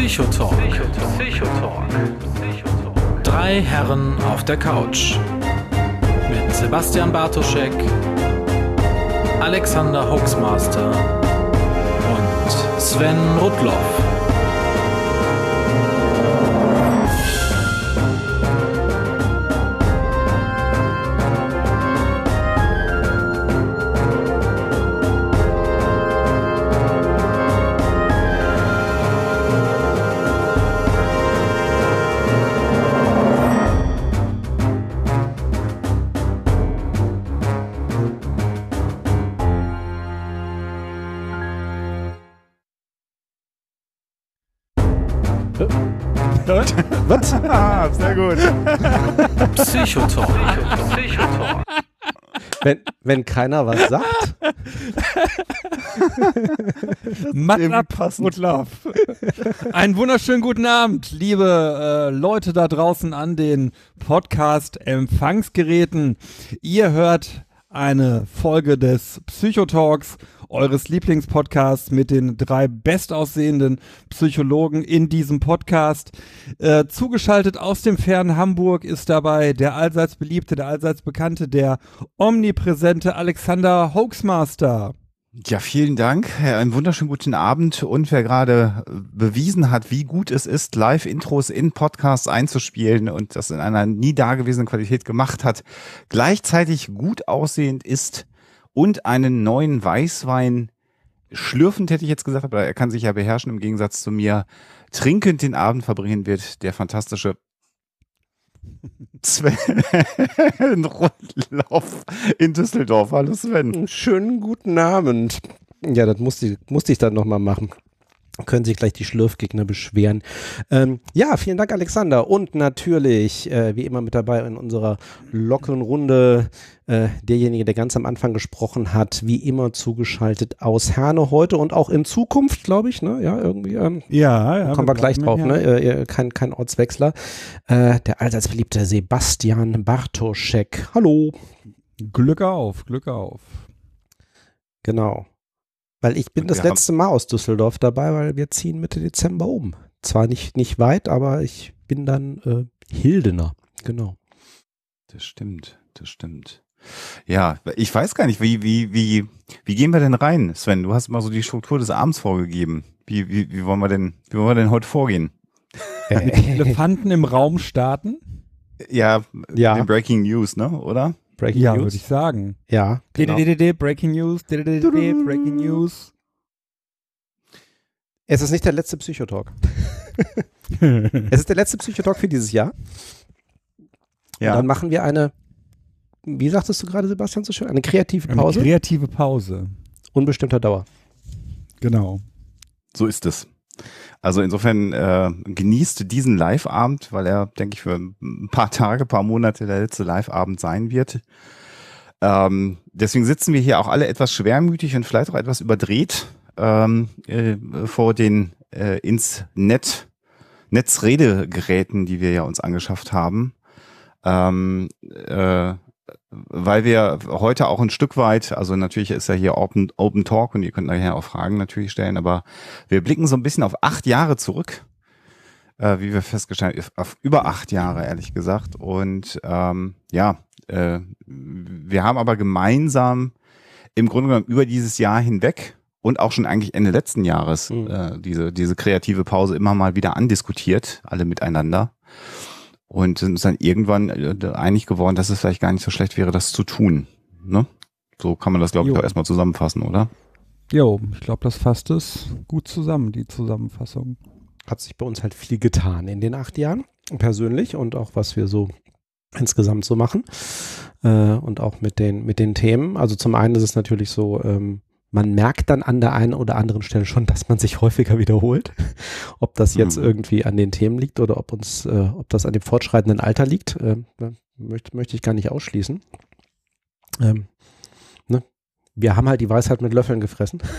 Psychotalk. Psychotalk. Drei Herren auf der Couch. Mit Sebastian Bartoschek, Alexander Hoaxmaster und Sven Rudloff. Gut. Psychotalk. Psychotalk. Wenn, wenn keiner was sagt, passend. und Love. Einen wunderschönen guten Abend, liebe äh, Leute da draußen an den Podcast-Empfangsgeräten. Ihr hört eine Folge des Psychotalks, eures Lieblingspodcasts mit den drei bestaussehenden Psychologen in diesem Podcast. Äh, zugeschaltet aus dem fernen Hamburg ist dabei der allseits beliebte, der allseits bekannte, der omnipräsente Alexander Hoaxmaster. Ja, vielen Dank. Einen wunderschönen guten Abend. Und wer gerade bewiesen hat, wie gut es ist, Live-Intros in Podcasts einzuspielen und das in einer nie dagewesenen Qualität gemacht hat, gleichzeitig gut aussehend ist und einen neuen Weißwein schlürfend, hätte ich jetzt gesagt, aber er kann sich ja beherrschen im Gegensatz zu mir, trinkend den Abend verbringen wird, der fantastische Sven Rundlauf in Düsseldorf. Hallo Sven. schönen guten Abend. Ja, das musste, musste ich dann nochmal machen. Können sich gleich die Schlürfgegner beschweren. Ähm, ja, vielen Dank, Alexander. Und natürlich, äh, wie immer mit dabei in unserer lockeren Runde, äh, derjenige, der ganz am Anfang gesprochen hat, wie immer zugeschaltet aus Herne heute und auch in Zukunft, glaube ich. Ne? Ja, irgendwie. Ähm, Ja, ja. kommen wir gleich drauf, ne? Äh, äh, kein, kein Ortswechsler. Äh, der allseits beliebte Sebastian Bartoschek. Hallo. Glück auf, Glück auf. Genau. Weil ich bin das letzte Mal aus Düsseldorf dabei, weil wir ziehen Mitte Dezember um. Zwar nicht, nicht weit, aber ich bin dann äh, Hildener. Genau. Das stimmt, das stimmt. Ja, ich weiß gar nicht, wie, wie, wie, wie gehen wir denn rein, Sven? Du hast mal so die Struktur des Abends vorgegeben. Wie, wie, wie wollen wir denn, wie wollen wir denn heute vorgehen? Mit Elefanten im Raum starten? Ja, Ja. den Breaking News, ne, oder? Breaking Ja, News. würde ich sagen. Ja, genau. Breaking News, Breaking News. Es ist nicht der letzte Psychotalk. es ist der letzte Psychotalk für dieses Jahr. Und dann machen wir eine, wie sagtest du gerade, Sebastian, so schön? Eine kreative Eine Pause, kreative Pause. unbestimmter Dauer. Genau. So ist es. Also insofern äh, genießt diesen Live-Abend, weil er, denke ich, für ein paar Tage, paar Monate der letzte Live-Abend sein wird. Ähm, deswegen sitzen wir hier auch alle etwas schwermütig und vielleicht auch etwas überdreht ähm, äh, vor den äh, ins Net Netzredegeräten, die wir ja uns angeschafft haben. Ähm, äh, weil wir heute auch ein Stück weit, also natürlich ist ja hier Open, Open Talk und ihr könnt nachher auch Fragen natürlich stellen, aber wir blicken so ein bisschen auf acht Jahre zurück, äh, wie wir festgestellt haben, auf über acht Jahre, ehrlich gesagt. Und ähm, ja, äh, wir haben aber gemeinsam im Grunde genommen über dieses Jahr hinweg und auch schon eigentlich Ende letzten Jahres Mhm. äh, diese, diese kreative Pause immer mal wieder andiskutiert, alle miteinander. Und sind uns dann irgendwann äh, einig geworden, dass es vielleicht gar nicht so schlecht wäre, das zu tun. Ne? So kann man das, glaube ich, auch erstmal zusammenfassen, oder? Jo, ich glaube, das fasst es gut zusammen, die Zusammenfassung. Hat sich bei uns halt viel getan in den acht Jahren, persönlich und auch was wir so insgesamt so machen äh, und auch mit den, mit den Themen. Also zum einen ist es natürlich so, ähm, man merkt dann an der einen oder anderen Stelle schon, dass man sich häufiger wiederholt. ob das jetzt Mhm. irgendwie an den Themen liegt oder ob uns, äh, ob das an dem fortschreitenden Alter liegt, äh, möchte, möchte ich gar nicht ausschließen. Ähm, ne? Wir haben halt die Weisheit mit Löffeln gefressen.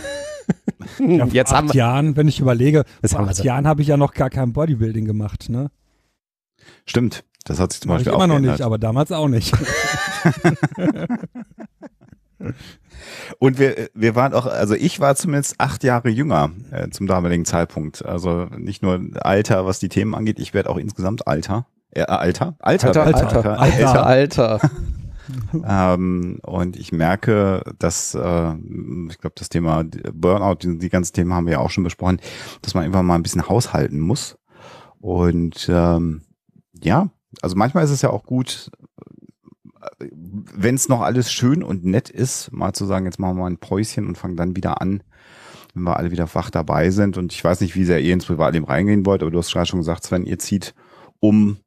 Ja, vor jetzt acht haben wir, Jahren, wenn ich überlege, vor haben wir acht sie. Jahren habe ich ja noch gar kein Bodybuilding gemacht, ne? Stimmt. Das hat sich zum Mach ich Beispiel immer auch noch geändert. nicht, aber damals auch nicht. Und wir, wir waren auch, also ich war zumindest acht Jahre jünger äh, zum damaligen Zeitpunkt. Also nicht nur Alter, was die Themen angeht, ich werde auch insgesamt alter. Äh, Alter? Alter, Alter, Alter, Alter. Alter. Ähm, und ich merke, dass, äh, ich glaube, das Thema Burnout, die, die ganzen Themen haben wir ja auch schon besprochen, dass man einfach mal ein bisschen haushalten muss. Und ähm, ja, also manchmal ist es ja auch gut, wenn es noch alles schön und nett ist, mal zu sagen, jetzt machen wir mal ein Päuschen und fangen dann wieder an, wenn wir alle wieder wach dabei sind. Und ich weiß nicht, wie sehr ihr ins Privatleben reingehen wollt, aber du hast gerade schon gesagt, Sven, ihr zieht um.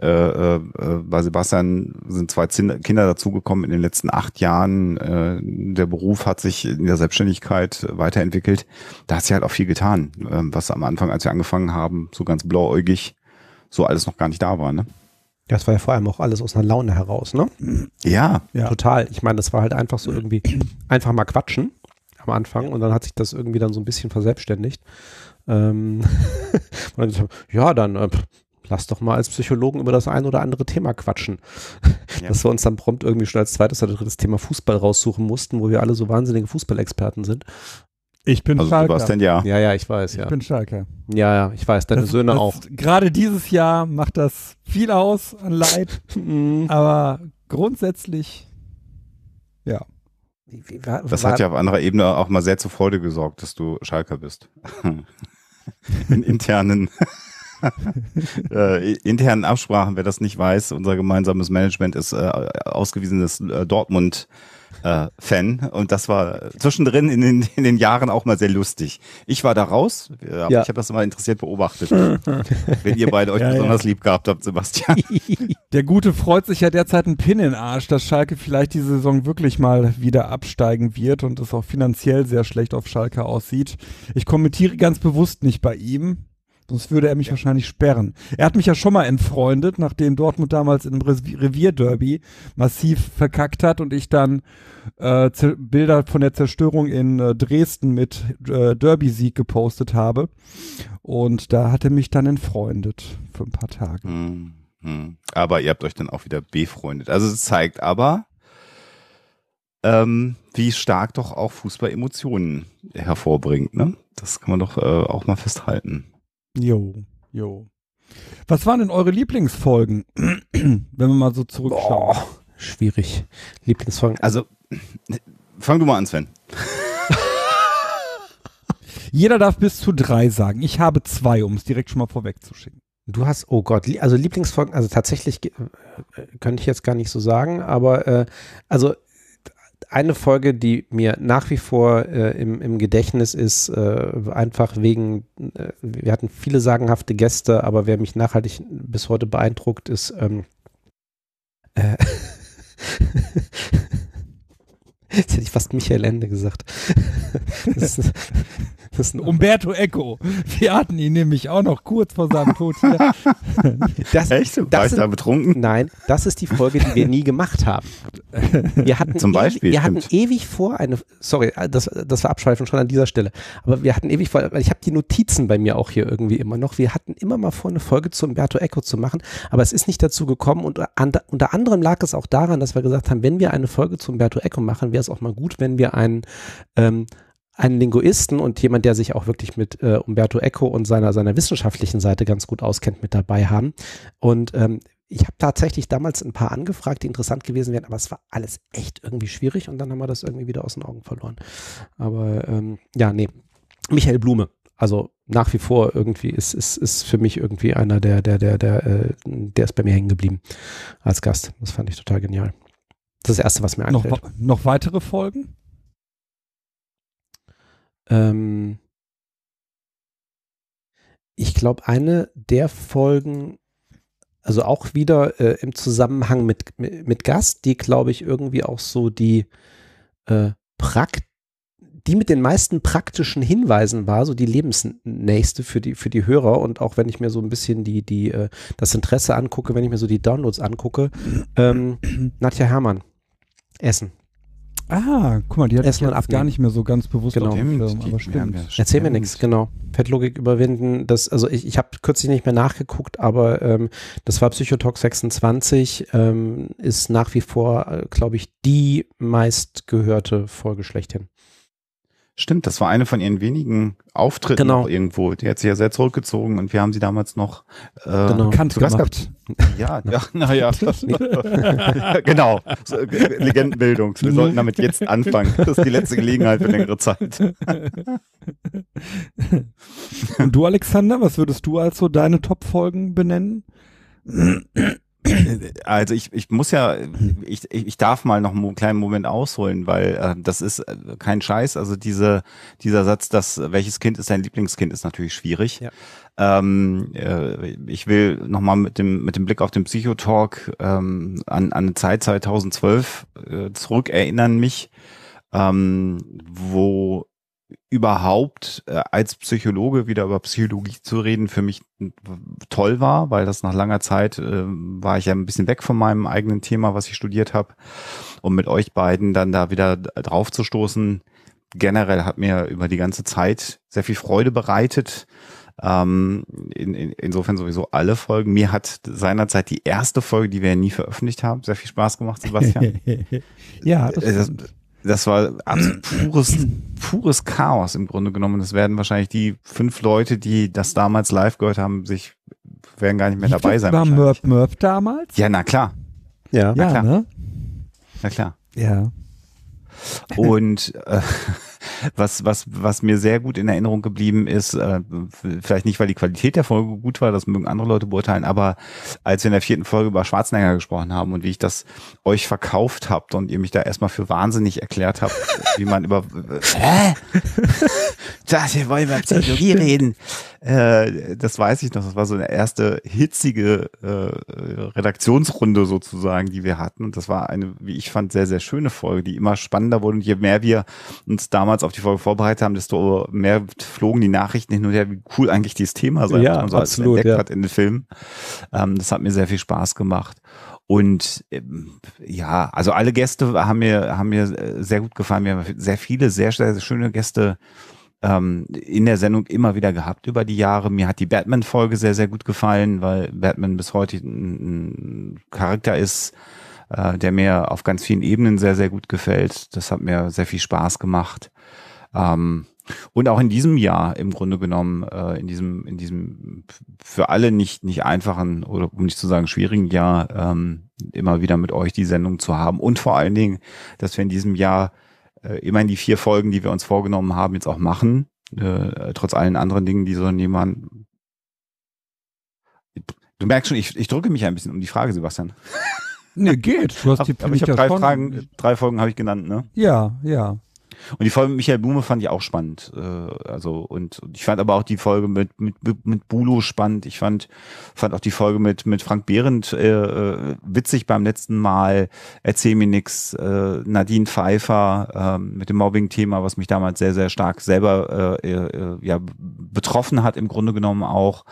Äh, äh, bei Sebastian sind zwei Kinder dazugekommen in den letzten acht Jahren. Äh, der Beruf hat sich in der Selbstständigkeit weiterentwickelt. Da hat sich halt auch viel getan, äh, was am Anfang, als wir angefangen haben, so ganz blauäugig, so alles noch gar nicht da war. Ne? Das war ja vor allem auch alles aus einer Laune heraus, ne? Ja, Ja. Total. Ich meine, das war halt einfach so irgendwie einfach mal quatschen am Anfang und dann hat sich das irgendwie dann so ein bisschen verselbstständigt. Ähm, und dann gesagt, ja, dann äh, lass doch mal als Psychologen über das ein oder andere Thema quatschen. Ja. Dass wir uns dann prompt irgendwie schon als zweites oder drittes Thema Fußball raussuchen mussten, wo wir alle so wahnsinnige Fußballexperten sind. Ich bin also Schalker. Sebastian, ja. Ja, ja, ich weiß, Ich ja. bin Schalker. Ja, ja, ich weiß, deine Das- Söhne das, auch. Gerade dieses Jahr macht das viel aus an Leid, Mhm. aber grundsätzlich, ja. Wie- wie- war- Das war- hat ja auf anderer Ebene auch mal sehr zur Freude gesorgt, dass du Schalker bist. In internen, äh, internen Absprachen, wer das nicht weiß, unser gemeinsames Management ist äh, ausgewiesenes äh, Dortmund äh, Fan und das war zwischendrin in den, in den Jahren auch mal sehr lustig. Ich war da raus, aber Ja. ich habe das immer interessiert beobachtet. wenn ihr beide euch Ja, ja. besonders lieb gehabt habt, Sebastian. Der Gute freut sich ja derzeit einen Pin in den Arsch, dass Schalke vielleicht diese Saison wirklich mal wieder absteigen wird und es auch finanziell sehr schlecht auf Schalke aussieht. Ich kommentiere ganz bewusst nicht bei ihm, sonst würde er mich wahrscheinlich sperren. Er hat mich ja schon mal entfreundet, nachdem Dortmund damals im Rev- Revierderby massiv verkackt hat und ich dann äh, Bilder von der Zerstörung in äh, Dresden mit äh, Derby-Sieg gepostet habe. Und da hat er mich dann entfreundet für ein paar Tage. Hm, hm. Aber ihr habt euch dann auch wieder befreundet. Also es zeigt aber, ähm, wie stark doch auch Fußball Emotionen hervorbringt. Ne? Das kann man doch äh, auch mal festhalten. Jo, jo. Was waren denn eure Lieblingsfolgen, wenn wir mal so zurückschauen? Boah, schwierig. Lieblingsfolgen. Also fang du mal an, Sven. Jeder darf bis zu drei sagen. Ich habe zwei, um es direkt schon mal vorwegzuschicken. Du hast, oh Gott, also Lieblingsfolgen, also tatsächlich äh, äh, könnte ich jetzt gar nicht so sagen, aber äh, also eine Folge, die mir nach wie vor äh, im, im Gedächtnis ist, äh, einfach wegen, äh, wir hatten viele sagenhafte Gäste, aber wer mich nachhaltig bis heute beeindruckt, ist ähm, äh, Jetzt hätte ich fast Michael Ende gesagt. Das ist, das ist ein Umberto Eco. Wir hatten ihn nämlich auch noch kurz vor seinem Tod hier. das, Echt? War das ich da betrunken? Nein, das ist die Folge, die wir nie gemacht haben. Wir hatten Zum Beispiel, ewig, wir hatten stimmt. ewig vor eine, sorry, das, das war Abschweifen schon an dieser Stelle, aber wir hatten ewig vor, weil ich habe die Notizen bei mir auch hier irgendwie immer noch, wir hatten immer mal vor, eine Folge zu Umberto Eco zu machen, aber es ist nicht dazu gekommen und an, unter anderem lag es auch daran, dass wir gesagt haben, wenn wir eine Folge zu Umberto Eco machen, wäre es auch mal gut, wenn wir einen, ähm, einen Linguisten und jemand, der sich auch wirklich mit äh, Umberto Eco und seiner, seiner wissenschaftlichen Seite ganz gut auskennt, mit dabei haben. Und ähm, ich habe tatsächlich damals ein paar angefragt, die interessant gewesen wären, aber es war alles echt irgendwie schwierig und dann haben wir das irgendwie wieder aus den Augen verloren. Aber ähm, ja, nee. Michael Blume. Also nach wie vor irgendwie ist, ist, ist für mich irgendwie einer der, der, der, der, äh, der ist bei mir hängen geblieben als Gast. Das fand ich total genial. Das ist das Erste, was mir Noch, einfällt. wa- noch weitere Folgen? Ähm, ich glaube, eine der Folgen, also auch wieder äh, im Zusammenhang mit, mit, mit Gast, die, glaube ich, irgendwie auch so die äh, Prakt die mit den meisten praktischen Hinweisen war, so die lebensnächste für die, für die Hörer. Und auch wenn ich mir so ein bisschen die, die, äh, das Interesse angucke, wenn ich mir so die Downloads angucke, ähm, Nadja Hermann, Essen. Ah, guck mal, die hatte ich Erstmal jetzt gar nicht mehr so ganz bewusst Genau. auf dem Stimmt, Schirm, aber stimmt. ja, Erzähl mir Stimmt. nichts, genau. Fettlogik überwinden, das, also ich, ich habe kürzlich nicht mehr nachgeguckt, aber ähm, das war Psychotalk 26, ähm, ist nach wie vor, glaube ich, die meistgehörte Folge schlechthin. Stimmt, das war eine von ihren wenigen Auftritten Genau. noch irgendwo. Die hat sich ja sehr zurückgezogen und wir haben sie damals noch äh, Genau. Bekannt zu Gast gemacht. Ja, ja, naja. genau. So, Legendenbildung. Wir sollten damit jetzt anfangen. Das ist die letzte Gelegenheit für längere Zeit. Und du, Alexander, was würdest du als so deine Top-Folgen benennen? Also ich, ich muss ja, ich, ich ich darf mal noch einen kleinen Moment ausholen, weil äh, das ist äh, kein Scheiß. Also diese, dieser Satz, dass welches Kind ist dein Lieblingskind, ist natürlich schwierig. Ja. Ähm, äh, ich will nochmal mit dem, mit dem Blick auf den Psychotalk ähm, an, an eine Zeit 2012 äh, zurückerinnern mich, ähm, wo überhaupt äh, als Psychologe wieder über Psychologie zu reden für mich toll war, weil das nach langer Zeit äh, war ich ja ein bisschen weg von meinem eigenen Thema, was ich studiert habe. Und mit euch beiden dann da wieder drauf zu stoßen, generell hat mir über die ganze Zeit sehr viel Freude bereitet. Ähm, in, in, insofern sowieso alle Folgen. Mir hat seinerzeit die erste Folge, die wir ja nie veröffentlicht haben, sehr viel Spaß gemacht, Sebastian. ja, das, Äh, das. Das war absolut pures, pures Chaos im Grunde genommen. Das werden wahrscheinlich die fünf Leute, die das damals live gehört haben, sich werden gar nicht mehr dabei sein. War. Murph Murph damals? Ja, na klar, Ja. ja klar. ne? na klar. Ja. Und äh, was, was, was mir sehr gut in Erinnerung geblieben ist, äh, vielleicht nicht, weil die Qualität der Folge gut war, das mögen andere Leute beurteilen, aber als wir in der vierten Folge über Schwarzenegger gesprochen haben und wie ich das euch verkauft habt und ihr mich da erstmal für wahnsinnig erklärt habt, wie man über Hä? Das, wir wollen über Psychologie reden. Äh, das weiß ich noch. Das war so eine erste hitzige äh, Redaktionsrunde sozusagen, die wir hatten. Und das war eine, wie ich fand, sehr, sehr schöne Folge, die immer spannender wurde. Und je mehr wir uns damals auf die Folge vorbereitet haben, desto mehr flogen die Nachrichten hin und her, wie cool eigentlich dieses Thema sei, Ja, was man so absolut, entdeckt ja. hat in den Filmen. Ähm, das hat mir sehr viel Spaß gemacht. Und ähm, ja, also alle Gäste haben mir, haben mir äh, sehr gut gefallen. Wir haben sehr viele, sehr, sehr schöne Gäste ähm, in der Sendung immer wieder gehabt über die Jahre. Mir hat die Batman-Folge sehr, sehr gut gefallen, weil Batman bis heute ein, ein Charakter ist, äh, der mir auf ganz vielen Ebenen sehr, sehr gut gefällt. Das hat mir sehr viel Spaß gemacht. Ähm, und auch in diesem Jahr im Grunde genommen, äh, in diesem, in diesem für alle nicht, nicht einfachen oder um nicht zu sagen schwierigen Jahr, ähm, immer wieder mit euch die Sendung zu haben. Und vor allen Dingen, dass wir in diesem Jahr äh, immerhin die vier Folgen, die wir uns vorgenommen haben, jetzt auch machen. Äh, trotz allen anderen Dingen, die so jemand. Du merkst schon, ich, ich drücke mich ein bisschen um die Frage, Sebastian. Nee, geht. Du hast die Aber ich habe drei Fragen, drei Folgen habe ich genannt, ne? Ja, ja. Und die Folge mit Michael Blume fand ich auch spannend. Äh, also und, und ich fand aber auch die Folge mit mit mit Bulo spannend. Ich fand fand auch die Folge mit mit Frank Behrendt äh, äh, witzig beim letzten Mal. Erzähl mir nix. Äh, Nadine Pfeiffer äh, mit dem Mobbing-Thema, was mich damals sehr sehr stark selber äh, äh, ja betroffen hat im Grunde genommen auch.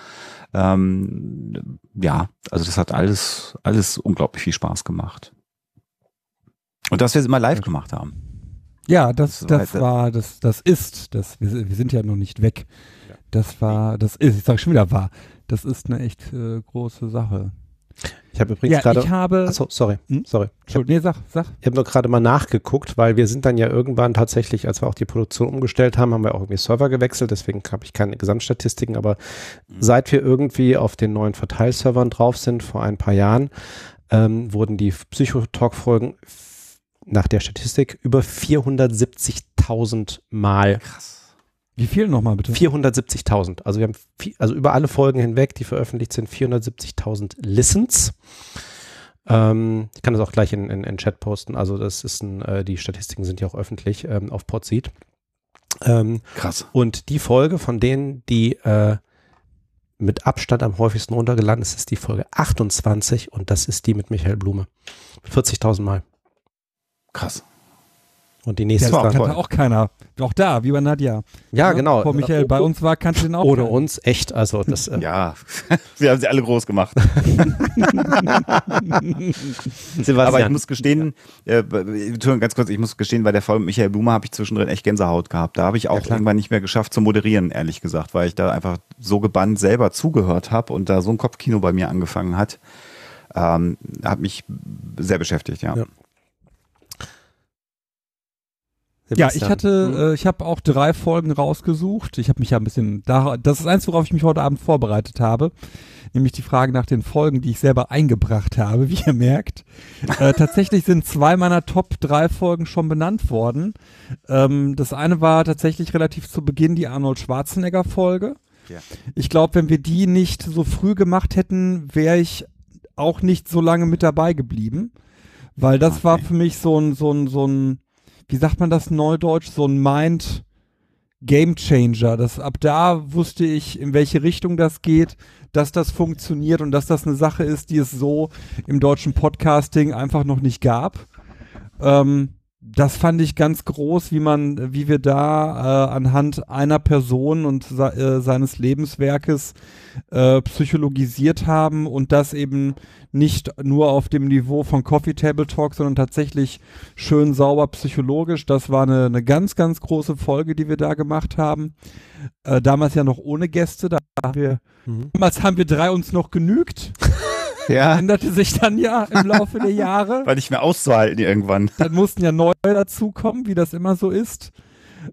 Ähm, ja, also das hat alles alles unglaublich viel Spaß gemacht. Und dass wir es immer live gemacht haben. Ja, das, das war, das, das ist, das, wir, wir sind ja noch nicht weg. Das war, das ist, ich sag schon wieder war, das ist eine echt äh, große Sache. Ich habe übrigens Ja, gerade. ich habe, Achso, sorry, Hm? sorry. Ich habe Entschuldigung, nee, sag, sag. ich hab nur gerade mal nachgeguckt, weil wir sind dann ja irgendwann tatsächlich, als wir auch die Produktion umgestellt haben, haben wir auch irgendwie Server gewechselt, deswegen habe ich keine Gesamtstatistiken, aber seit wir irgendwie auf den neuen Verteilservern drauf sind, vor ein paar Jahren, ähm, wurden die Psychotalk-Folgen nach der Statistik über 470.000 Mal Krass. Wie viel nochmal bitte? 470.000. Also wir haben, also über alle Folgen hinweg, die veröffentlicht sind, 470.000 Listens. Ähm, ich kann das auch gleich in, in, in Chat posten. Also das ist ein, äh, die Statistiken sind ja auch öffentlich ähm, auf Podseed. Ähm, Krass. und die Folge von denen, die äh, mit Abstand am häufigsten runtergeladen ist, ist die Folge 28 und das ist die mit Michael Blume. 40.000 Mal. Krass. Und die nächste Frage. kannte auch keiner. Auch da, wie bei Nadja. Ja, genau. Frau Michael, bei uns war, kannte den auch Ohne keiner. uns, echt. Also das. Äh, Ja, wir haben sie alle groß gemacht. Aber ich muss gestehen, äh, ganz kurz, ich muss gestehen, bei der Folge mit Michael Blume habe ich zwischendrin echt Gänsehaut gehabt. Da habe ich auch klar. irgendwann nicht mehr geschafft zu moderieren, ehrlich gesagt, weil ich da einfach so gebannt selber zugehört habe und da so ein Kopfkino bei mir angefangen hat. Ähm, hat mich sehr beschäftigt, ja. Ja. Ja, ich hatte, äh, ich habe auch drei Folgen rausgesucht. Ich habe mich ja ein bisschen, da, das ist eins, worauf ich mich heute Abend vorbereitet habe, nämlich die Frage nach den Folgen, die ich selber eingebracht habe, wie ihr merkt. Äh, tatsächlich sind zwei meiner Top drei Folgen schon benannt worden. Ähm, das eine war tatsächlich relativ zu Beginn die Arnold Schwarzenegger Folge. Ja. Ich glaube, wenn wir die nicht so früh gemacht hätten, wäre ich auch nicht so lange mit dabei geblieben, weil das Okay. war für mich so ein, so ein, so ein, wie sagt man das neudeutsch, so ein Mind Game Changer. Das, ab da wusste ich, in welche Richtung das geht, dass das funktioniert und dass das eine Sache ist, die es so im deutschen Podcasting einfach noch nicht gab. Ähm, das fand ich ganz groß, wie man, wie wir da äh, anhand einer Person und äh, seines Lebenswerkes äh, psychologisiert haben und das eben nicht nur auf dem Niveau von Coffee Table Talk, sondern tatsächlich schön sauber psychologisch. Das war eine, eine ganz, ganz große Folge, die wir da gemacht haben. Äh, damals ja noch ohne Gäste. Da haben wir, Mhm. damals haben wir drei uns noch genügt. Ja, Änderte sich dann ja im Laufe der Jahre. war nicht mehr auszuhalten irgendwann. Dann mussten ja neue dazukommen, wie das immer so ist.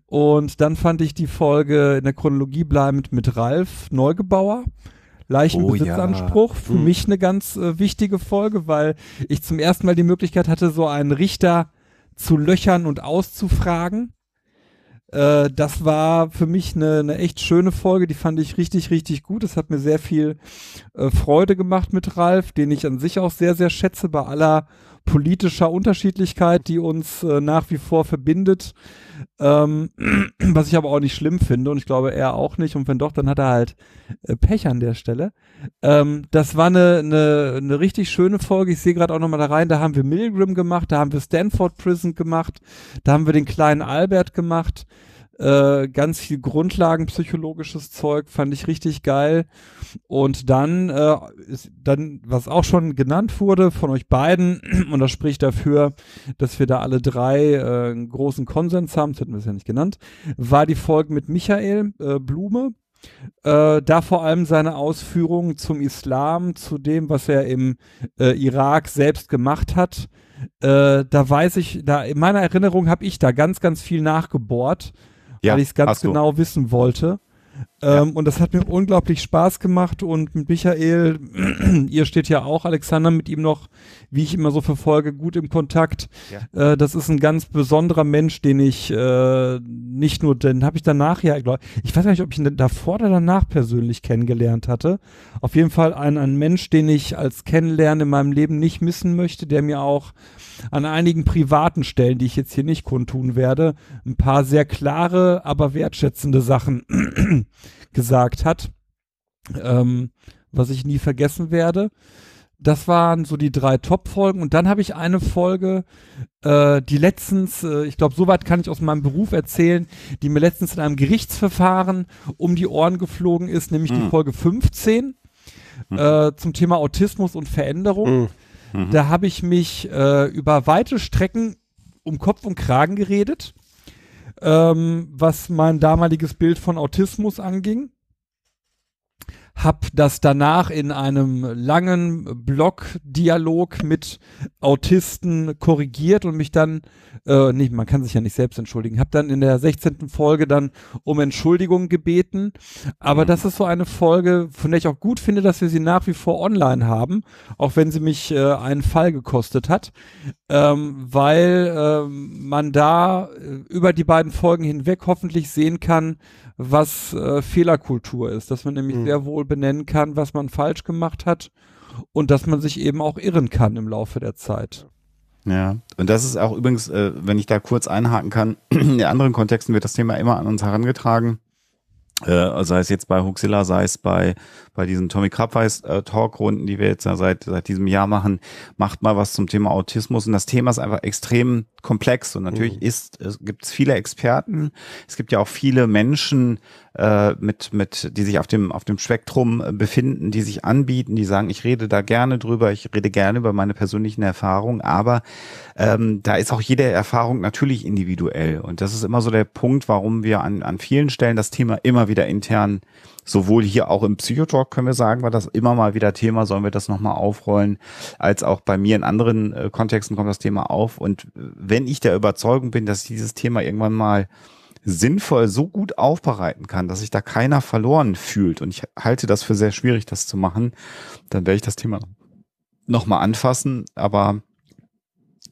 Und dann fand ich die Folge in der Chronologie bleibend mit Ralf Neugebauer. Leichen Oh ja. Für Mhm. mich eine ganz äh, wichtige Folge, weil ich zum ersten Mal die Möglichkeit hatte, so einen Richter zu löchern und auszufragen. Äh, das war für mich eine, eine echt schöne Folge, die fand ich richtig, richtig gut. Es hat mir sehr viel äh, Freude gemacht mit Ralf, den ich an sich auch sehr, sehr schätze bei aller politischer Unterschiedlichkeit, die uns äh, nach wie vor verbindet. Ähm, was ich aber auch nicht schlimm finde und ich glaube er auch nicht. Und wenn doch, dann hat er halt äh, Pech an der Stelle. Ähm, das war eine, eine, eine richtig schöne Folge. Ich sehe gerade auch nochmal da rein, da haben wir Milgram gemacht, da haben wir Stanford Prison gemacht, da haben wir den kleinen Albert gemacht. Äh, ganz viel grundlagenpsychologisches Zeug, fand ich richtig geil. Und dann, äh, ist, dann, was auch schon genannt wurde von euch beiden, und das spricht dafür, dass wir da alle drei äh, einen großen Konsens haben, das hätten wir es ja nicht genannt, war die Folge mit Michael äh, Blume. Äh, da vor allem seine Ausführungen zum Islam, zu dem, was er im äh, Irak selbst gemacht hat. Äh, da weiß ich, da in meiner Erinnerung habe ich da ganz, ganz viel nachgebohrt, Ja, weil ich es ganz hast du. genau wissen wollte. Ähm, Und das hat mir unglaublich Spaß gemacht und mit Michael, ihr steht ja auch, Alexander, mit ihm noch, wie ich immer so verfolge, gut im Kontakt. Äh, das ist ein ganz besonderer Mensch, den ich äh, nicht nur, den habe ich danach ja, glaub, ich weiß gar nicht, ob ich ihn davor oder danach persönlich kennengelernt hatte. Auf jeden Fall ein, ein Mensch, den ich als Kennenlernen in meinem Leben nicht missen möchte, der mir auch an einigen privaten Stellen, die ich jetzt hier nicht kundtun werde, ein paar sehr klare, aber wertschätzende Sachen gesagt hat, ähm, was ich nie vergessen werde. Das waren so die drei Top-Folgen und dann habe ich eine Folge, äh, die letztens, äh, ich glaube, soweit kann ich aus meinem Beruf erzählen, die mir letztens in einem Gerichtsverfahren um die Ohren geflogen ist, nämlich die Mhm. Folge 15 äh, zum Thema Autismus und Veränderung. Mhm. Mhm. Da habe ich mich äh, über weite Strecken um Kopf und Kragen geredet, ähm, was mein damaliges Bild von Autismus anging. Hab das danach in einem langen Blog-Dialog mit Autisten korrigiert und mich dann, äh, nicht, man kann sich ja nicht selbst entschuldigen, hab dann in der 16. Folge dann um Entschuldigung gebeten. Aber das ist so eine Folge, von der ich auch gut finde, dass wir sie nach wie vor online haben, auch wenn sie mich äh, einen Fall gekostet hat, ähm, weil ähm, man da äh, über die beiden Folgen hinweg hoffentlich sehen kann, was äh, Fehlerkultur ist, dass man nämlich Mhm. sehr wohl benennen kann, was man falsch gemacht hat und dass man sich eben auch irren kann im Laufe der Zeit. Ja, und das ist auch übrigens, äh, wenn ich da kurz einhaken kann, in anderen Kontexten wird das Thema immer an uns herangetragen. Äh, sei es jetzt bei Huxilla, sei es bei, bei diesen Tommy Krabweis äh, Talkrunden, die wir jetzt ja seit, seit diesem Jahr machen, macht mal was zum Thema Autismus. Und das Thema ist einfach extrem komplex. Und natürlich Mhm. ist, es gibt viele Experten. Es gibt ja auch viele Menschen, äh, mit, mit, die sich auf dem, auf dem Spektrum äh, befinden, die sich anbieten, die sagen, ich rede da gerne drüber, ich rede gerne über meine persönlichen Erfahrungen, aber ähm, da ist auch jede Erfahrung natürlich individuell. Und das ist immer so der Punkt, warum wir an, an vielen Stellen das Thema immer wieder intern, sowohl hier auch im Psychotalk können wir sagen, war das immer mal wieder Thema, sollen wir das nochmal aufrollen, als auch bei mir in anderen äh, Kontexten kommt das Thema auf. Und äh, wenn ich der Überzeugung bin, dass ich dieses Thema irgendwann mal sinnvoll so gut aufbereiten kann, dass sich da keiner verloren fühlt, und ich halte das für sehr schwierig, das zu machen, dann werde ich das Thema nochmal anfassen, aber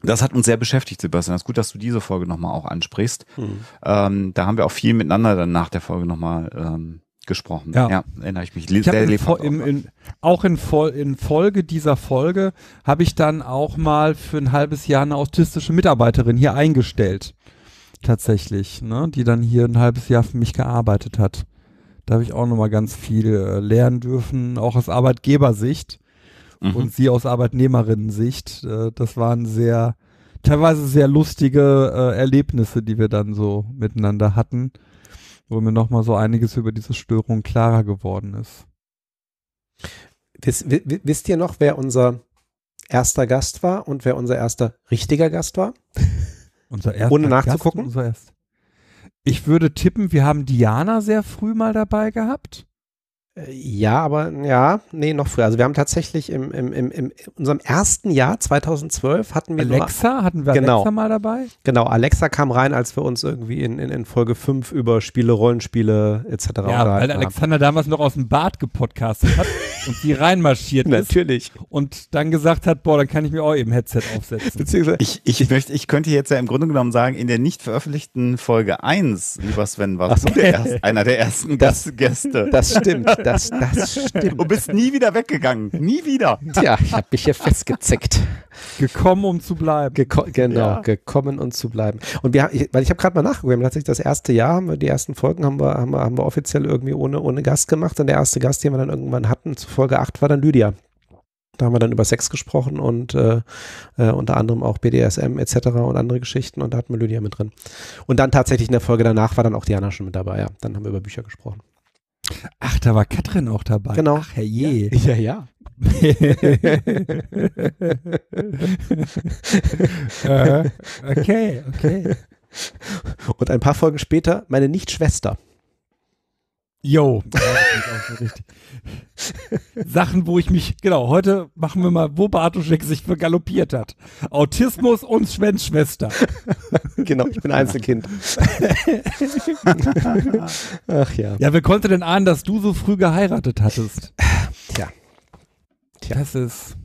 das hat uns sehr beschäftigt, Sebastian. Das ist gut, dass du diese Folge nochmal auch ansprichst. Mhm. Ähm, da haben wir auch viel miteinander dann nach der Folge nochmal ähm, gesprochen. Ja. erinnere ich mich. Ich habe in, Fol- im, auch. in, auch in, Fol in Folge dieser Folge habe ich dann auch mal für ein halbes Jahr eine autistische Mitarbeiterin hier eingestellt. Tatsächlich, ne? Die dann hier ein halbes Jahr für mich gearbeitet hat. Da habe ich auch nochmal ganz viel äh, lernen dürfen, auch aus Arbeitgebersicht Mhm. und sie aus Arbeitnehmerinnen-Sicht. Äh, das waren sehr, teilweise sehr lustige äh, Erlebnisse, die wir dann so miteinander hatten, wo mir nochmal so einiges über diese Störung klarer geworden ist. Wiss, wi- wisst ihr noch, wer unser erster Gast war und wer unser erster richtiger Gast war? Unser erster Ohne Gast, nachzugucken? unser erst. Ich würde tippen, wir haben Diana sehr früh mal dabei gehabt. Äh, Ja, aber ja, nee, noch früher. Also wir haben tatsächlich im, im, im, in unserem ersten Jahr 2012 hatten wir nur, Alexa, hatten wir Genau. Alexa mal dabei? genau, Alexa kam rein, als wir uns irgendwie in, in, in Folge 5 über Spiele, Rollenspiele etc. Ja, weil unterhalten haben. Alexander damals noch aus dem Bad gepodcastet hat und sie reinmarschiert ist Natürlich. und dann gesagt hat, boah, dann kann ich mir auch eben Headset aufsetzen. Beziehungsweise, Ich, ich möchte, ich könnte jetzt ja im Grunde genommen sagen, in der nicht veröffentlichten Folge 1, lieber Sven, warst Ach so. du der erst, einer der ersten Das- Gäste. das stimmt, das, das stimmt. Du bist nie wieder weggegangen. Nie wieder. Tja, ich habe mich hier festgezeckt. Gekommen, um zu bleiben. Geko genau, Ja. gekommen und zu bleiben. Und wir, haben- ich, weil ich habe gerade mal nachgeguckt, wir haben tatsächlich das erste Jahr, haben wir die ersten Folgen haben wir, haben wir, haben wir offiziell irgendwie ohne, ohne Gast gemacht. Und der erste Gast, den wir dann irgendwann hatten, zu Folge 8, war dann Lydia. Da haben wir dann über Sex gesprochen und äh, äh, unter anderem auch BDSM etc. und andere Geschichten und da hatten wir Lydia mit drin. Und dann tatsächlich in der Folge danach war dann auch Diana schon mit dabei, ja. Dann haben wir über Bücher gesprochen. Ach, da war Katrin auch dabei. Genau. Ach, herrje. Ja, ja. äh, okay, okay. Und ein paar Folgen später meine Nicht-Schwester. Jo. Sachen, wo ich mich, genau, heute machen wir mal, wo Bartoschek sich vergaloppiert hat. Autismus und Svens Schwester. Genau, ich bin Einzelkind. Ach ja. Ja, wer konnte denn ahnen, dass du so früh geheiratet hattest? Tja. Tja. Das ist.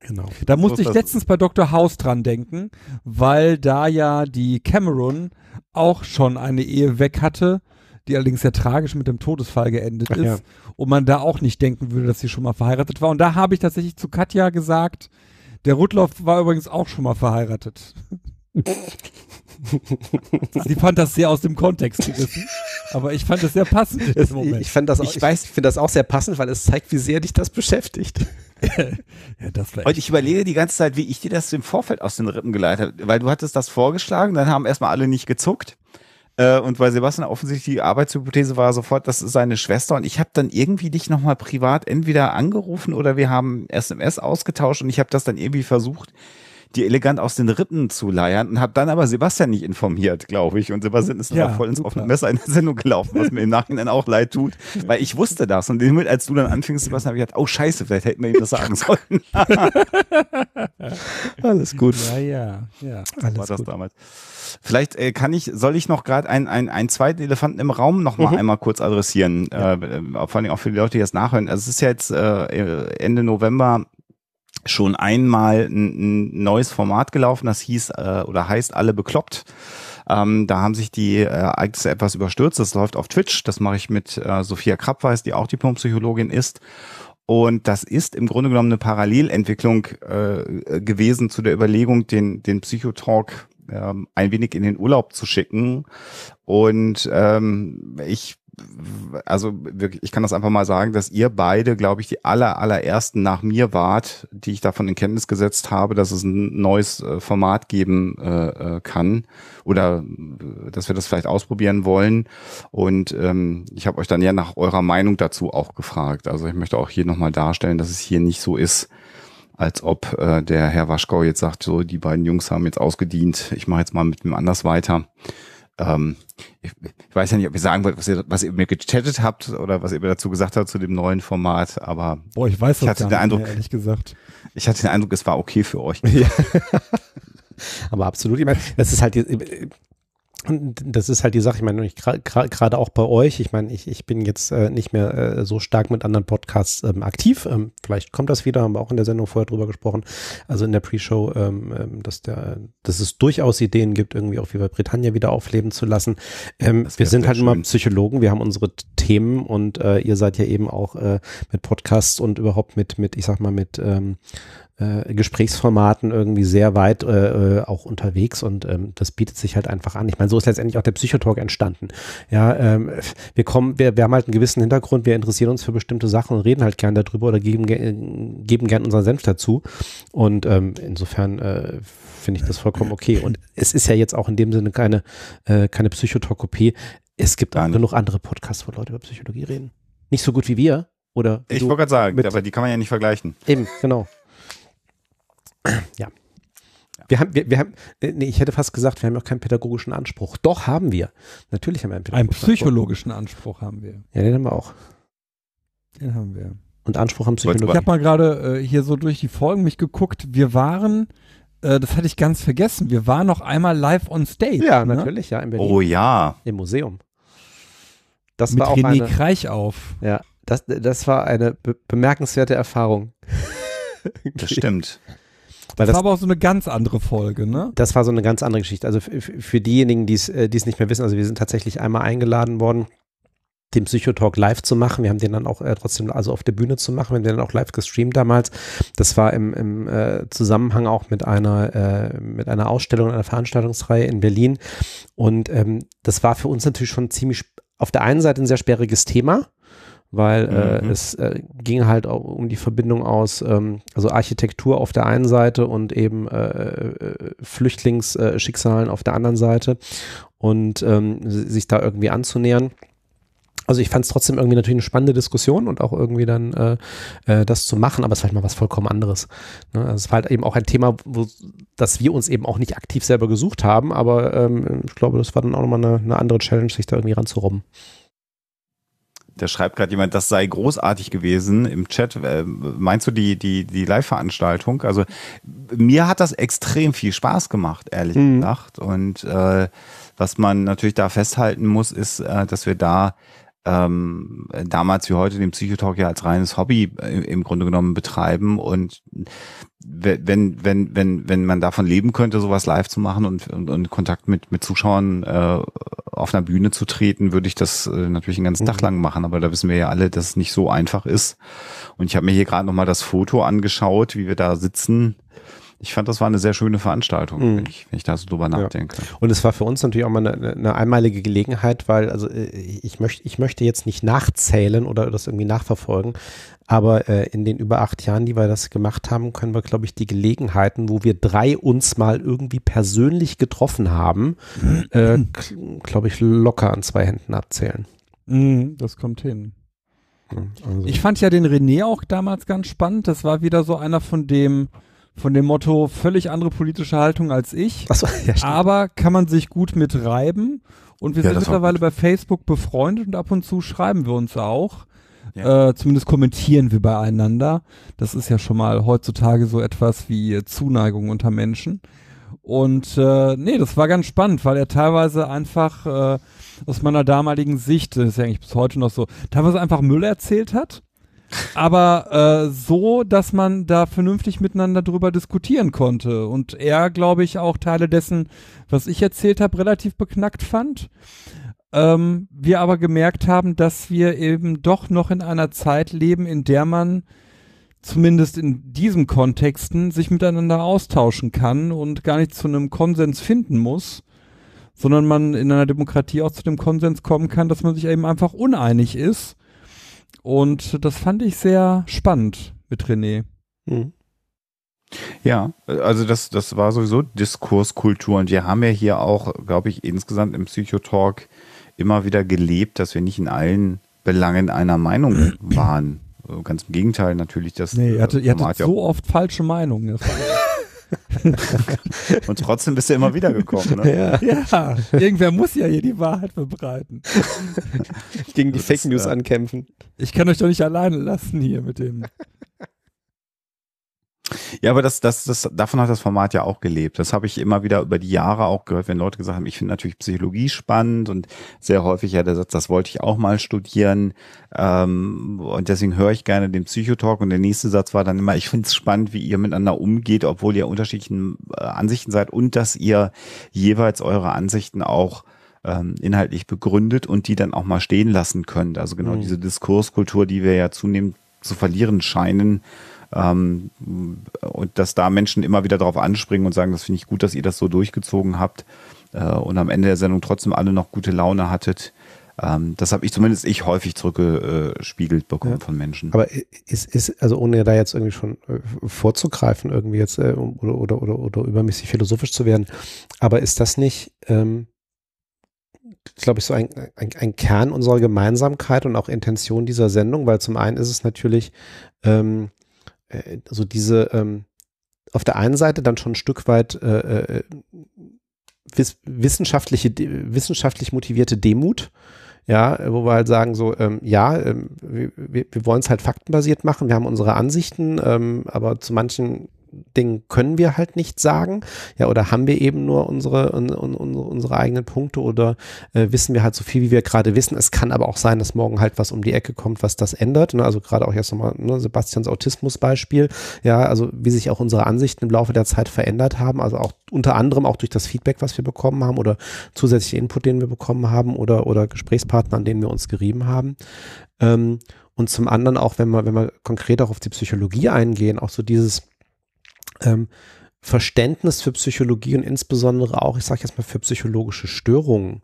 Genau. Da musste ich letztens bei Dr. House dran denken, weil da ja die Cameron auch schon eine Ehe weg hatte, die allerdings sehr tragisch mit dem Todesfall geendet Ach ist. ja. Und man da auch nicht denken würde, dass sie schon mal verheiratet war. Und da habe ich tatsächlich zu Katja gesagt, der Rudloff war übrigens auch schon mal verheiratet. sie fand das sehr aus dem Kontext gerissen, aber ich fand es sehr passend Das, Moment. ich fand das auch, Ich ich, weiß- ich finde das auch sehr passend, weil es zeigt, wie sehr dich das beschäftigt. ja, das Und ich überlege die ganze Zeit, wie ich dir das im Vorfeld aus den Rippen geleitet habe, weil du hattest das vorgeschlagen, dann haben erstmal alle nicht gezuckt. Äh, und bei Sebastian offensichtlich die Arbeitshypothese war sofort, das ist seine Schwester. Und ich habe dann irgendwie dich nochmal privat entweder angerufen oder wir haben SMS ausgetauscht und ich habe das dann irgendwie versucht, die elegant aus den Rippen zu leiern und habe dann aber Sebastian nicht informiert, glaube ich. Und Sebastian ist Ja, voll ins offene Messer in der Sendung gelaufen, was mir im Nachhinein auch leid tut, weil ich wusste das. Und Moment, als du dann anfingst, Sebastian, habe ich gedacht, oh scheiße, vielleicht hätten wir ihm das sagen sollen. Alles gut. ja, ja, ja. war Alles das gut. damals. Vielleicht äh, kann ich, soll ich noch gerade einen ein, einen zweiten Elefanten im Raum noch mal Mhm. einmal kurz adressieren, äh, äh, vor allem auch für die Leute, die das nachhören. Also es ist ja jetzt äh, Ende November schon einmal ein, ein neues Format gelaufen, das hieß äh, oder heißt alle bekloppt. Ähm, da haben sich die äh, Ereignisse etwas überstürzt. Das läuft auf Twitch. Das mache ich mit äh, Sophia Krabweis, die auch Diplompsychologin ist. Und das ist im Grunde genommen eine Parallelentwicklung äh, gewesen zu der Überlegung, den, den Psychotalk ähm, ein wenig in den Urlaub zu schicken. Und ähm, ich also wirklich, ich kann das einfach mal sagen, dass ihr beide, glaube ich, die aller, allerersten nach mir wart, die ich davon in Kenntnis gesetzt habe, dass es ein neues äh, Format geben äh, äh kann oder äh, dass wir das vielleicht ausprobieren wollen. Und ähm, ich habe euch dann ja nach eurer Meinung dazu auch gefragt. Also ich möchte auch hier nochmal darstellen, dass es hier nicht so ist, als ob äh, der Herr Waschkau jetzt sagt, so, die beiden Jungs haben jetzt ausgedient, ich mache jetzt mal mit dem anders weiter. Ähm, ich, ich, weiß ja nicht, ob ihr sagen wollt, was ihr, was ihr mir gechattet habt oder was ihr mir dazu gesagt habt zu dem neuen Format, aber Boah, ich weiß ich hatte den Eindruck, mehr, ehrlich gesagt. Ich hatte den Eindruck, es war okay für euch. Ja. aber absolut, ich meine, das ist halt, und das ist halt die Sache, ich meine, gerade auch bei euch, ich meine, ich, ich bin jetzt äh, nicht mehr äh, so stark mit anderen Podcasts ähm, aktiv. Ähm, vielleicht kommt das wieder, haben wir auch in der Sendung vorher drüber gesprochen, also in der Pre-Show, ähm, ähm dass, der, dass es durchaus Ideen gibt, irgendwie auch wie Britannia wieder aufleben zu lassen. Ähm, wir sind halt schön. immer Psychologen, wir haben unsere Themen und äh, ihr seid ja eben auch äh, mit Podcasts und überhaupt mit, mit ich sag mal, mit ähm, äh, Gesprächsformaten irgendwie sehr weit äh, äh, auch unterwegs und ähm, das bietet sich halt einfach an. Ich meine, so ist letztendlich auch der Psychotalk entstanden. Ja, ähm, wir kommen, wir, wir haben halt einen gewissen Hintergrund, wir interessieren uns für bestimmte Sachen und reden halt gern darüber oder geben, geben gern unseren Senf dazu. Und ähm, insofern äh, finde ich das vollkommen okay. Und es ist ja jetzt auch in dem Sinne keine, äh, keine Psychotokopie. Es gibt auch genug andere Podcasts, wo Leute über Psychologie reden. Nicht so gut wie wir. Oder ich wollte gerade sagen, aber die kann man ja nicht vergleichen. Eben, genau. Ja. Wir haben, wir, wir haben, äh, nee, ich hätte fast gesagt, wir haben auch keinen pädagogischen Anspruch. Doch, haben wir. Natürlich haben wir einen pädagogischen Einen psychologischen Anspruch. Anspruch haben wir. Ja, den haben wir auch. Den haben wir. Und Anspruch haben Psychologie. Ich habe mal gerade äh, hier so durch die Folgen mich geguckt. Wir waren, äh, das hatte ich ganz vergessen, wir waren noch einmal live on stage. Ja, ne? natürlich, ja, in Berlin. Oh ja. Im Museum. Das Mit war auch René eine, Kreich auf. Ja, das, das war eine be bemerkenswerte Erfahrung. das stimmt. Weil das, das war aber auch so eine ganz andere Folge, ne? Das war so eine ganz andere Geschichte. Also für diejenigen, die äh, es nicht mehr wissen, also wir sind tatsächlich einmal eingeladen worden, den Psychotalk live zu machen. Wir haben den dann auch äh, trotzdem, also auf der Bühne zu machen. Wir haben den dann auch live gestreamt damals. Das war im, im äh, Zusammenhang auch mit einer, äh, mit einer Ausstellung, einer Veranstaltungsreihe in Berlin. Und ähm, das war für uns natürlich schon ziemlich auf der einen Seite ein sehr sperriges Thema weil äh, mhm. es äh, ging halt auch um die Verbindung aus, ähm, also Architektur auf der einen Seite und eben äh, äh Flüchtlingsschicksalen auf der anderen Seite und ähm, sich da irgendwie anzunähern. Also ich fand es trotzdem irgendwie natürlich eine spannende Diskussion und auch irgendwie dann äh, äh, das zu machen, aber es war halt mal was vollkommen anderes. Ne? Also es war halt eben auch ein Thema, wo, das wir uns eben auch nicht aktiv selber gesucht haben, aber ähm, ich glaube, das war dann auch nochmal eine, eine andere Challenge, sich da irgendwie ranzurobben. Da schreibt gerade jemand, das sei großartig gewesen im Chat. Äh, meinst du die, die, die Live-Veranstaltung? Also mir hat das extrem viel Spaß gemacht, ehrlich mhm. gesagt. Und äh, was man natürlich da festhalten muss, ist, äh, dass wir da ähm, damals wie heute den Psychotalk ja als reines Hobby äh, im Grunde genommen betreiben und wenn wenn wenn wenn man davon leben könnte, sowas live zu machen und und, und Kontakt mit mit Zuschauern äh, auf einer Bühne zu treten, würde ich das äh, natürlich einen ganzen mhm. Tag lang machen. Aber da wissen wir ja alle, dass es nicht so einfach ist. Und ich habe mir hier gerade noch mal das Foto angeschaut, wie wir da sitzen ich fand, das war eine sehr schöne Veranstaltung, mhm. wenn, ich, wenn ich da so drüber nachdenke. Ja. Und es war für uns natürlich auch mal eine, eine einmalige Gelegenheit, weil, also äh, ich möchte, ich möchte jetzt nicht nachzählen oder das irgendwie nachverfolgen, aber äh, in den über acht Jahren, die wir das gemacht haben, können wir, glaube ich, die Gelegenheiten, wo wir drei uns mal irgendwie persönlich getroffen haben, äh, glaube ich, locker an zwei Händen abzählen. Mhm, das kommt hin. Also. Ich fand ja den René auch damals ganz spannend. Das war wieder so einer von dem, von dem Motto völlig andere politische Haltung als ich. So, ja, aber kann man sich gut mitreiben. Und wir ja, sind mittlerweile bei Facebook befreundet und ab und zu schreiben wir uns auch. Ja. Äh, zumindest kommentieren wir beieinander. Das ist ja schon mal heutzutage so etwas wie Zuneigung unter Menschen. Und äh, nee, das war ganz spannend, weil er teilweise einfach äh, aus meiner damaligen Sicht, das ist ja eigentlich bis heute noch so, teilweise einfach Müll erzählt hat aber äh, so, dass man da vernünftig miteinander drüber diskutieren konnte. Und er, glaube ich, auch Teile dessen, was ich erzählt habe, relativ beknackt fand. Ähm, wir aber gemerkt haben, dass wir eben doch noch in einer Zeit leben, in der man zumindest in diesen Kontexten sich miteinander austauschen kann und gar nicht zu einem Konsens finden muss, sondern man in einer Demokratie auch zu dem Konsens kommen kann, dass man sich eben einfach uneinig ist. Und das fand ich sehr spannend mit René. Mhm. Ja, also das, das war sowieso Diskurskultur und wir haben ja hier auch, glaube ich, insgesamt im Psychotalk immer wieder gelebt, dass wir nicht in allen Belangen einer Meinung waren. Also Ganz im Gegenteil natürlich. Das Nee, ihr hattet, ihr Format hattet so oft falsche Meinungen. Und trotzdem bist du immer wieder gekommen. Ne? Ja, ja, irgendwer muss ja hier die Wahrheit verbreiten. gegen die Das Fake News äh, ankämpfen. Ich kann euch doch nicht alleine lassen hier mit dem. Ja, aber das, das, das, davon hat das Format ja auch gelebt. Das habe ich immer wieder über die Jahre auch gehört, wenn Leute gesagt haben, ich finde natürlich Psychologie spannend und sehr häufig ja der Satz, das wollte ich auch mal studieren. Ähm, und deswegen höre ich gerne den Psychotalk. Und der nächste Satz war dann immer, ich finde es spannend, wie ihr miteinander umgeht, obwohl ihr unterschiedlichen äh, Ansichten seid und dass ihr jeweils eure Ansichten auch ähm, inhaltlich begründet und die dann auch mal stehen lassen könnt. Also genau Mhm. diese Diskurskultur, die wir ja zunehmend zu verlieren scheinen, ähm, und dass da Menschen immer wieder darauf anspringen und sagen, das finde ich gut, dass ihr das so durchgezogen habt äh, und am Ende der Sendung trotzdem alle noch gute Laune hattet. Ähm, das habe ich zumindest ich häufig zurückgespiegelt bekommen Ja. von Menschen. Aber ist, ist, also ohne da jetzt irgendwie schon äh, vorzugreifen, irgendwie jetzt äh, oder, oder, oder, oder übermäßig philosophisch zu werden, aber ist das nicht, ähm, glaube ich, so ein, ein, ein Kern unserer Gemeinsamkeit und auch Intention dieser Sendung? Weil zum einen ist es natürlich ähm, äh, so diese ähm, auf der einen Seite dann schon ein Stück weit äh, äh, wiss, wissenschaftliche, wissenschaftlich motivierte Demut, ja, wo wir halt sagen so, ähm, ja, ähm, wir, wir wir wollen es halt faktenbasiert machen, wir haben unsere Ansichten, ähm, aber zu manchen Dingen können wir halt nicht sagen, ja, oder haben wir eben nur unsere, un, un, un, unsere eigenen Punkte oder äh, wissen wir halt so viel, wie wir gerade wissen. Es kann aber auch sein, dass morgen halt was um die Ecke kommt, was das ändert. Ne? Also gerade auch jetzt nochmal ne, Sebastians Autismus-Beispiel, ja, also wie sich auch unsere Ansichten im Laufe der Zeit verändert haben, also auch unter anderem auch durch das Feedback, was wir bekommen haben oder zusätzliche Input, den wir bekommen haben oder, oder Gesprächspartner, an denen wir uns gerieben haben. Ähm, und zum anderen auch, wenn wir, wenn wir konkret auch auf die Psychologie eingehen, auch so dieses ähm, Verständnis für Psychologie und insbesondere auch, ich sage jetzt mal, für psychologische Störungen.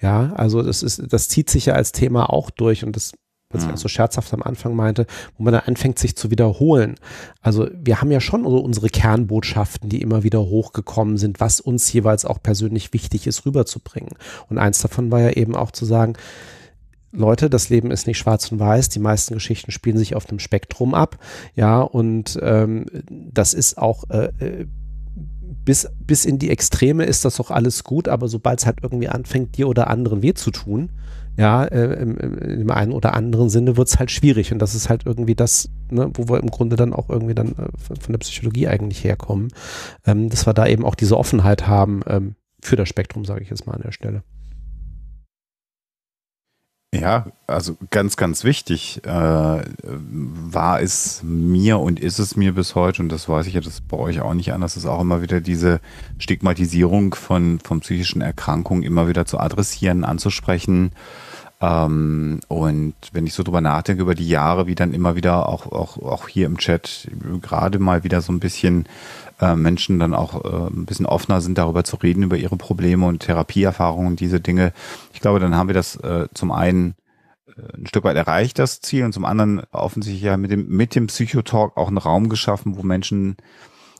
Ja, also das ist, das zieht sich ja als Thema auch durch und das, was ich Mhm. auch so scherzhaft am Anfang meinte, wo man dann anfängt, sich zu wiederholen. Also wir haben ja schon unsere Kernbotschaften, die immer wieder hochgekommen sind, was uns jeweils auch persönlich wichtig ist, rüberzubringen. Und eins davon war ja eben auch zu sagen, Leute, das Leben ist nicht schwarz und weiß. Die meisten Geschichten spielen sich auf einem Spektrum ab. Ja, und ähm, das ist auch äh, äh, bis, bis in die Extreme ist das auch alles gut, aber sobald es halt irgendwie anfängt, dir oder anderen weh zu tun, ja, äh, im, im, einen oder anderen Sinne wird es halt schwierig. Und das ist halt irgendwie das, ne, wo wir im Grunde dann auch irgendwie dann äh, von, von der Psychologie eigentlich herkommen, ähm, dass wir da eben auch diese Offenheit haben ähm, für das Spektrum, sage ich jetzt mal an der Stelle. Ja, also ganz, ganz wichtig äh, war es mir und ist es mir bis heute, und das weiß ich ja, das bei euch auch nicht anders, ist auch immer wieder diese Stigmatisierung von, von psychischen Erkrankungen immer wieder zu adressieren, anzusprechen. Ähm, und wenn ich so drüber nachdenke über die Jahre, wie dann immer wieder auch, auch, auch hier im Chat gerade mal wieder so ein bisschen äh, Menschen dann auch äh, ein bisschen offener sind, darüber zu reden, über ihre Probleme und Therapieerfahrungen diese Dinge. Ich glaube, dann haben wir das äh, zum einen äh, ein Stück weit erreicht, das Ziel, und zum anderen offensichtlich ja mit dem, mit dem Psychotalk auch einen Raum geschaffen, wo Menschen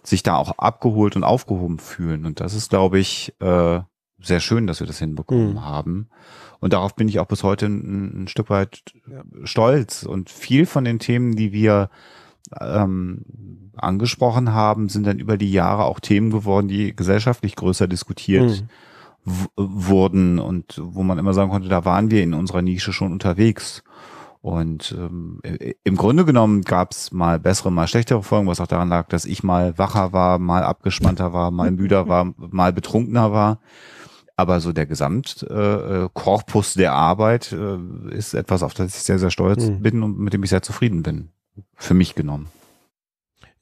sich da auch abgeholt und aufgehoben fühlen. Und das ist, glaube ich, äh, sehr schön, dass wir das hinbekommen Mhm. haben. Und darauf bin ich auch bis heute ein, ein Stück weit Ja. stolz. Und viel von den Themen, die wir ähm, angesprochen haben, sind dann über die Jahre auch Themen geworden, die gesellschaftlich größer diskutiert Mhm. wurden und wo man immer sagen konnte, da waren wir in unserer Nische schon unterwegs. Und ähm, im Grunde genommen gab es mal bessere, mal schlechtere Folgen, was auch daran lag, dass ich mal wacher war, mal abgespannter war, mal müder war, mal betrunkener war. Aber so der Gesamtkorpus äh, Korpus der Arbeit äh, ist etwas, auf das ich sehr, sehr stolz Mhm. bin und mit dem ich sehr zufrieden bin. Für mich genommen.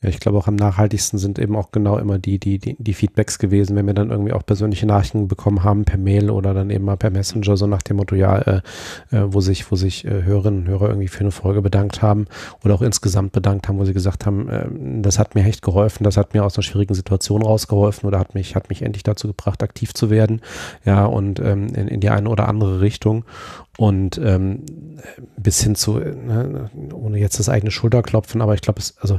Ja, ich glaube auch am nachhaltigsten sind eben auch genau immer die, die, die, die Feedbacks gewesen, wenn wir dann irgendwie auch persönliche Nachrichten bekommen haben per Mail oder dann eben mal per Messenger, so nach dem Motto, ja, äh, äh, wo sich, wo sich äh, Hörerinnen und Hörer irgendwie für eine Folge bedankt haben oder auch insgesamt bedankt haben, wo sie gesagt haben, äh, das hat mir echt geholfen, das hat mir aus einer schwierigen Situation rausgeholfen oder hat mich, hat mich endlich dazu gebracht, aktiv zu werden, ja, und ähm, in, in die eine oder andere Richtung. Und ähm, bis hin zu, äh, ne, ohne jetzt das eigene Schulterklopfen, aber ich glaube, es, also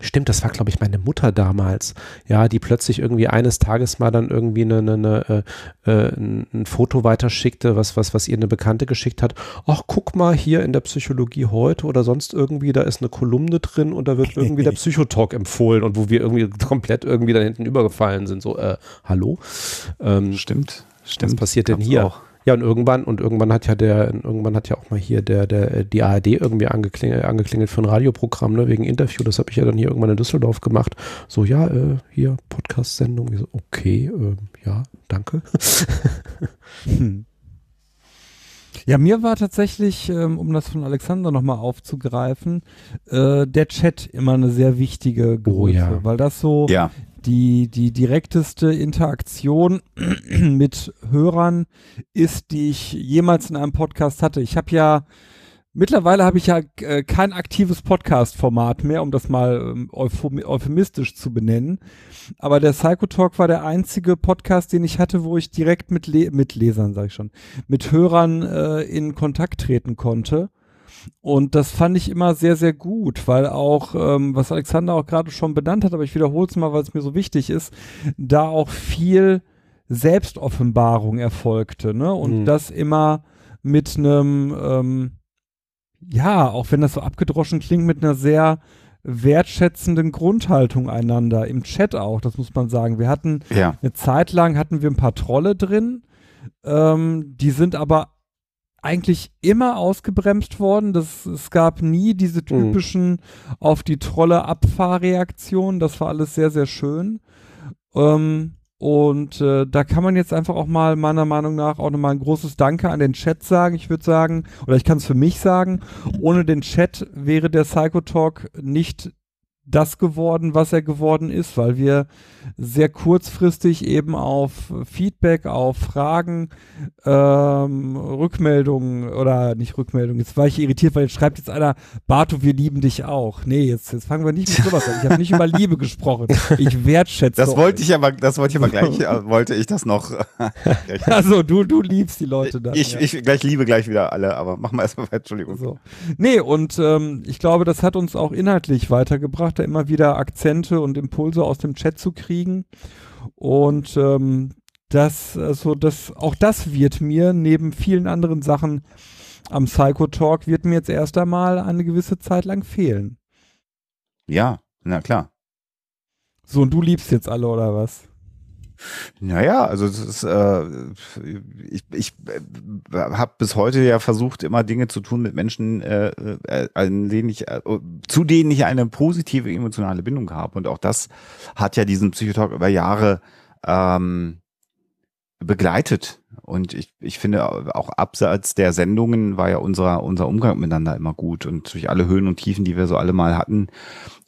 Stimmt, das war, glaube ich, meine Mutter damals, ja, die plötzlich irgendwie eines Tages mal dann irgendwie eine, eine, eine, äh, äh ein Foto weiterschickte, was, was, was ihr eine Bekannte geschickt hat. Ach, guck mal hier in der Psychologie heute oder sonst irgendwie, da ist eine Kolumne drin und da wird irgendwie der Psychotalk empfohlen und wo wir irgendwie komplett irgendwie da hinten übergefallen sind. So, äh, hallo? Ähm, stimmt, stimmt. Was passiert denn hier? Auch. Ja, und irgendwann, und irgendwann hat ja der, irgendwann hat ja auch mal hier der, der, die ARD irgendwie angeklingelt, angeklingelt für ein Radioprogramm, ne, wegen Interview. Das habe ich ja dann hier irgendwann in Düsseldorf gemacht. So, ja, äh, hier, Podcast-Sendung. So, okay, äh, ja, danke. hm. Ja, mir war tatsächlich, ähm, um das von Alexander nochmal aufzugreifen, äh, der Chat immer eine sehr wichtige Größe, oh, ja. weil das so ja die, die direkteste Interaktion mit Hörern ist, die ich jemals in einem Podcast hatte. Ich habe ja, mittlerweile habe ich ja äh, kein aktives Podcast-Format mehr, um das mal ähm, euphemistisch zu benennen. Aber der Psychotalk war der einzige Podcast, den ich hatte, wo ich direkt mit, Le mit Lesern, sage ich schon, mit Hörern äh, in Kontakt treten konnte. Und das fand ich immer sehr, sehr gut, weil auch, ähm, was Alexander auch gerade schon benannt hat, aber ich wiederhole es mal, weil es mir so wichtig ist, da auch viel Selbstoffenbarung erfolgte, ne? Und mhm. das immer mit einem, ähm, ja, auch wenn das so abgedroschen klingt, mit einer sehr wertschätzenden Grundhaltung einander, im Chat auch, das muss man sagen. Wir hatten ja. eine Zeit lang hatten wir ein paar Trolle drin, ähm, die sind aber eigentlich immer ausgebremst worden. Das, es gab nie diese mhm. typischen mhm. auf die Trolle Abfahrreaktionen. Das war alles sehr, sehr schön. Ähm, und äh, da kann man jetzt einfach auch mal meiner Meinung nach auch nochmal ein großes Danke an den Chat sagen. Ich würde sagen, oder ich kann es für mich sagen, ohne den Chat wäre der Psychotalk nicht das geworden, was er geworden ist, weil wir sehr kurzfristig eben auf Feedback, auf Fragen, ähm, Rückmeldungen oder nicht Rückmeldungen. Jetzt war ich irritiert, weil jetzt schreibt jetzt einer, Barto, wir lieben dich auch. Nee, jetzt, jetzt fangen wir nicht mit sowas an. Ich habe nicht über Liebe gesprochen. Ich wertschätze. Das wollte ich aber, das wollte ich aber gleich, äh, wollte ich das noch. also du, du liebst die Leute dann. Ich, ja. ich gleich liebe gleich wieder alle, aber mach mal erstmal weiter, Entschuldigung. So. Nee, und ähm, ich glaube, das hat uns auch inhaltlich weitergebracht da immer wieder Akzente und Impulse aus dem Chat zu kriegen. Und ähm, das, also das, auch das wird mir neben vielen anderen Sachen am Psycho Talk wird mir jetzt erst einmal eine gewisse Zeit lang fehlen. Ja, na klar. So, und du liebst jetzt alle, oder was? Naja, also ist, äh, ich, ich äh, habe bis heute ja versucht, immer Dinge zu tun mit Menschen, äh, äh, an denen ich, äh, zu denen ich eine positive emotionale Bindung habe. Und auch das hat ja diesen Psychotalk über Jahre ähm, begleitet. Und ich, ich finde, auch abseits der Sendungen war ja unser, unser Umgang miteinander immer gut. Und durch alle Höhen und Tiefen, die wir so alle mal hatten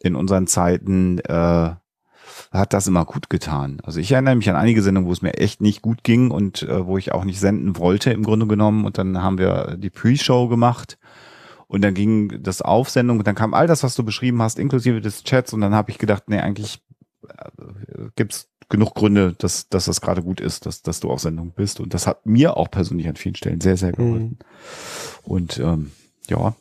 in unseren Zeiten, äh, hat das immer gut getan. Also ich erinnere mich an einige Sendungen, wo es mir echt nicht gut ging und äh, wo ich auch nicht senden wollte im Grunde genommen. Und dann haben wir die Pre-Show gemacht und dann ging das auf Sendung und dann kam all das, was du beschrieben hast, inklusive des Chats. Und dann habe ich gedacht, nee, eigentlich äh, gibt's genug Gründe, dass, dass das gerade gut ist, dass, dass du auf Sendung bist. Und das hat mir auch persönlich an vielen Stellen sehr, sehr geholfen. Mhm. Und ähm, ja.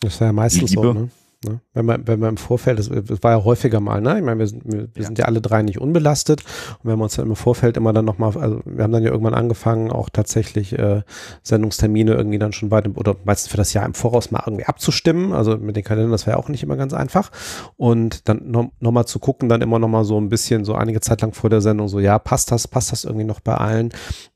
Das ist ja meistens Liebe, so, ne? Ne? Wenn, man, wenn man im Vorfeld, das, das war ja häufiger mal, ne? Ich meine, wir, sind, wir, wir ja. sind ja alle drei nicht unbelastet. Und wenn wir uns dann im Vorfeld immer dann nochmal, also wir haben dann ja irgendwann angefangen, auch tatsächlich äh, Sendungstermine irgendwie dann schon dem, oder meistens für das Jahr im Voraus mal irgendwie abzustimmen. Also mit den Kalendern, das war ja auch nicht immer ganz einfach. Und dann nochmal noch zu gucken, dann immer nochmal so ein bisschen, so einige Zeit lang vor der Sendung, so, ja, passt das, passt das irgendwie noch bei allen?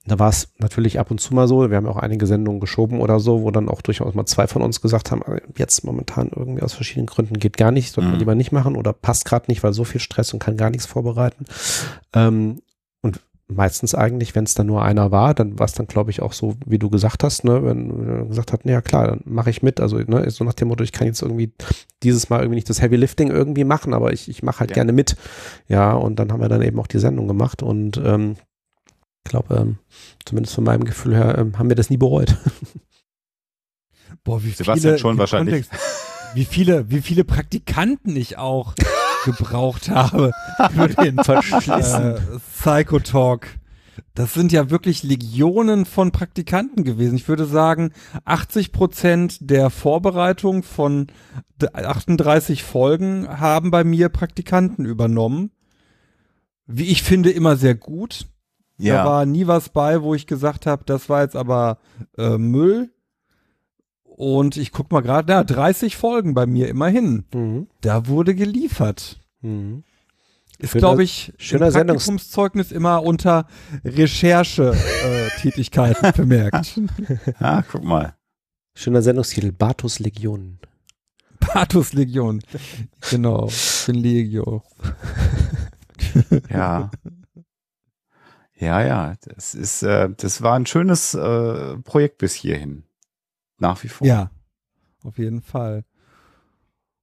Da war es natürlich ab und zu mal so, wir haben auch einige Sendungen geschoben oder so, wo dann auch durchaus mal zwei von uns gesagt haben, äh, jetzt momentan irgendwie aus verschiedenen Gründen geht gar nicht, sollte man mhm. lieber nicht machen oder passt gerade nicht, weil so viel Stress und kann gar nichts vorbereiten. Ähm, und meistens eigentlich, wenn es dann nur einer war, dann war es dann, glaube ich, auch so, wie du gesagt hast, ne, wenn wir gesagt hat, ja klar, dann mache ich mit. Also, ne, so nach dem Motto, ich kann jetzt irgendwie dieses Mal irgendwie nicht das Heavy Lifting irgendwie machen, aber ich, ich mache halt Ja. gerne mit. Ja, und dann haben wir dann eben auch die Sendung gemacht und ähm, ich glaube, ähm, zumindest von meinem Gefühl her, ähm, haben wir das nie bereut. Boah, wie Sebastian viele, schon wie wahrscheinlich. wie viele, wie viele Praktikanten ich auch gebraucht habe für den äh, Psychotalk. Das sind ja wirklich Legionen von Praktikanten gewesen. Ich würde sagen, 80 Prozent der Vorbereitung von d- 38 Folgen haben bei mir Praktikanten übernommen. Wie ich finde, immer sehr gut. Da war nie was bei, wo ich gesagt habe, das war jetzt aber äh, Müll. Und ich guck mal gerade, ja, 30 Folgen bei mir immerhin. Mhm. Da wurde geliefert. Mhm. Ist, glaube ich, schöner Praktikumszeugnis immer unter Recherche-Tätigkeiten bemerkt. Ah, guck mal. Schöner Sendungstitel, Bartus Legionen. Pathos Legion. Genau, ich bin Legio. Ja. Ja, ja, das ist, äh, das war ein schönes äh, Projekt bis hierhin. Nach wie vor. Ja, auf jeden Fall.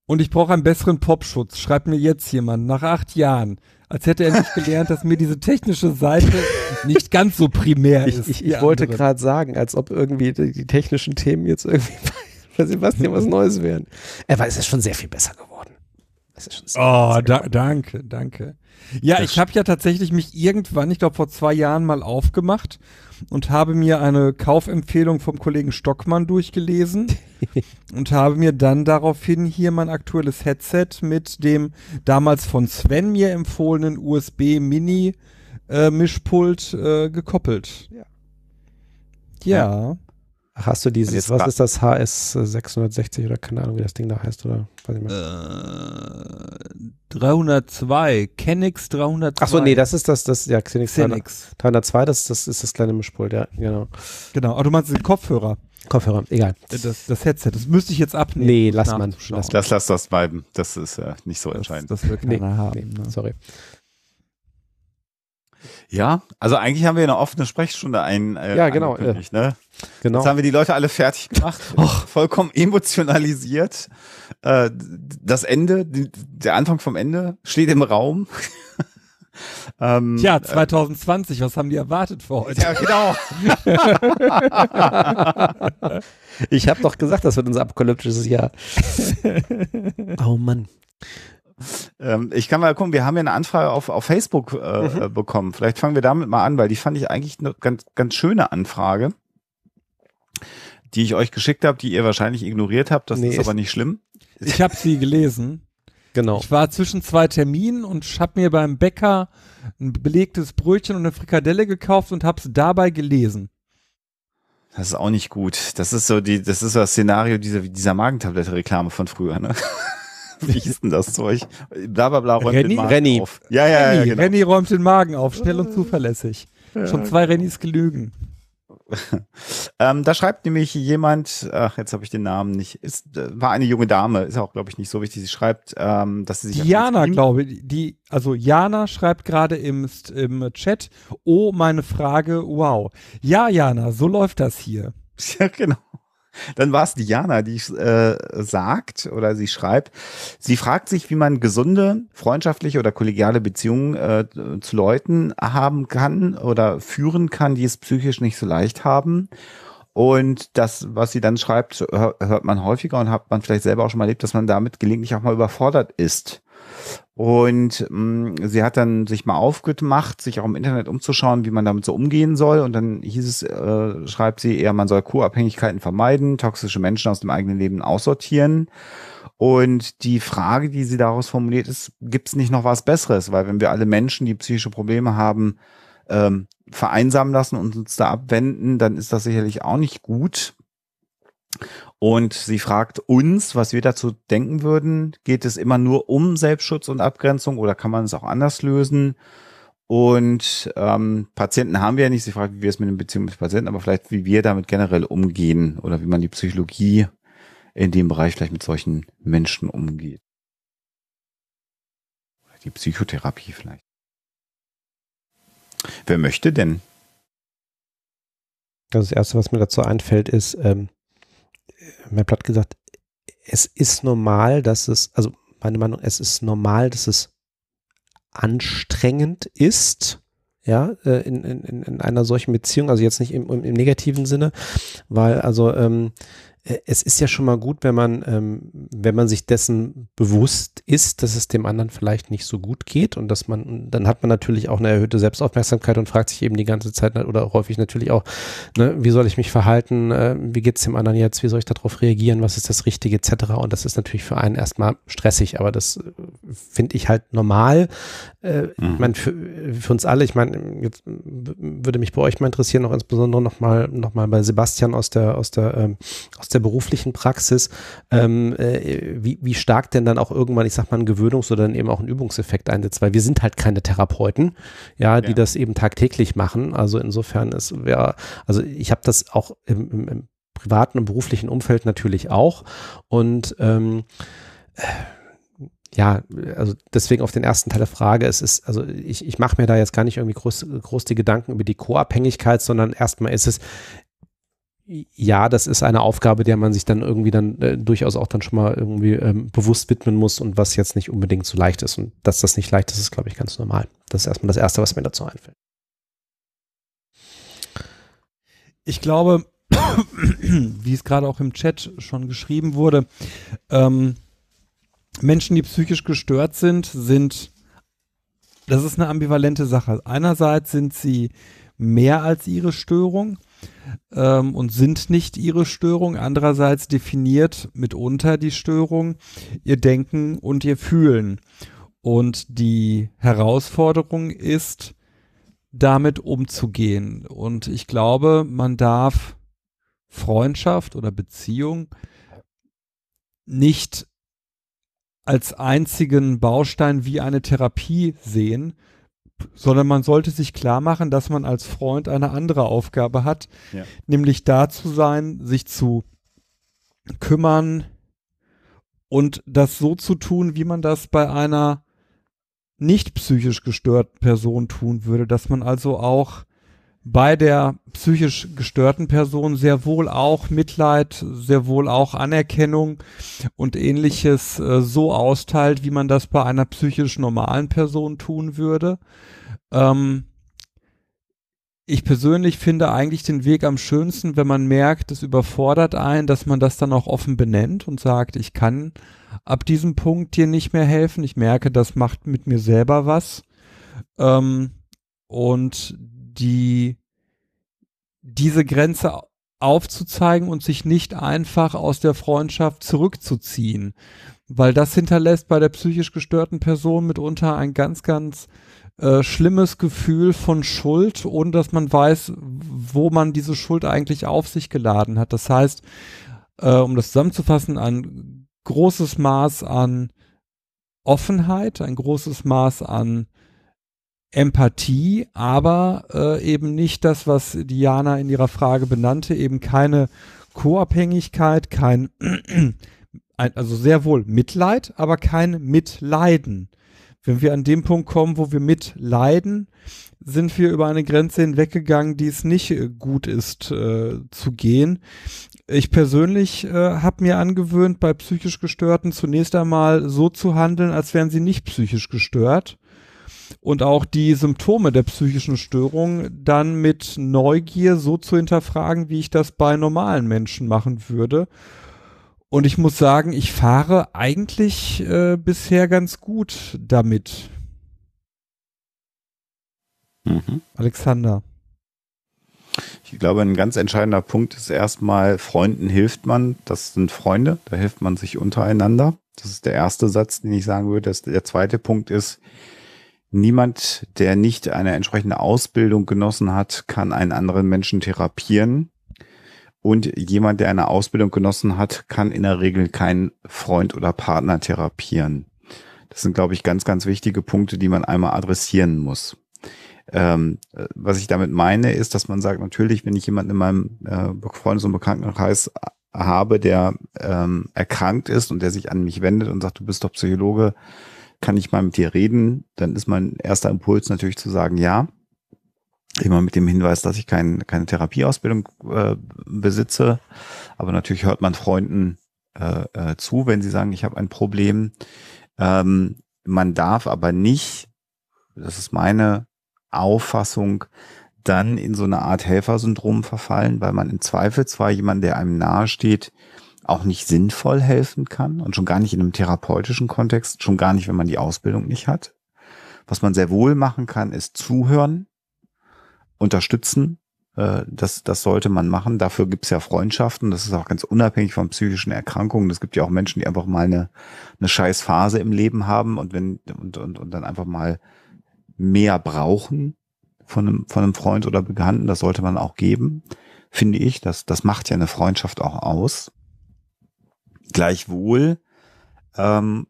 Und ich brauche einen besseren Popschutz, schreibt mir jetzt jemand, nach acht Jahren. Als hätte er nicht gelernt, dass mir diese technische Seite nicht ganz so primär Ich, ist. ich, wie ich wollte gerade sagen, als ob irgendwie die, die technischen Themen jetzt irgendwie bei Sebastian was Neues wären. Aber es ist schon sehr viel besser geworden. Es ist schon sehr Oh, besser da, danke, danke. Ja, Das ich habe ja tatsächlich mich irgendwann, ich glaube vor zwei Jahren mal aufgemacht und habe mir eine Kaufempfehlung vom Kollegen Stockmann durchgelesen und habe mir dann daraufhin hier mein aktuelles Headset mit dem damals von Sven mir empfohlenen USB Mini äh, Mischpult äh, gekoppelt. Ja. Ja. Ach, hast du Und dieses, jetzt was ist das, HS 660 oder keine Ahnung, wie das Ding da heißt oder weiß ich Äh, mehr. 302, Kenix 302. Ach so, nee, das ist das, das, ja, Xenix Xenix. 302, das, das ist das kleine Mischpult, ja, genau. Genau, aber du meinst den Kopfhörer, Kopfhörer, egal. das, das Headset, das müsste ich jetzt abnehmen. Nee, lass man, nachzuschauen. lass Das lass das bleiben. Das ist äh, nicht so Das, entscheidend. das Nee, keiner haben. Nee, ne? sorry. Ja, also eigentlich haben wir eine offene Sprechstunde ein. Äh, Ja, genau, angekündigt, Ne? Genau. Jetzt haben wir die Leute alle fertig gemacht, vollkommen emotionalisiert. Äh, das Ende, die, der Anfang vom Ende steht im Raum. ähm, Tja, 2020, was haben die erwartet für heute? Ja, genau. Ich habe doch gesagt, das wird unser apokalyptisches Jahr. oh Mann. Ähm, ich kann mal gucken, wir haben ja eine Anfrage auf, auf Facebook äh, Mhm. äh, bekommen. Vielleicht fangen wir damit mal an, weil die fand ich eigentlich eine ganz, ganz schöne Anfrage, die ich euch geschickt habe, die ihr wahrscheinlich ignoriert habt. Das Nee, ist ist- aber nicht schlimm. Ich habe sie gelesen. Genau. Ich war zwischen zwei Terminen und habe mir beim Bäcker ein belegtes Brötchen und eine Frikadelle gekauft und habe es dabei gelesen. Das ist auch nicht gut. Das ist so die, das ist so das Szenario dieser, dieser Magentablette-Reklame von früher, ne? Wie hieß denn das Zeug? Bla bla bla räumt Renny? den Magen Renny. auf. Ja, ja, ja, Renny, genau. Renny räumt den Magen auf, schnell und zuverlässig. Schon zwei Rennys gelügen. Ähm, da schreibt nämlich jemand, ach, jetzt habe ich den Namen nicht, ist, äh, war eine junge Dame, ist auch, glaube ich, nicht so wichtig. Sie schreibt, ähm, dass sie sich Stream- glaube ich, die, also Jana schreibt gerade im, im Chat, oh, meine Frage, wow. Ja, Jana, so läuft das hier. Ja, genau. Dann war es Diana, die äh, sagt oder sie schreibt, sie fragt sich, wie man gesunde, freundschaftliche oder kollegiale Beziehungen äh, zu Leuten haben kann oder führen kann, die es psychisch nicht so leicht haben. Und das, was sie dann schreibt, hör, hört man häufiger und hat man vielleicht selber auch schon mal erlebt, dass man damit gelegentlich auch mal überfordert ist. Und mh, sie hat dann sich mal aufgemacht, sich auch im Internet umzuschauen, wie man damit so umgehen soll. Und dann hieß es, äh, schreibt sie eher, man soll Co-Abhängigkeiten vermeiden, toxische Menschen aus dem eigenen Leben aussortieren. Und die Frage, die sie daraus formuliert, ist, gibt es nicht noch was Besseres? Weil wenn wir alle Menschen, die psychische Probleme haben, ähm, vereinsamen lassen und uns da abwenden, dann ist das sicherlich auch nicht gut. Und sie fragt uns, was wir dazu denken würden. Geht es immer nur um Selbstschutz und Abgrenzung oder kann man es auch anders lösen? Und ähm, Patienten haben wir ja nicht. Sie fragt, wie wir es mit den Beziehungen mit Patienten, aber vielleicht wie wir damit generell umgehen oder wie man die Psychologie in dem Bereich vielleicht mit solchen Menschen umgeht. Die Psychotherapie vielleicht. Wer möchte denn? Also das Erste, was mir dazu einfällt, ist, ähm, mir platt gesagt, es ist normal, dass es, also meine Meinung, es ist normal, dass es anstrengend ist, ja, äh, in, in, in einer solchen Beziehung, also jetzt nicht im, im negativen Sinne, weil also ähm, äh, es ist ja schon mal gut, wenn man, ähm, wenn man sich dessen bewusst ist, dass es dem anderen vielleicht nicht so gut geht und dass man, dann hat man natürlich auch eine erhöhte Selbstaufmerksamkeit und fragt sich eben die ganze Zeit oder häufig natürlich auch, ne, wie soll ich mich verhalten, äh, wie geht es dem anderen jetzt, wie soll ich darauf reagieren, was ist das Richtige etc. Und das ist natürlich für einen erstmal stressig, aber das äh, finde ich halt normal. Äh, mhm. Ich meine, für, für uns alle, ich meine, jetzt würde mich bei euch mal interessieren, noch insbesondere nochmal noch mal bei Sebastian aus der, aus der, ähm, aus der beruflichen Praxis, ähm, äh, wie, wie stark denn dann auch irgendwann, ich sag mal, ein Gewöhnungs- oder dann eben auch ein Übungseffekt einsetzt, weil wir sind halt keine Therapeuten, ja, die ja. das eben tagtäglich machen. Also insofern ist ja, also ich habe das auch im, im, im, privaten und beruflichen Umfeld natürlich auch und ähm, ja, also deswegen auf den ersten Teil der Frage, es ist, also ich, ich mache mir da jetzt gar nicht irgendwie groß, groß die Gedanken über die Co-Abhängigkeit, sondern erstmal ist es, ja, das ist eine Aufgabe, der man sich dann irgendwie dann äh, durchaus auch dann schon mal irgendwie ähm, bewusst widmen muss und was jetzt nicht unbedingt so leicht ist. Und dass das nicht leicht ist, ist, glaube ich, ganz normal. Das ist erstmal das Erste, was mir dazu einfällt. Ich glaube, wie es gerade auch im Chat schon geschrieben wurde, ähm, Menschen, die psychisch gestört sind, sind, das ist eine ambivalente Sache. Einerseits sind sie mehr als ihre Störung ähm, und sind nicht ihre Störung. Andererseits definiert mitunter die Störung ihr Denken und ihr Fühlen. Und die Herausforderung ist, damit umzugehen. Und ich glaube, man darf Freundschaft oder Beziehung nicht als einzigen Baustein wie eine Therapie sehen, sondern man sollte sich klar machen, dass man als Freund eine andere Aufgabe hat, ja. nämlich da zu sein, sich zu kümmern und das so zu tun, wie man das bei einer nicht psychisch gestörten Person tun würde, dass man also auch bei der psychisch gestörten Person sehr wohl auch Mitleid, sehr wohl auch Anerkennung und ähnliches äh, so austeilt, wie man das bei einer psychisch normalen Person tun würde. Ähm, ich persönlich finde eigentlich den Weg am schönsten, wenn man merkt, es überfordert einen, dass man das dann auch offen benennt und sagt, ich kann ab diesem Punkt dir nicht mehr helfen. Ich merke, das macht mit mir selber was. Ähm, und die, diese Grenze aufzuzeigen und sich nicht einfach aus der Freundschaft zurückzuziehen. Weil das hinterlässt bei der psychisch gestörten Person mitunter ein ganz, ganz äh, schlimmes Gefühl von Schuld, ohne dass man weiß, wo man diese Schuld eigentlich auf sich geladen hat. Das heißt, äh, um das zusammenzufassen, ein großes Maß an Offenheit, ein großes Maß an Empathie, aber äh, eben nicht das, was Diana in ihrer Frage benannte, eben keine Co-Abhängigkeit, kein, also sehr wohl Mitleid, aber kein Mitleiden. Wenn wir an dem Punkt kommen, wo wir mitleiden, sind wir über eine Grenze hinweggegangen, die es nicht äh, gut ist äh, zu gehen. Ich persönlich äh, habe mir angewöhnt, bei psychisch Gestörten zunächst einmal so zu handeln, als wären sie nicht psychisch gestört und auch die Symptome der psychischen Störung dann mit Neugier so zu hinterfragen, wie ich das bei normalen Menschen machen würde. Und ich muss sagen, ich fahre eigentlich äh, bisher ganz gut damit. Mhm. Alexander. Ich glaube, ein ganz entscheidender Punkt ist erstmal, Freunden hilft man. Das sind Freunde, da hilft man sich untereinander. Das ist der erste Satz, den ich sagen würde. der zweite Punkt ist, Niemand, der nicht eine entsprechende Ausbildung genossen hat, kann einen anderen Menschen therapieren. Und jemand, der eine Ausbildung genossen hat, kann in der Regel keinen Freund oder Partner therapieren. Das sind, glaube ich, ganz, ganz wichtige Punkte, die man einmal adressieren muss. Ähm, was ich damit meine, ist, dass man sagt, natürlich, wenn ich jemanden in meinem äh, Freundes- und Bekanntenkreis habe, der ähm, erkrankt ist und der sich an mich wendet und sagt, du bist doch Psychologe, kann ich mal mit dir reden, dann ist mein erster Impuls natürlich zu sagen, ja. Immer mit dem Hinweis, dass ich kein, keine Therapieausbildung äh, besitze. Aber natürlich hört man Freunden äh, äh, zu, wenn sie sagen, ich habe ein Problem. Ähm, man darf aber nicht, das ist meine Auffassung, dann in so eine Art Helfersyndrom verfallen, weil man im Zweifel zwar jemand, der einem nahesteht, auch nicht sinnvoll helfen kann und schon gar nicht in einem therapeutischen Kontext, schon gar nicht, wenn man die Ausbildung nicht hat. Was man sehr wohl machen kann, ist zuhören, unterstützen. Äh, das, das sollte man machen. Dafür gibt es ja Freundschaften. Das ist auch ganz unabhängig von psychischen Erkrankungen. Es gibt ja auch Menschen, die einfach mal eine, eine scheiß Phase im Leben haben und wenn und, und, und dann einfach mal mehr brauchen von einem, von einem Freund oder Bekannten. Das sollte man auch geben, finde ich. Das, das macht ja eine Freundschaft auch aus. Gleichwohl ähm,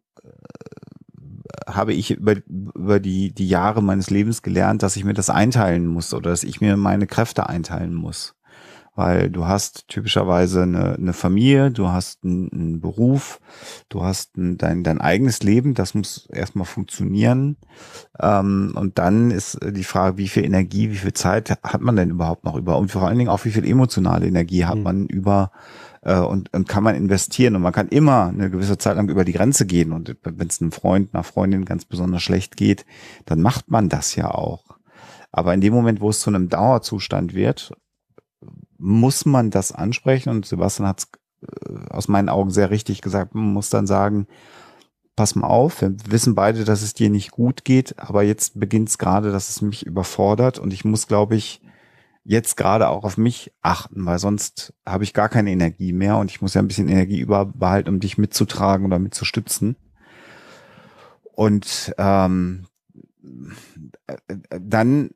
habe ich über, über die, die Jahre meines Lebens gelernt, dass ich mir das einteilen muss oder dass ich mir meine Kräfte einteilen muss. Weil du hast typischerweise eine, eine Familie, du hast einen, einen Beruf, du hast ein, dein, dein eigenes Leben, das muss erstmal funktionieren. Ähm, und dann ist die Frage, wie viel Energie, wie viel Zeit hat man denn überhaupt noch über? Und vor allen Dingen auch, wie viel emotionale Energie hat mhm. man über äh, und, und kann man investieren. Und man kann immer eine gewisse Zeit lang über die Grenze gehen. Und wenn es einem Freund, einer Freundin ganz besonders schlecht geht, dann macht man das ja auch. Aber in dem Moment, wo es zu einem Dauerzustand wird, muss man das ansprechen. Und Sebastian hat es äh, aus meinen Augen sehr richtig gesagt, man muss dann sagen, pass mal auf, wir wissen beide, dass es dir nicht gut geht, aber jetzt beginnt es gerade, dass es mich überfordert. Und ich muss, glaube ich, jetzt gerade auch auf mich achten, weil sonst habe ich gar keine Energie mehr und ich muss ja ein bisschen Energie überbehalten, um dich mitzutragen oder mitzustützen. Und ähm, dann,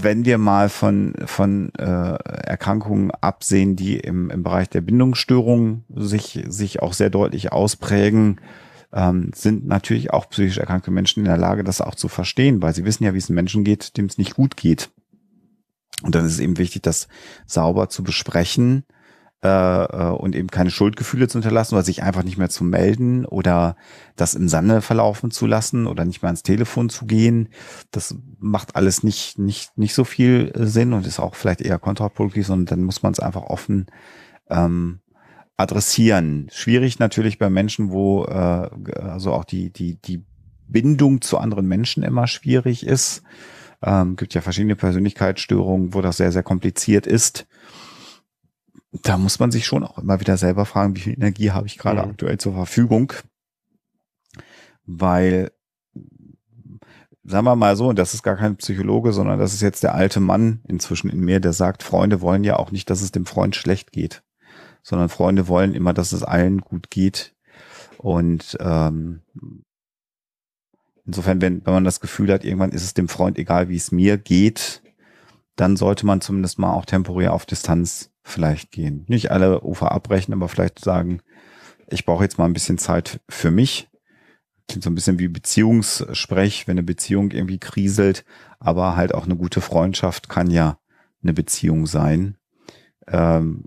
wenn wir mal von, von äh, Erkrankungen absehen, die im, im Bereich der Bindungsstörungen sich, sich auch sehr deutlich ausprägen, ähm, sind natürlich auch psychisch erkrankte Menschen in der Lage, das auch zu verstehen, weil sie wissen ja, wie es Menschen geht, dem es nicht gut geht. Und dann ist es eben wichtig, das sauber zu besprechen äh, äh, und eben keine Schuldgefühle zu hinterlassen oder sich einfach nicht mehr zu melden oder das im Sande verlaufen zu lassen oder nicht mehr ans Telefon zu gehen. Das macht alles nicht, nicht, nicht so viel Sinn und ist auch vielleicht eher kontraproduktiv, sondern dann muss man es einfach offen ähm, adressieren. Schwierig natürlich bei Menschen, wo äh, also auch die, die, die Bindung zu anderen Menschen immer schwierig ist. Ähm, gibt ja verschiedene Persönlichkeitsstörungen, wo das sehr, sehr kompliziert ist. Da muss man sich schon auch immer wieder selber fragen, wie viel Energie habe ich gerade mhm. aktuell zur Verfügung? Weil, sagen wir mal so, und das ist gar kein Psychologe, sondern das ist jetzt der alte Mann inzwischen in mir, der sagt, Freunde wollen ja auch nicht, dass es dem Freund schlecht geht, sondern Freunde wollen immer, dass es allen gut geht. Und ähm, Insofern, wenn, wenn man das Gefühl hat, irgendwann ist es dem Freund egal, wie es mir geht, dann sollte man zumindest mal auch temporär auf Distanz vielleicht gehen. Nicht alle Ufer abbrechen, aber vielleicht sagen, ich brauche jetzt mal ein bisschen Zeit für mich. Klingt so ein bisschen wie Beziehungssprech, wenn eine Beziehung irgendwie kriselt, aber halt auch eine gute Freundschaft kann ja eine Beziehung sein. Ähm,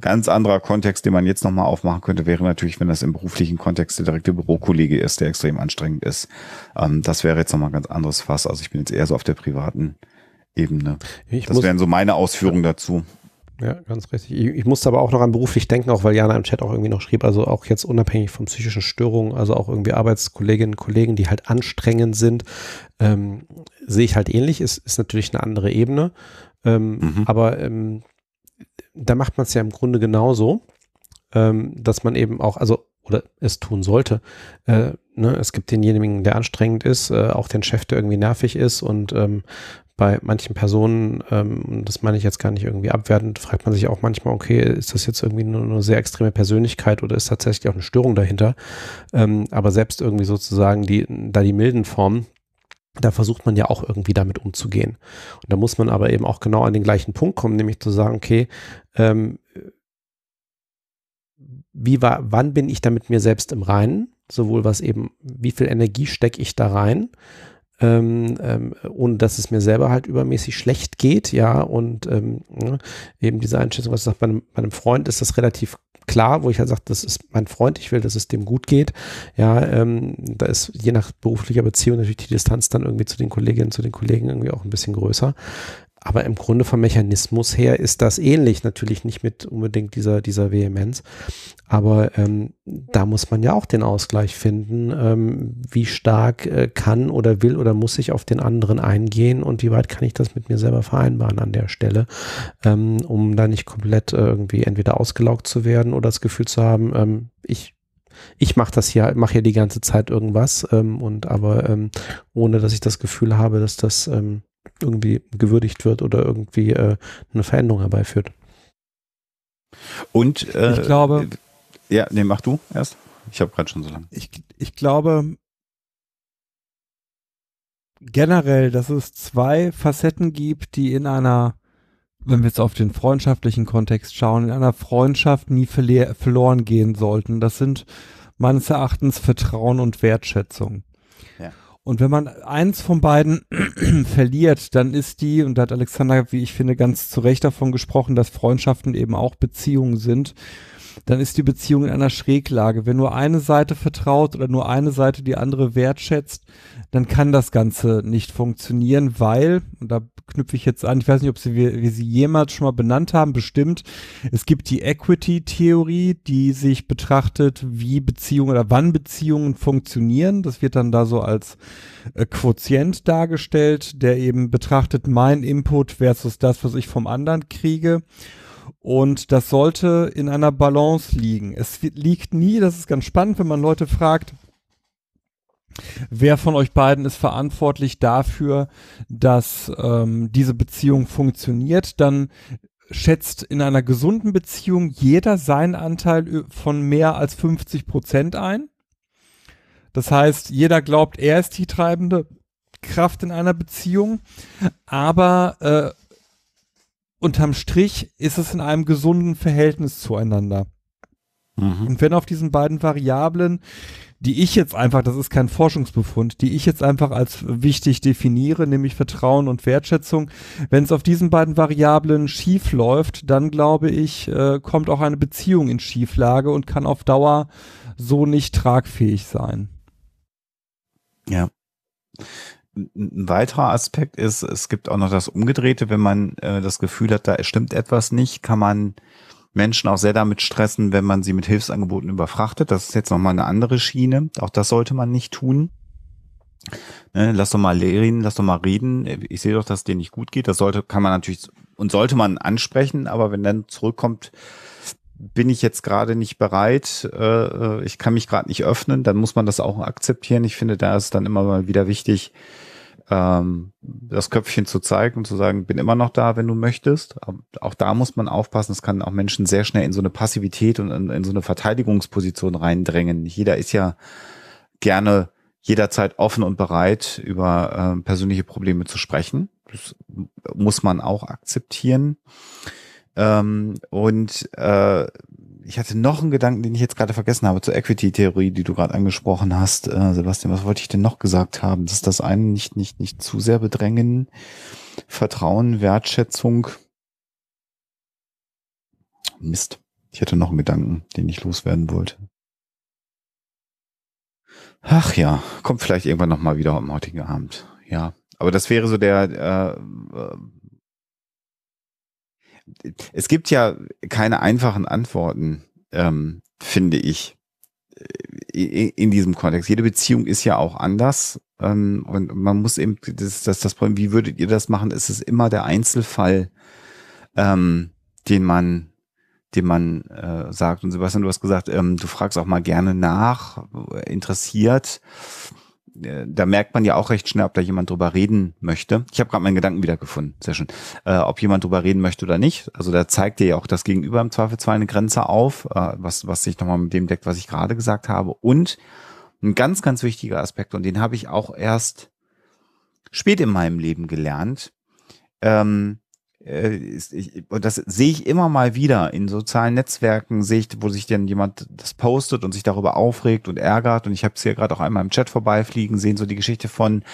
ganz anderer Kontext, den man jetzt nochmal aufmachen könnte, wäre natürlich, wenn das im beruflichen Kontext der direkte Bürokollege ist, der extrem anstrengend ist. Ähm, das wäre jetzt nochmal ein ganz anderes Fass. Also ich bin jetzt eher so auf der privaten Ebene. Ich das wären so meine Ausführungen dazu. Ja, ganz richtig. Ich, ich, musste aber auch noch an beruflich denken, auch weil Jana im Chat auch irgendwie noch schrieb, also auch jetzt unabhängig von psychischen Störungen, also auch irgendwie Arbeitskolleginnen und Kollegen, die halt anstrengend sind, ähm, sehe ich halt ähnlich, ist, ist natürlich eine andere Ebene. Ähm, mhm. Aber ähm, da macht man es ja im Grunde genauso, ähm, dass man eben auch, also oder es tun sollte. Äh, ne, es gibt denjenigen, der anstrengend ist, äh, auch den Chef, der irgendwie nervig ist und ähm, bei manchen Personen, ähm, das meine ich jetzt gar nicht irgendwie abwertend, fragt man sich auch manchmal, okay, ist das jetzt irgendwie nur eine sehr extreme Persönlichkeit oder ist tatsächlich auch eine Störung dahinter? Ähm, aber selbst irgendwie sozusagen die, da die milden Formen, da versucht man ja auch irgendwie damit umzugehen. Und da muss man aber eben auch genau an den gleichen Punkt kommen, nämlich zu sagen, okay, ähm, wie war, wann bin ich da mit mir selbst im Reinen? Sowohl was eben, wie viel Energie stecke ich da rein? Ähm, ähm, ohne dass es mir selber halt übermäßig schlecht geht, ja, und ähm, ne, eben diese Einschätzung, was ich sage, bei einem, bei einem Freund ist das relativ klar, wo ich halt sage, das ist mein Freund, ich will, dass es dem gut geht. Ja, ähm, da ist je nach beruflicher Beziehung natürlich die Distanz dann irgendwie zu den Kolleginnen, zu den Kollegen irgendwie auch ein bisschen größer. Aber im Grunde vom Mechanismus her ist das ähnlich, natürlich nicht mit unbedingt dieser, dieser Vehemenz. Aber ähm, da muss man ja auch den Ausgleich finden, ähm, wie stark äh, kann oder will oder muss ich auf den anderen eingehen und wie weit kann ich das mit mir selber vereinbaren an der Stelle, ähm, um da nicht komplett äh, irgendwie entweder ausgelaugt zu werden oder das Gefühl zu haben, ähm, ich ich mache das hier, mache hier die ganze Zeit irgendwas ähm, und aber ähm, ohne dass ich das Gefühl habe, dass das ähm, irgendwie gewürdigt wird oder irgendwie äh, eine Veränderung herbeiführt. Und äh, ich glaube, ja, nee, mach du erst. Ich habe gerade schon so lange. Ich, ich glaube generell, dass es zwei Facetten gibt, die in einer, wenn wir jetzt auf den freundschaftlichen Kontext schauen, in einer Freundschaft nie verloren gehen sollten. Das sind meines Erachtens Vertrauen und Wertschätzung. Und wenn man eins von beiden verliert, dann ist die, und da hat Alexander, wie ich finde, ganz zu Recht davon gesprochen, dass Freundschaften eben auch Beziehungen sind, dann ist die Beziehung in einer Schräglage. Wenn nur eine Seite vertraut oder nur eine Seite die andere wertschätzt, dann kann das Ganze nicht funktionieren, weil, und da knüpfe ich jetzt an, ich weiß nicht, ob sie, wir, wir sie jemals schon mal benannt haben, bestimmt, es gibt die Equity-Theorie, die sich betrachtet, wie Beziehungen oder wann Beziehungen funktionieren. Das wird dann da so als äh, Quotient dargestellt, der eben betrachtet mein Input versus das, was ich vom anderen kriege. Und das sollte in einer Balance liegen. Es liegt nie, das ist ganz spannend, wenn man Leute fragt, Wer von euch beiden ist verantwortlich dafür, dass ähm, diese Beziehung funktioniert? Dann schätzt in einer gesunden Beziehung jeder seinen Anteil von mehr als 50 Prozent ein. Das heißt, jeder glaubt, er ist die treibende Kraft in einer Beziehung, aber äh, unterm Strich ist es in einem gesunden Verhältnis zueinander. Mhm. Und wenn auf diesen beiden Variablen die ich jetzt einfach, das ist kein Forschungsbefund, die ich jetzt einfach als wichtig definiere, nämlich Vertrauen und Wertschätzung. Wenn es auf diesen beiden Variablen schief läuft, dann glaube ich, äh, kommt auch eine Beziehung in Schieflage und kann auf Dauer so nicht tragfähig sein. Ja. Ein weiterer Aspekt ist, es gibt auch noch das Umgedrehte, wenn man äh, das Gefühl hat, da stimmt etwas nicht, kann man Menschen auch sehr damit stressen, wenn man sie mit Hilfsangeboten überfrachtet. Das ist jetzt nochmal eine andere Schiene. Auch das sollte man nicht tun. Ne, lass doch mal reden, lass doch mal reden. Ich sehe doch, dass es dir nicht gut geht. Das sollte, kann man natürlich und sollte man ansprechen, aber wenn dann zurückkommt, bin ich jetzt gerade nicht bereit, äh, ich kann mich gerade nicht öffnen, dann muss man das auch akzeptieren. Ich finde, da ist dann immer mal wieder wichtig, ähm, das Köpfchen zu zeigen und zu sagen, bin immer noch da, wenn du möchtest. Auch da muss man aufpassen, es kann auch Menschen sehr schnell in so eine Passivität und in, in so eine Verteidigungsposition reindrängen. Jeder ist ja gerne jederzeit offen und bereit, über äh, persönliche Probleme zu sprechen. Das muss man auch akzeptieren. Ähm, und äh, ich hatte noch einen Gedanken, den ich jetzt gerade vergessen habe, zur Equity-Theorie, die du gerade angesprochen hast. Äh, Sebastian, was wollte ich denn noch gesagt haben? Dass das eine nicht, nicht, nicht zu sehr bedrängen. Vertrauen, Wertschätzung. Mist. Ich hatte noch einen Gedanken, den ich loswerden wollte. Ach ja, kommt vielleicht irgendwann nochmal wieder am heutigen Abend. Ja, aber das wäre so der, äh, es gibt ja keine einfachen Antworten, ähm, finde ich, äh, in diesem Kontext. Jede Beziehung ist ja auch anders. Ähm, und man muss eben, das, das, das Problem, wie würdet ihr das machen? Ist es immer der Einzelfall, ähm, den man den man äh, sagt. Und Sebastian, du hast gesagt, ähm, du fragst auch mal gerne nach, interessiert. Äh, da merkt man ja auch recht schnell, ob da jemand drüber reden möchte. Ich habe gerade meinen Gedanken wiedergefunden, sehr schön. Äh, ob jemand drüber reden möchte oder nicht. Also da zeigt dir ja auch das Gegenüber im Zweifelsfall eine Grenze auf, äh, was, was sich nochmal mit dem deckt, was ich gerade gesagt habe. Und ein ganz, ganz wichtiger Aspekt, und den habe ich auch erst spät in meinem Leben gelernt. Ähm, äh, und das sehe ich immer mal wieder in sozialen Netzwerken, sehe ich, wo sich dann jemand das postet und sich darüber aufregt und ärgert. Und ich habe es hier gerade auch einmal im Chat vorbeifliegen sehen, so die Geschichte von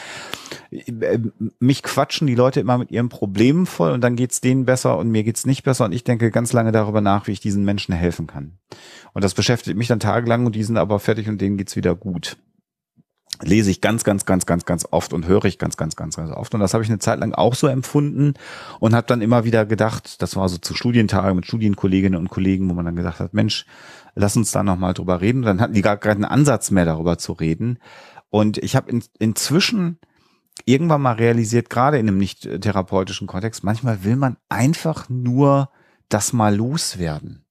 äh, mich quatschen die Leute immer mit ihren Problemen voll und dann geht's denen besser und mir geht's nicht besser. Und ich denke ganz lange darüber nach, wie ich diesen Menschen helfen kann. Und das beschäftigt mich dann tagelang und die sind aber fertig und denen geht's wieder gut lese ich ganz, ganz, ganz, ganz, ganz oft und höre ich ganz, ganz, ganz, ganz oft. Und das habe ich eine Zeit lang auch so empfunden und habe dann immer wieder gedacht, das war so zu Studientagen mit Studienkolleginnen und Kollegen, wo man dann gesagt hat, Mensch, lass uns da nochmal drüber reden. Und dann hatten die gar keinen Ansatz mehr darüber zu reden. Und ich habe in, inzwischen irgendwann mal realisiert, gerade in einem nicht therapeutischen Kontext, manchmal will man einfach nur das mal loswerden.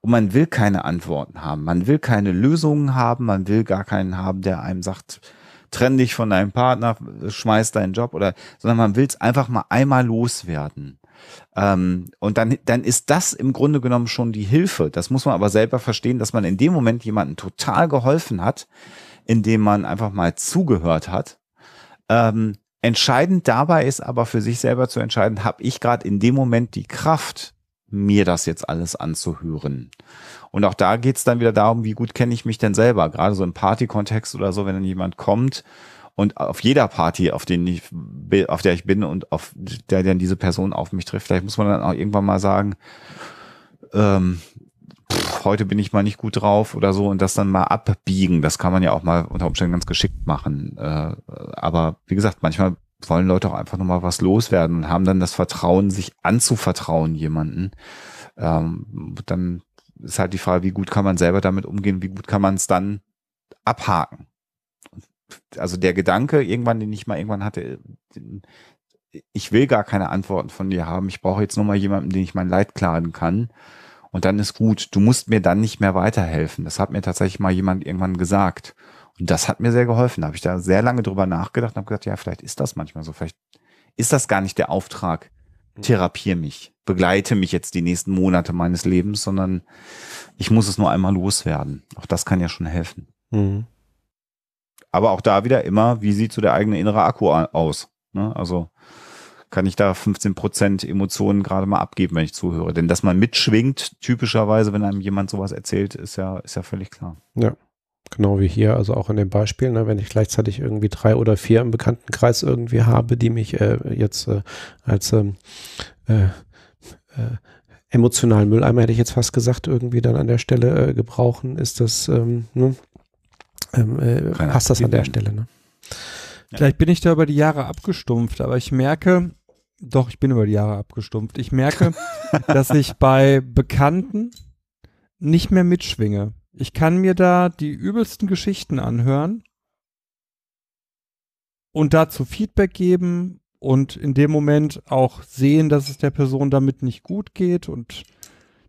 Und man will keine Antworten haben. Man will keine Lösungen haben. Man will gar keinen haben, der einem sagt, trenn dich von deinem Partner, schmeiß deinen Job oder, sondern man will es einfach mal einmal loswerden. Ähm, und dann, dann ist das im Grunde genommen schon die Hilfe. Das muss man aber selber verstehen, dass man in dem Moment jemanden total geholfen hat, indem man einfach mal zugehört hat. Ähm, entscheidend dabei ist aber für sich selber zu entscheiden, habe ich gerade in dem Moment die Kraft, mir das jetzt alles anzuhören. Und auch da geht's dann wieder darum, wie gut kenne ich mich denn selber, gerade so im Party-Kontext oder so, wenn dann jemand kommt und auf jeder Party, auf, den ich, auf der ich bin und auf der dann diese Person auf mich trifft, vielleicht muss man dann auch irgendwann mal sagen, ähm, pff, heute bin ich mal nicht gut drauf oder so und das dann mal abbiegen. Das kann man ja auch mal unter Umständen ganz geschickt machen. Äh, aber wie gesagt, manchmal wollen Leute auch einfach nochmal was loswerden und haben dann das Vertrauen, sich anzuvertrauen jemanden. Ähm, dann ist halt die Frage, wie gut kann man selber damit umgehen, wie gut kann man es dann abhaken. Also der Gedanke, irgendwann, den ich mal irgendwann hatte, ich will gar keine Antworten von dir haben, ich brauche jetzt nur mal jemanden, den ich mein Leid klagen kann. Und dann ist gut. Du musst mir dann nicht mehr weiterhelfen. Das hat mir tatsächlich mal jemand irgendwann gesagt. Und das hat mir sehr geholfen. Da habe ich da sehr lange drüber nachgedacht und habe gesagt, ja, vielleicht ist das manchmal so. Vielleicht ist das gar nicht der Auftrag. Mhm. Therapier mich, begleite mich jetzt die nächsten Monate meines Lebens, sondern ich muss es nur einmal loswerden. Auch das kann ja schon helfen. Mhm. Aber auch da wieder immer, wie sieht so der eigene innere Akku aus? Ne? Also kann ich da 15 Prozent Emotionen gerade mal abgeben, wenn ich zuhöre. Denn dass man mitschwingt, typischerweise, wenn einem jemand sowas erzählt, ist ja, ist ja völlig klar. Ja. Genau wie hier, also auch in dem Beispiel, ne, wenn ich gleichzeitig irgendwie drei oder vier im Bekanntenkreis irgendwie habe, die mich äh, jetzt äh, als ähm, äh, äh, emotionalen Mülleimer, hätte ich jetzt fast gesagt, irgendwie dann an der Stelle äh, gebrauchen, ist das, ähm, ne, ähm, äh, passt das an der Stelle. Ne? Vielleicht bin ich da über die Jahre abgestumpft, aber ich merke, doch, ich bin über die Jahre abgestumpft. Ich merke, dass ich bei Bekannten nicht mehr mitschwinge. Ich kann mir da die übelsten Geschichten anhören und dazu Feedback geben und in dem Moment auch sehen, dass es der Person damit nicht gut geht und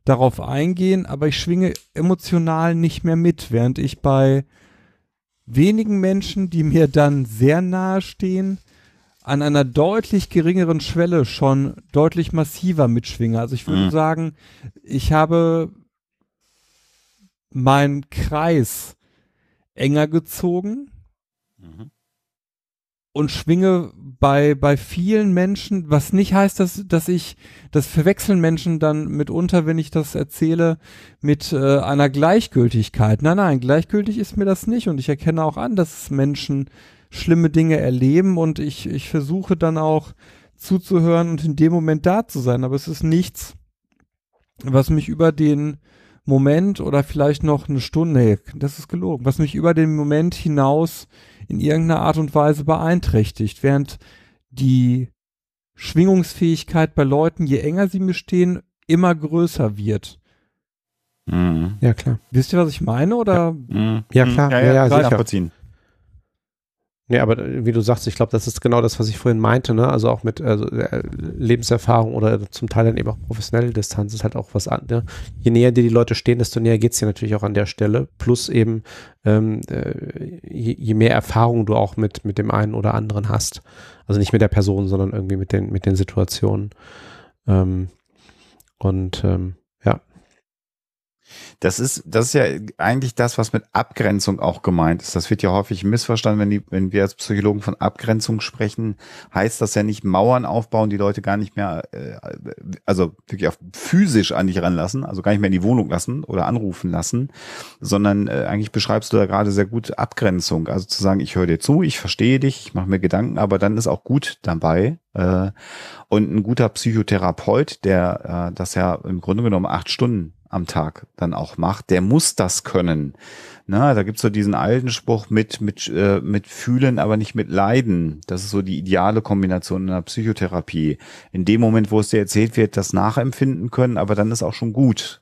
darauf eingehen, aber ich schwinge emotional nicht mehr mit, während ich bei wenigen Menschen, die mir dann sehr nahe stehen, an einer deutlich geringeren Schwelle schon deutlich massiver mitschwinge. Also ich würde mhm. sagen, ich habe meinen Kreis enger gezogen mhm. und schwinge bei, bei vielen Menschen, was nicht heißt, dass, dass ich, das verwechseln Menschen dann mitunter, wenn ich das erzähle, mit äh, einer Gleichgültigkeit. Nein, nein, gleichgültig ist mir das nicht und ich erkenne auch an, dass Menschen schlimme Dinge erleben und ich, ich versuche dann auch zuzuhören und in dem Moment da zu sein, aber es ist nichts, was mich über den Moment oder vielleicht noch eine Stunde, nee, das ist gelogen, was mich über den Moment hinaus in irgendeiner Art und Weise beeinträchtigt, während die Schwingungsfähigkeit bei Leuten, je enger sie mir stehen, immer größer wird. Mhm. Ja, klar. Wisst ihr, was ich meine? Oder? Ja, mhm. ja klar. Ja, ja, ja, ja sicher. Nee, aber äh, wie du sagst, ich glaube, das ist genau das, was ich vorhin meinte, ne? Also auch mit also, äh, Lebenserfahrung oder zum Teil dann eben auch professionelle Distanz ist halt auch was anderes. Ne? Je näher dir die Leute stehen, desto näher geht's dir natürlich auch an der Stelle. Plus eben, ähm, äh, je, je, mehr Erfahrung du auch mit, mit dem einen oder anderen hast. Also nicht mit der Person, sondern irgendwie mit den, mit den Situationen. Ähm, und ähm. Das ist, das ist ja eigentlich das, was mit Abgrenzung auch gemeint ist. Das wird ja häufig missverstanden, wenn, die, wenn wir als Psychologen von Abgrenzung sprechen, heißt das ja nicht Mauern aufbauen, die Leute gar nicht mehr, äh, also wirklich auch physisch an dich ranlassen, also gar nicht mehr in die Wohnung lassen oder anrufen lassen, sondern äh, eigentlich beschreibst du da gerade sehr gut Abgrenzung. Also zu sagen, ich höre dir zu, ich verstehe dich, ich mache mir Gedanken, aber dann ist auch gut dabei. Äh, und ein guter Psychotherapeut, der äh, das ja im Grunde genommen acht Stunden am Tag dann auch macht, der muss das können. Na, da gibt's so diesen alten Spruch mit, mit, äh, mit fühlen, aber nicht mit leiden. Das ist so die ideale Kombination in der Psychotherapie. In dem Moment, wo es dir erzählt wird, das nachempfinden können, aber dann ist auch schon gut.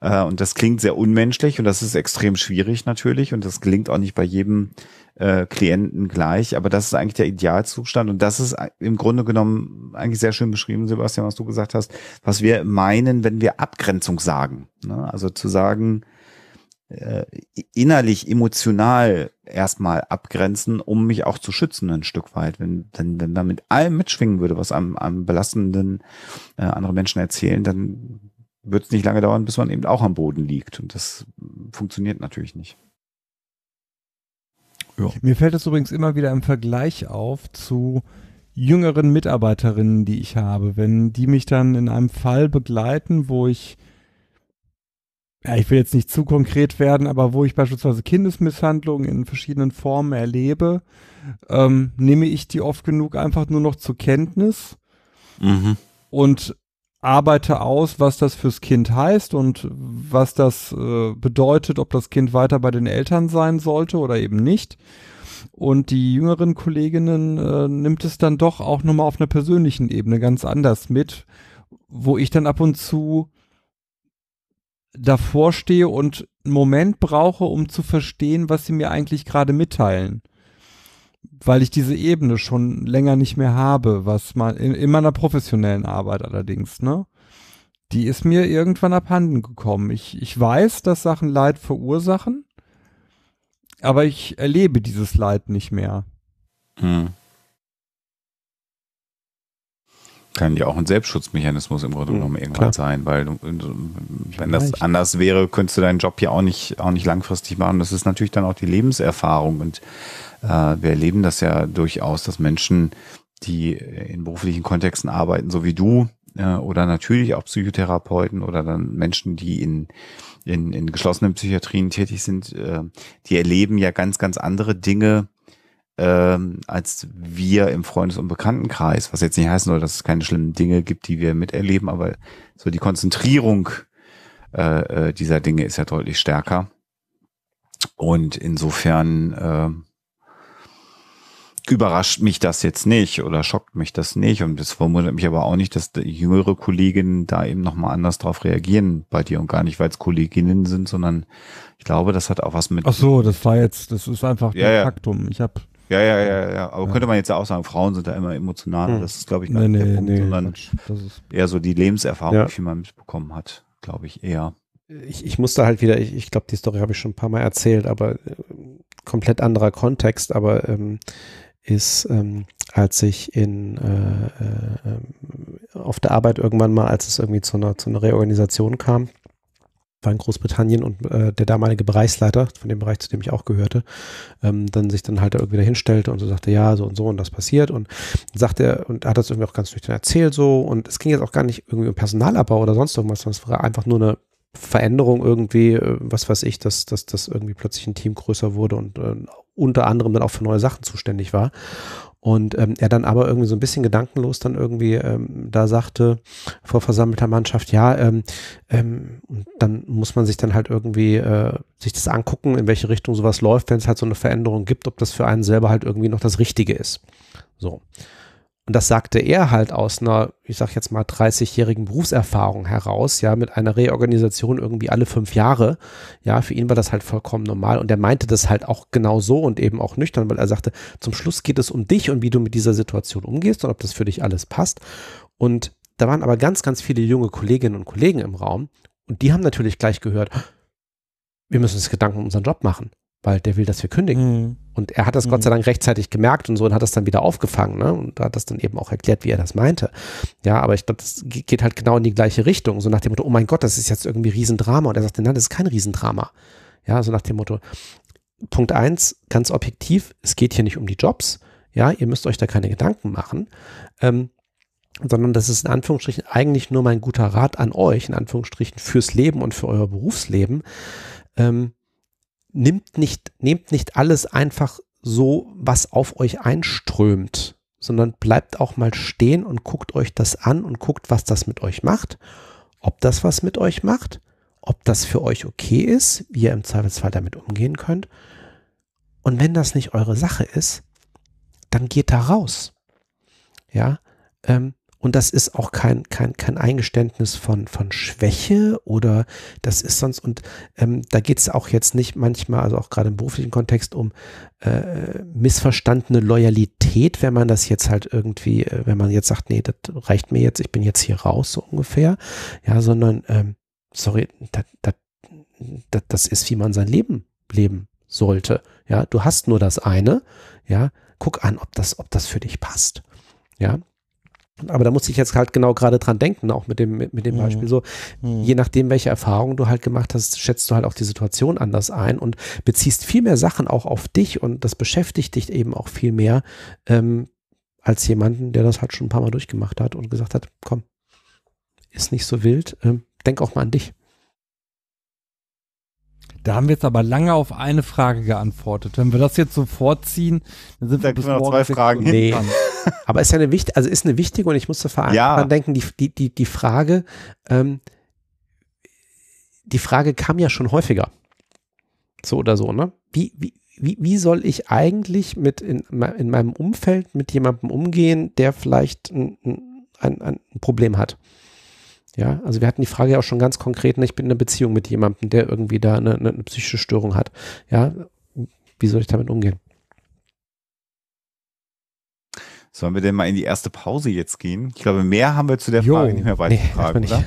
Äh, und das klingt sehr unmenschlich und das ist extrem schwierig natürlich und das gelingt auch nicht bei jedem äh, Klienten gleich, aber das ist eigentlich der Idealzustand und das ist im Grunde genommen eigentlich sehr schön beschrieben, Sebastian, was du gesagt hast, was wir meinen, wenn wir Abgrenzung sagen. Ne? Also zu sagen, äh, innerlich, emotional erstmal abgrenzen, um mich auch zu schützen ein Stück weit. Wenn, wenn, wenn man mit allem mitschwingen würde, was am, am belastenden äh, andere Menschen erzählen, dann wird es nicht lange dauern, bis man eben auch am Boden liegt. Und das funktioniert natürlich nicht. Ja. Mir fällt es übrigens immer wieder im Vergleich auf zu jüngeren Mitarbeiterinnen, die ich habe. Wenn die mich dann in einem Fall begleiten, wo ich, ja, ich will jetzt nicht zu konkret werden, aber wo ich beispielsweise Kindesmisshandlungen in verschiedenen Formen erlebe, ähm, nehme ich die oft genug einfach nur noch zur Kenntnis mhm. und arbeite aus, was das fürs Kind heißt und was das äh, bedeutet, ob das Kind weiter bei den Eltern sein sollte oder eben nicht. Und die jüngeren Kolleginnen äh, nimmt es dann doch auch nochmal auf einer persönlichen Ebene ganz anders mit, wo ich dann ab und zu davor stehe und einen Moment brauche, um zu verstehen, was sie mir eigentlich gerade mitteilen weil ich diese Ebene schon länger nicht mehr habe, was man in, in meiner professionellen Arbeit allerdings, ne? Die ist mir irgendwann abhanden gekommen. Ich, ich weiß, dass Sachen Leid verursachen, aber ich erlebe dieses Leid nicht mehr. Hm. Kann ja auch ein Selbstschutzmechanismus im Grunde hm, genommen irgendwann Klar. sein, weil du, wenn das anders wäre, könntest du deinen Job ja auch nicht, auch nicht langfristig machen. Das ist natürlich dann auch die Lebenserfahrung und wir erleben das ja durchaus, dass Menschen, die in beruflichen Kontexten arbeiten, so wie du, äh, oder natürlich auch Psychotherapeuten oder dann Menschen, die in, in, in geschlossenen Psychiatrien tätig sind, äh, die erleben ja ganz, ganz andere Dinge, ähm, als wir im Freundes- und Bekanntenkreis, was jetzt nicht heißen soll, dass es keine schlimmen Dinge gibt, die wir miterleben, aber so die Konzentrierung äh, äh dieser Dinge ist ja deutlich stärker. Und insofern äh, überrascht mich das jetzt nicht oder schockt mich das nicht. Und es verwundert mich aber auch nicht, dass jüngere Kolleginnen da eben nochmal anders drauf reagieren bei dir und gar nicht, weil es Kolleginnen sind, sondern ich glaube, das hat auch was mit. Ach so, das war jetzt, das ist einfach ja, ja. Faktum. Ich habe ja, ja, ja, ja. Aber ja. könnte man jetzt ja auch sagen, Frauen sind da immer emotionaler. Hm. Das ist, glaube ich, gar nee, nicht der Punkt, nee, sondern eher so die Lebenserfahrung, ja. die man mitbekommen hat, glaube ich, eher. Ich, ich musste halt wieder, ich, ich glaube, die Story habe ich schon ein paar Mal erzählt, aber äh, komplett anderer Kontext, aber ähm, ist, ähm, als ich in äh, äh, auf der Arbeit irgendwann mal, als es irgendwie zu einer, zu einer Reorganisation kam, war in Großbritannien und äh, der damalige Bereichsleiter von dem Bereich, zu dem ich auch gehörte, ähm, dann sich dann halt irgendwie dahinstellte und so sagte, ja, so und so und das passiert und sagte er und hat das irgendwie auch ganz nüchtern erzählt so und es ging jetzt auch gar nicht irgendwie um Personalabbau oder sonst irgendwas, sondern es war einfach nur eine Veränderung irgendwie, äh, was weiß ich, dass, dass, dass irgendwie plötzlich ein Team größer wurde und äh, unter anderem dann auch für neue Sachen zuständig war. Und ähm, er dann aber irgendwie so ein bisschen gedankenlos dann irgendwie ähm, da sagte vor versammelter Mannschaft, ja, ähm, ähm, dann muss man sich dann halt irgendwie äh, sich das angucken, in welche Richtung sowas läuft, wenn es halt so eine Veränderung gibt, ob das für einen selber halt irgendwie noch das Richtige ist. So. Und das sagte er halt aus einer, ich sag jetzt mal, 30-jährigen Berufserfahrung heraus, ja, mit einer Reorganisation irgendwie alle fünf Jahre. Ja, für ihn war das halt vollkommen normal. Und er meinte das halt auch genau so und eben auch nüchtern, weil er sagte, zum Schluss geht es um dich und wie du mit dieser Situation umgehst und ob das für dich alles passt. Und da waren aber ganz, ganz viele junge Kolleginnen und Kollegen im Raum und die haben natürlich gleich gehört, wir müssen uns Gedanken um unseren Job machen. Weil der will, dass wir kündigen. Mhm. Und er hat das Gott sei Dank rechtzeitig gemerkt und so und hat das dann wieder aufgefangen ne? und hat das dann eben auch erklärt, wie er das meinte. Ja, aber ich glaube, das ge- geht halt genau in die gleiche Richtung. So nach dem Motto, oh mein Gott, das ist jetzt irgendwie Riesendrama. Und er sagte, nein, das ist kein Riesendrama. Ja, so nach dem Motto, Punkt eins, ganz objektiv, es geht hier nicht um die Jobs. Ja, ihr müsst euch da keine Gedanken machen. Ähm, sondern das ist in Anführungsstrichen eigentlich nur mein guter Rat an euch, in Anführungsstrichen fürs Leben und für euer Berufsleben. Ähm, nimmt nicht, nehmt nicht alles einfach so, was auf euch einströmt, sondern bleibt auch mal stehen und guckt euch das an und guckt, was das mit euch macht, ob das was mit euch macht, ob das für euch okay ist, wie ihr im Zweifelsfall damit umgehen könnt. Und wenn das nicht eure Sache ist, dann geht da raus. Ja, ähm, und das ist auch kein, kein, kein Eingeständnis von, von Schwäche oder das ist sonst, und ähm, da geht es auch jetzt nicht manchmal, also auch gerade im beruflichen Kontext, um äh, missverstandene Loyalität, wenn man das jetzt halt irgendwie, äh, wenn man jetzt sagt, nee, das reicht mir jetzt, ich bin jetzt hier raus, so ungefähr, ja, sondern, ähm, sorry, das, das, das ist, wie man sein Leben leben sollte. Ja, du hast nur das eine, ja, guck an, ob das, ob das für dich passt. Ja, aber da muss ich jetzt halt genau gerade dran denken, auch mit dem, mit, mit dem Mhm. Beispiel so, Mhm. je nachdem, welche Erfahrungen du halt gemacht hast, schätzt du halt auch die Situation anders ein und beziehst viel mehr Sachen auch auf dich und das beschäftigt dich eben auch viel mehr ähm, als jemanden, der das halt schon ein paar Mal durchgemacht hat und gesagt hat, komm, ist nicht so wild, ähm, denk auch mal an dich. Da haben wir jetzt aber lange auf eine Frage geantwortet. Wenn wir das jetzt so vorziehen, dann sind Da wir bis morgen zwei Fragen dran. Aber ist ja eine wichtige, also ist eine wichtige und ich musste vor allem Ja. dran denken, die, die, die, die Frage, ähm, die Frage kam ja schon häufiger. So oder so, ne? Wie, wie, wie, wie soll ich eigentlich mit in, in meinem Umfeld mit jemandem umgehen, der vielleicht ein, ein, ein, ein Problem hat? Ja, also wir hatten die Frage ja auch schon ganz konkret, ne, ich bin in einer Beziehung mit jemandem, der irgendwie da eine, eine, eine psychische Störung hat. Ja, wie soll ich damit umgehen? Sollen wir denn mal in die erste Pause jetzt gehen? Ich glaube, mehr haben wir zu der Jo. Frage nicht mehr Nee, beizutragen, nicht. oder?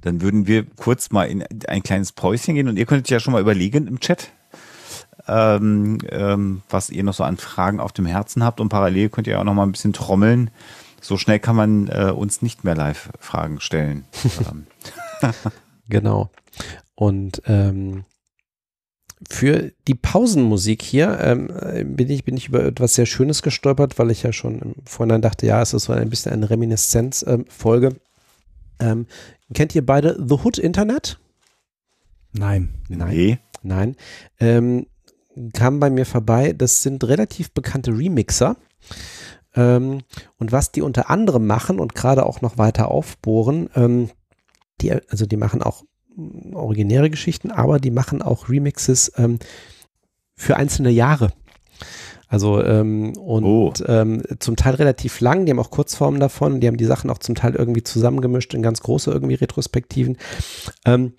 Dann würden wir kurz mal in ein kleines Päuschen gehen und ihr könntet ja schon mal überlegen im Chat, ähm, ähm, was ihr noch so an Fragen auf dem Herzen habt und parallel könnt ihr auch noch mal ein bisschen trommeln. So schnell kann man äh, uns nicht mehr live Fragen stellen. ähm, Genau. Und ähm, für die Pausenmusik hier ähm, äh, bin, ich, bin ich über etwas sehr Schönes gestolpert, weil ich ja schon im Vorhinein dachte, ja, es ist so ein bisschen eine Reminiszenz-Folge. Ähm, kennt ihr beide The Hood Internet? Nein. Nee. Nein. Ähm, kam bei mir vorbei, das sind relativ bekannte Remixer. Ähm, und was die unter anderem machen und gerade auch noch weiter aufbohren, ähm, die, also die machen auch originäre Geschichten, aber die machen auch Remixes ähm, für einzelne Jahre. Also ähm, und Oh. ähm, zum Teil relativ lang, die haben auch Kurzformen davon, die haben die Sachen auch zum Teil irgendwie zusammengemischt in ganz große irgendwie Retrospektiven. Ähm,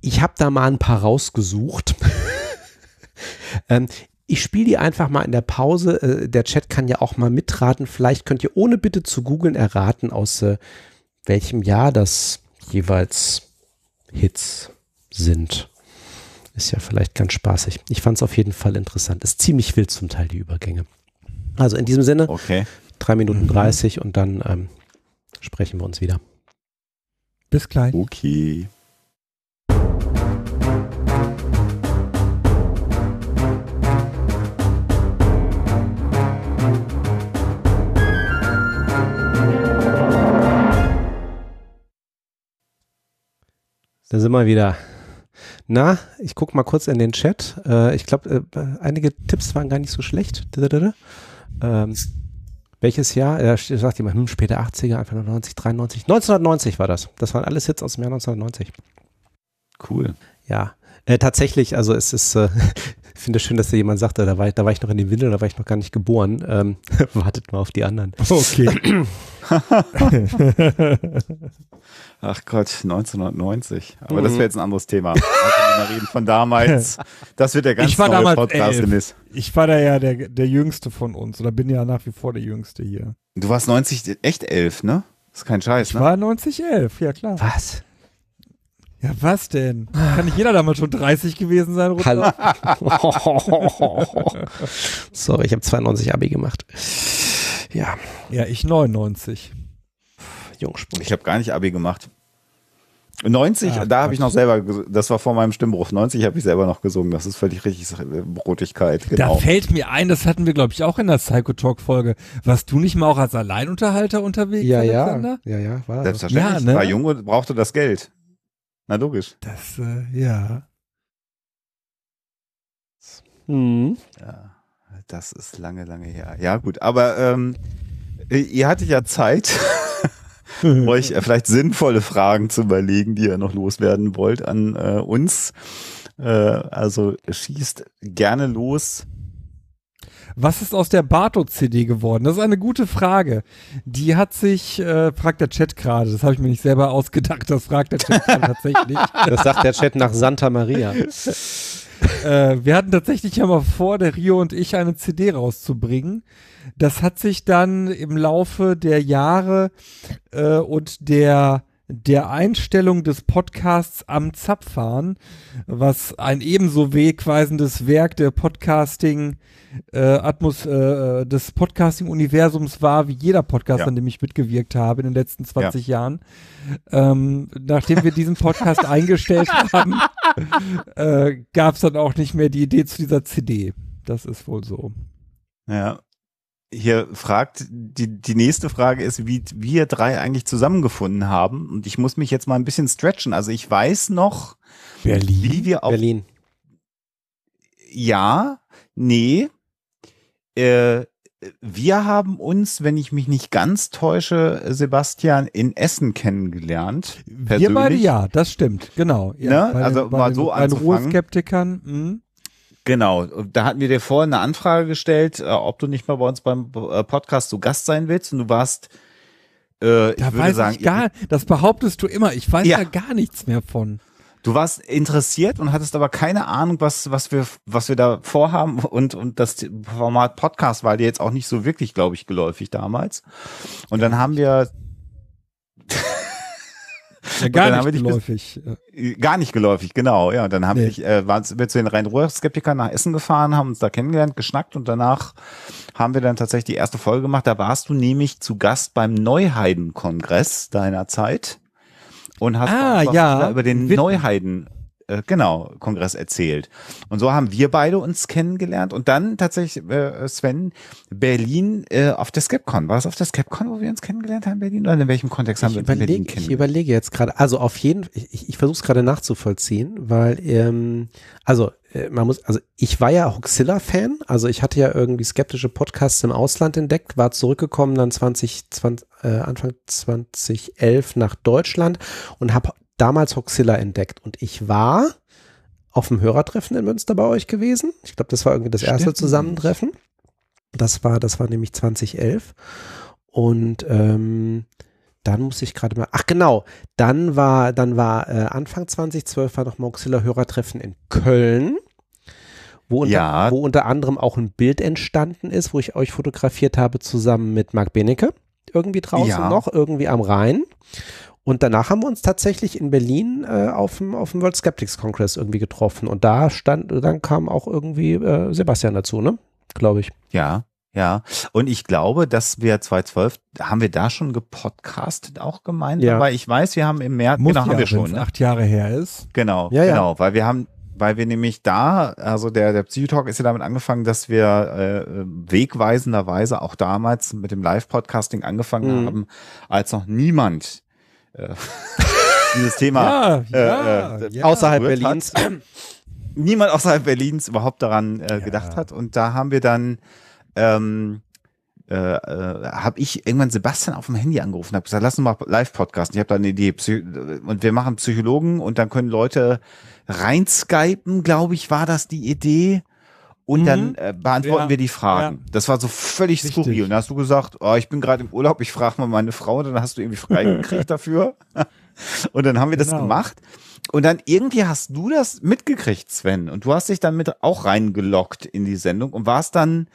ich habe da mal ein paar rausgesucht. ähm, ich spiele die einfach mal in der Pause. Äh, der Chat kann ja auch mal mitraten. Vielleicht könnt ihr ohne bitte zu googeln erraten, aus äh, welchem Jahr das jeweils Hits sind. Ist ja vielleicht ganz spaßig. Ich fand es auf jeden Fall interessant. Ist ziemlich wild zum Teil die Übergänge. Also in diesem Sinne, Okay. drei Minuten Mhm. 30 und dann ähm, sprechen wir uns wieder. Bis gleich. Okay. Da sind wir wieder. Na, ich gucke mal kurz in den Chat. Äh, ich glaube, äh, einige Tipps waren gar nicht so schlecht. Ähm, welches Jahr? Er äh, sagt jemand, hm, später 80er, einfach nur 90, 93. 1990 war das. Das waren alles Hits aus dem Jahr 1990. Cool. Ja, äh, tatsächlich, also es ist, äh, ich finde es schön, dass da jemand sagte, da war, ich, da war ich noch in den Windeln, da war ich noch gar nicht geboren. Ähm, wartet mal auf die anderen. Okay. Ach Gott, 1990. Aber Mhm. das wäre jetzt ein anderes Thema. Also wir reden von damals. Das wird der ganz Ich war neue damals Podcast. elf. Dennis. ich war da ja der, der Jüngste von uns oder bin ja nach wie vor der Jüngste hier. Du warst 90, echt elf, ne? Das ist kein Scheiß, Ich ne? war 9011, ja klar. Was? Ja, was denn? Kann nicht jeder damals schon 30 gewesen sein? Hallo. Sorry, ich habe 92 Abi gemacht. Ja, Ja, ich 99. Jungspund. Ich habe gar nicht Abi gemacht. 90, Ah, da habe ich noch selber, das war vor meinem Stimmbruch. 90 habe ich selber noch gesungen. Das ist völlig richtig äh, Brotigkeit. Genau. Da fällt mir ein, das hatten wir, glaube ich, auch in der Psycho-Talk-Folge. Warst du nicht mal auch als Alleinunterhalter unterwegs, Ja, ja, Alexander? ja, ja, war. Selbstverständlich. Ja, ne? War jung und brauchte das Geld. Na logisch. Das, äh, ja. Mhm. Ja, das ist lange, lange her. Ja, gut. Aber ähm, ihr hattet ja Zeit, euch äh, vielleicht sinnvolle Fragen zu überlegen, die ihr noch loswerden wollt an äh, uns. Äh, also schießt gerne los. Was ist aus der Barto-CD geworden? Das ist eine gute Frage. Die hat sich, äh, fragt der Chat gerade, das habe ich mir nicht selber ausgedacht, das fragt der Chat gerade tatsächlich. Das sagt der Chat nach Santa Maria. äh, wir hatten tatsächlich ja mal vor, der Rio und ich eine CD rauszubringen. Das hat sich dann im Laufe der Jahre äh, und der der Einstellung des Podcasts am Zapfahren, was ein ebenso wegweisendes Werk der Podcasting äh, Atmos äh, des Podcasting-Universums war, wie jeder Podcast, Ja. an dem ich mitgewirkt habe in den letzten 20 Jahren. Ähm, nachdem wir diesen Podcast eingestellt haben, äh, gab es dann auch nicht mehr die Idee zu dieser CD. Das ist wohl so. Ja. Hier fragt, die, die nächste Frage ist, wie wir drei eigentlich zusammengefunden haben. Und ich muss mich jetzt mal ein bisschen stretchen. Also ich weiß noch, wie wir auf Berlin. Ja, nee. Äh, wir haben uns, wenn ich mich nicht ganz täusche, Sebastian, in Essen kennengelernt. Wir persönlich. beide ja, das stimmt, genau. Ja, Ne? Also mal so bei den anzufangen. Ruheskeptikern. hm. Genau. Da hatten wir dir vorhin eine Anfrage gestellt, äh, ob du nicht mal bei uns beim äh, Podcast zu Gast sein willst. Und du warst, äh, ich Da würde weiß sagen, ich gar, das behauptest du immer. Ich weiß Ja. da gar nichts mehr von. Du warst interessiert und hattest aber keine Ahnung, was, was wir, was wir da vorhaben und, und das Format Podcast war dir jetzt auch nicht so wirklich, glaube ich, geläufig damals. Und dann haben wir Ja, gar nicht geläufig. äh, gar nicht geläufig, genau, ja. Und dann haben Nee. wir, äh, waren wir zu den Rhein-Ruhr-Skeptikern nach Essen gefahren, haben uns da kennengelernt, geschnackt und danach haben wir dann tatsächlich die erste Folge gemacht. Da warst du nämlich zu Gast beim Neuheiden-Kongress deiner Zeit und hast Ah, ja. über den. Neuheiden äh, genau, Kongress erzählt. Und so haben wir beide uns kennengelernt und dann tatsächlich, äh, Sven, Berlin äh, auf der Skepcon. War es auf der Skepcon, wo wir uns kennengelernt haben, Berlin? Oder in welchem Kontext haben Ich wir uns in Berlin überlege, ich kennengelernt? überlege jetzt gerade, also auf jeden ich, ich versuche es gerade nachzuvollziehen, weil, ähm, also äh, man muss, also ich war ja Hoxilla-Fan, also ich hatte ja irgendwie skeptische Podcasts im Ausland entdeckt, war zurückgekommen dann 20, 20 äh, Anfang 2011 nach Deutschland und habe damals Hoxilla entdeckt und ich war auf dem Hörertreffen in Münster bei euch gewesen. Ich glaube, das war irgendwie das erste. Zusammentreffen. Das war, das war nämlich 2011 und ähm, dann muss ich gerade mal, ach genau, dann war, dann war äh, Anfang 2012 war noch Moxilla Hörertreffen in Köln, wo unter, Ja. wo unter anderem auch ein Bild entstanden ist, wo ich euch fotografiert habe zusammen mit Marc Benecke, irgendwie draußen Ja. noch, irgendwie am Rhein. Und danach haben wir uns tatsächlich in Berlin äh, auf dem auf dem World Skeptics Congress irgendwie getroffen und da stand, dann kam auch irgendwie äh, Sebastian dazu, ne? Glaube ich. Ja, ja. Und ich glaube, dass wir 2012, haben wir da schon gepodcastet auch gemeinsam? Ja. Weil ich weiß, wir haben im März, Muss genau, haben ja, wir schon. Ne? acht Jahre her ist. Genau, Ja, ja. genau. Weil wir haben, weil wir nämlich da, also der, der Psychotalk ist ja damit angefangen, dass wir äh, wegweisenderweise auch damals mit dem Live-Podcasting angefangen Mhm. haben, als noch niemand dieses Thema Ja, ja, äh, ja. Außerhalb Berlins. niemand außerhalb Berlins überhaupt daran äh, Ja. gedacht hat. Und da haben wir dann, ähm, äh, äh, habe ich irgendwann Sebastian auf dem Handy angerufen, habe gesagt, lass uns mal Live-Podcasten. Ich habe da eine Idee. Psy und wir machen Psychologen und dann können Leute reinskypen, glaube ich, war das die Idee. Und Mhm. dann äh, beantworten Ja. wir die Fragen. Ja. Das war so völlig Richtig. skurril. Und da hast du gesagt, oh, ich bin gerade im Urlaub, ich frage mal meine Frau, dann hast du irgendwie freigekriegt dafür. Und dann haben wir das Genau. gemacht. Und dann irgendwie hast du das mitgekriegt, Sven. Und du hast dich dann mit auch reingeloggt in die Sendung und warst dann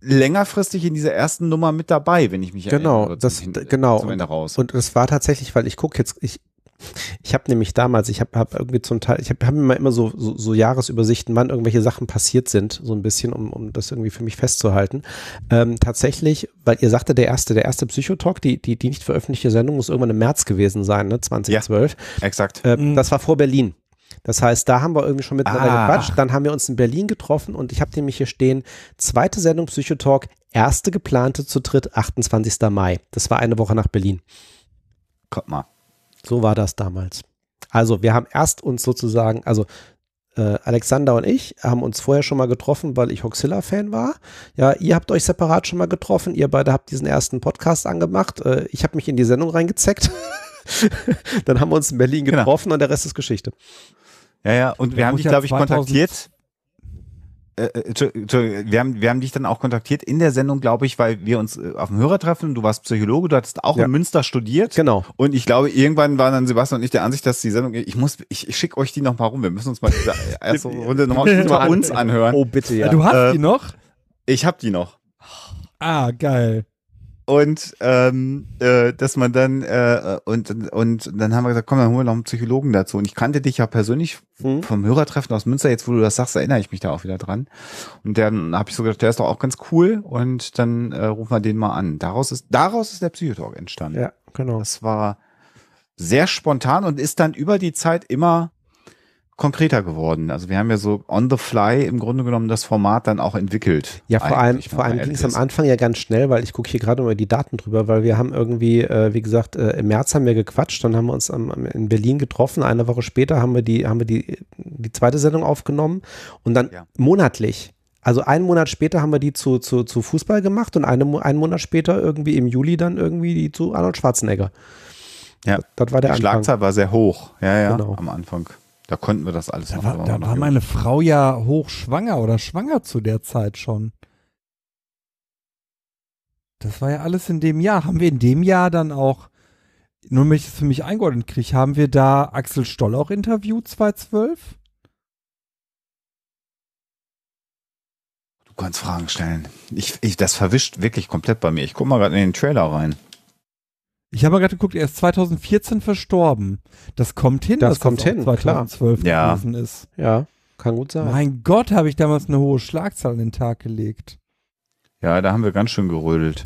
längerfristig in dieser ersten Nummer mit dabei, wenn ich mich Genau, erinnere. das- genau. Zum Ende raus. Und es war tatsächlich, weil ich gucke jetzt, ich Ich habe nämlich damals, ich habe hab irgendwie zum Teil, ich habe hab immer, immer so, so, so Jahresübersichten, wann irgendwelche Sachen passiert sind, so ein bisschen, um, um das irgendwie für mich festzuhalten. Ähm, tatsächlich, weil ihr sagte, der erste, der erste Psychotalk, die, die, die nicht veröffentlichte Sendung muss irgendwann im März gewesen sein, ne, 2012. Exakt. Äh, Mhm. Das war vor Berlin. Das heißt, da haben wir irgendwie schon miteinander Ah. gequatscht. Dann haben wir uns in Berlin getroffen und ich habe nämlich hier stehen, zweite Sendung Psychotalk, erste geplante zu dritt, 28. Mai. Das war eine Woche nach Berlin. Kommt mal. So war das damals. Also wir haben erst uns sozusagen, also äh, Alexander und ich haben uns vorher schon mal getroffen, weil ich Hoxilla-Fan war. Ja, ihr habt euch separat schon mal getroffen. Ihr beide habt diesen ersten Podcast angemacht. Äh, ich habe mich in die Sendung reingezeckt. Dann haben wir uns in Berlin Genau. getroffen und der Rest ist Geschichte. Ja, ja, und wir haben dich, glaube ich, 2000 kontaktiert. Äh, äh, wir haben, wir haben dich dann auch kontaktiert in der Sendung, glaube ich, weil wir uns äh, auf dem Hörertreffen, du warst Psychologe, du hattest auch Ja. in Münster studiert. Genau. Und ich glaube, irgendwann waren dann Sebastian und ich der Ansicht, dass die Sendung, ich muss, ich, ich schicke euch die noch mal rum. Wir müssen uns mal diese erste Runde nochmal bei uns anhören. Oh, bitte, ja. Du hast Äh, die noch? Ich habe die noch. Ah, geil. Und ähm, äh, dass man dann äh, und und dann haben wir gesagt, komm, dann holen wir noch einen Psychologen dazu. Und ich kannte dich ja persönlich Hm. vom Hörertreffen aus Münster. Jetzt, wo du das sagst, erinnere ich mich da auch wieder dran. Und dann habe ich so gedacht, der ist doch auch ganz cool. Und dann äh, rufen wir den mal an. Daraus ist daraus ist der Psychotalk entstanden. Ja, genau. Das war sehr spontan und ist dann über die Zeit immer konkreter geworden. Also wir haben ja so on the fly im Grunde genommen das Format dann auch entwickelt. Ja, vor allem, vor allem ging es am. Anfang ja ganz schnell, weil ich gucke hier gerade mal die Daten drüber, weil wir haben irgendwie, äh, wie gesagt, äh, im März haben wir gequatscht, dann haben wir uns am, am, in Berlin getroffen, eine Woche später haben wir die, haben wir die, die zweite Sendung aufgenommen und dann Ja. monatlich. Also einen Monat später haben wir die zu, zu, zu Fußball gemacht und eine, einen Monat später irgendwie im Juli dann irgendwie die zu Arnold Schwarzenegger. Ja. Das, das war der Die Anfang. Schlagzahl war sehr hoch, ja, ja, Genau. am Anfang. Da konnten wir das alles Da noch. war, da war üben. meine Frau ja hochschwanger oder schwanger zu der Zeit schon. Das war ja alles in dem Jahr. Haben wir in dem Jahr dann auch, nur wenn ich es für mich eingeordnet kriege, haben wir da Axel Stoll auch interviewt 2012? Du kannst Fragen stellen. Ich, ich, das verwischt wirklich komplett bei mir. Ich guck mal gerade in den Trailer rein. Ich habe mal gerade geguckt, er ist 2014 verstorben. Das kommt hin, Das dass kommt das hin, klar. 2012 Ja. gewesen ist. Ja, kann gut sein. Mein Gott, habe ich damals eine hohe Schlagzahl an den Tag gelegt. Ja, da haben wir ganz schön gerödelt.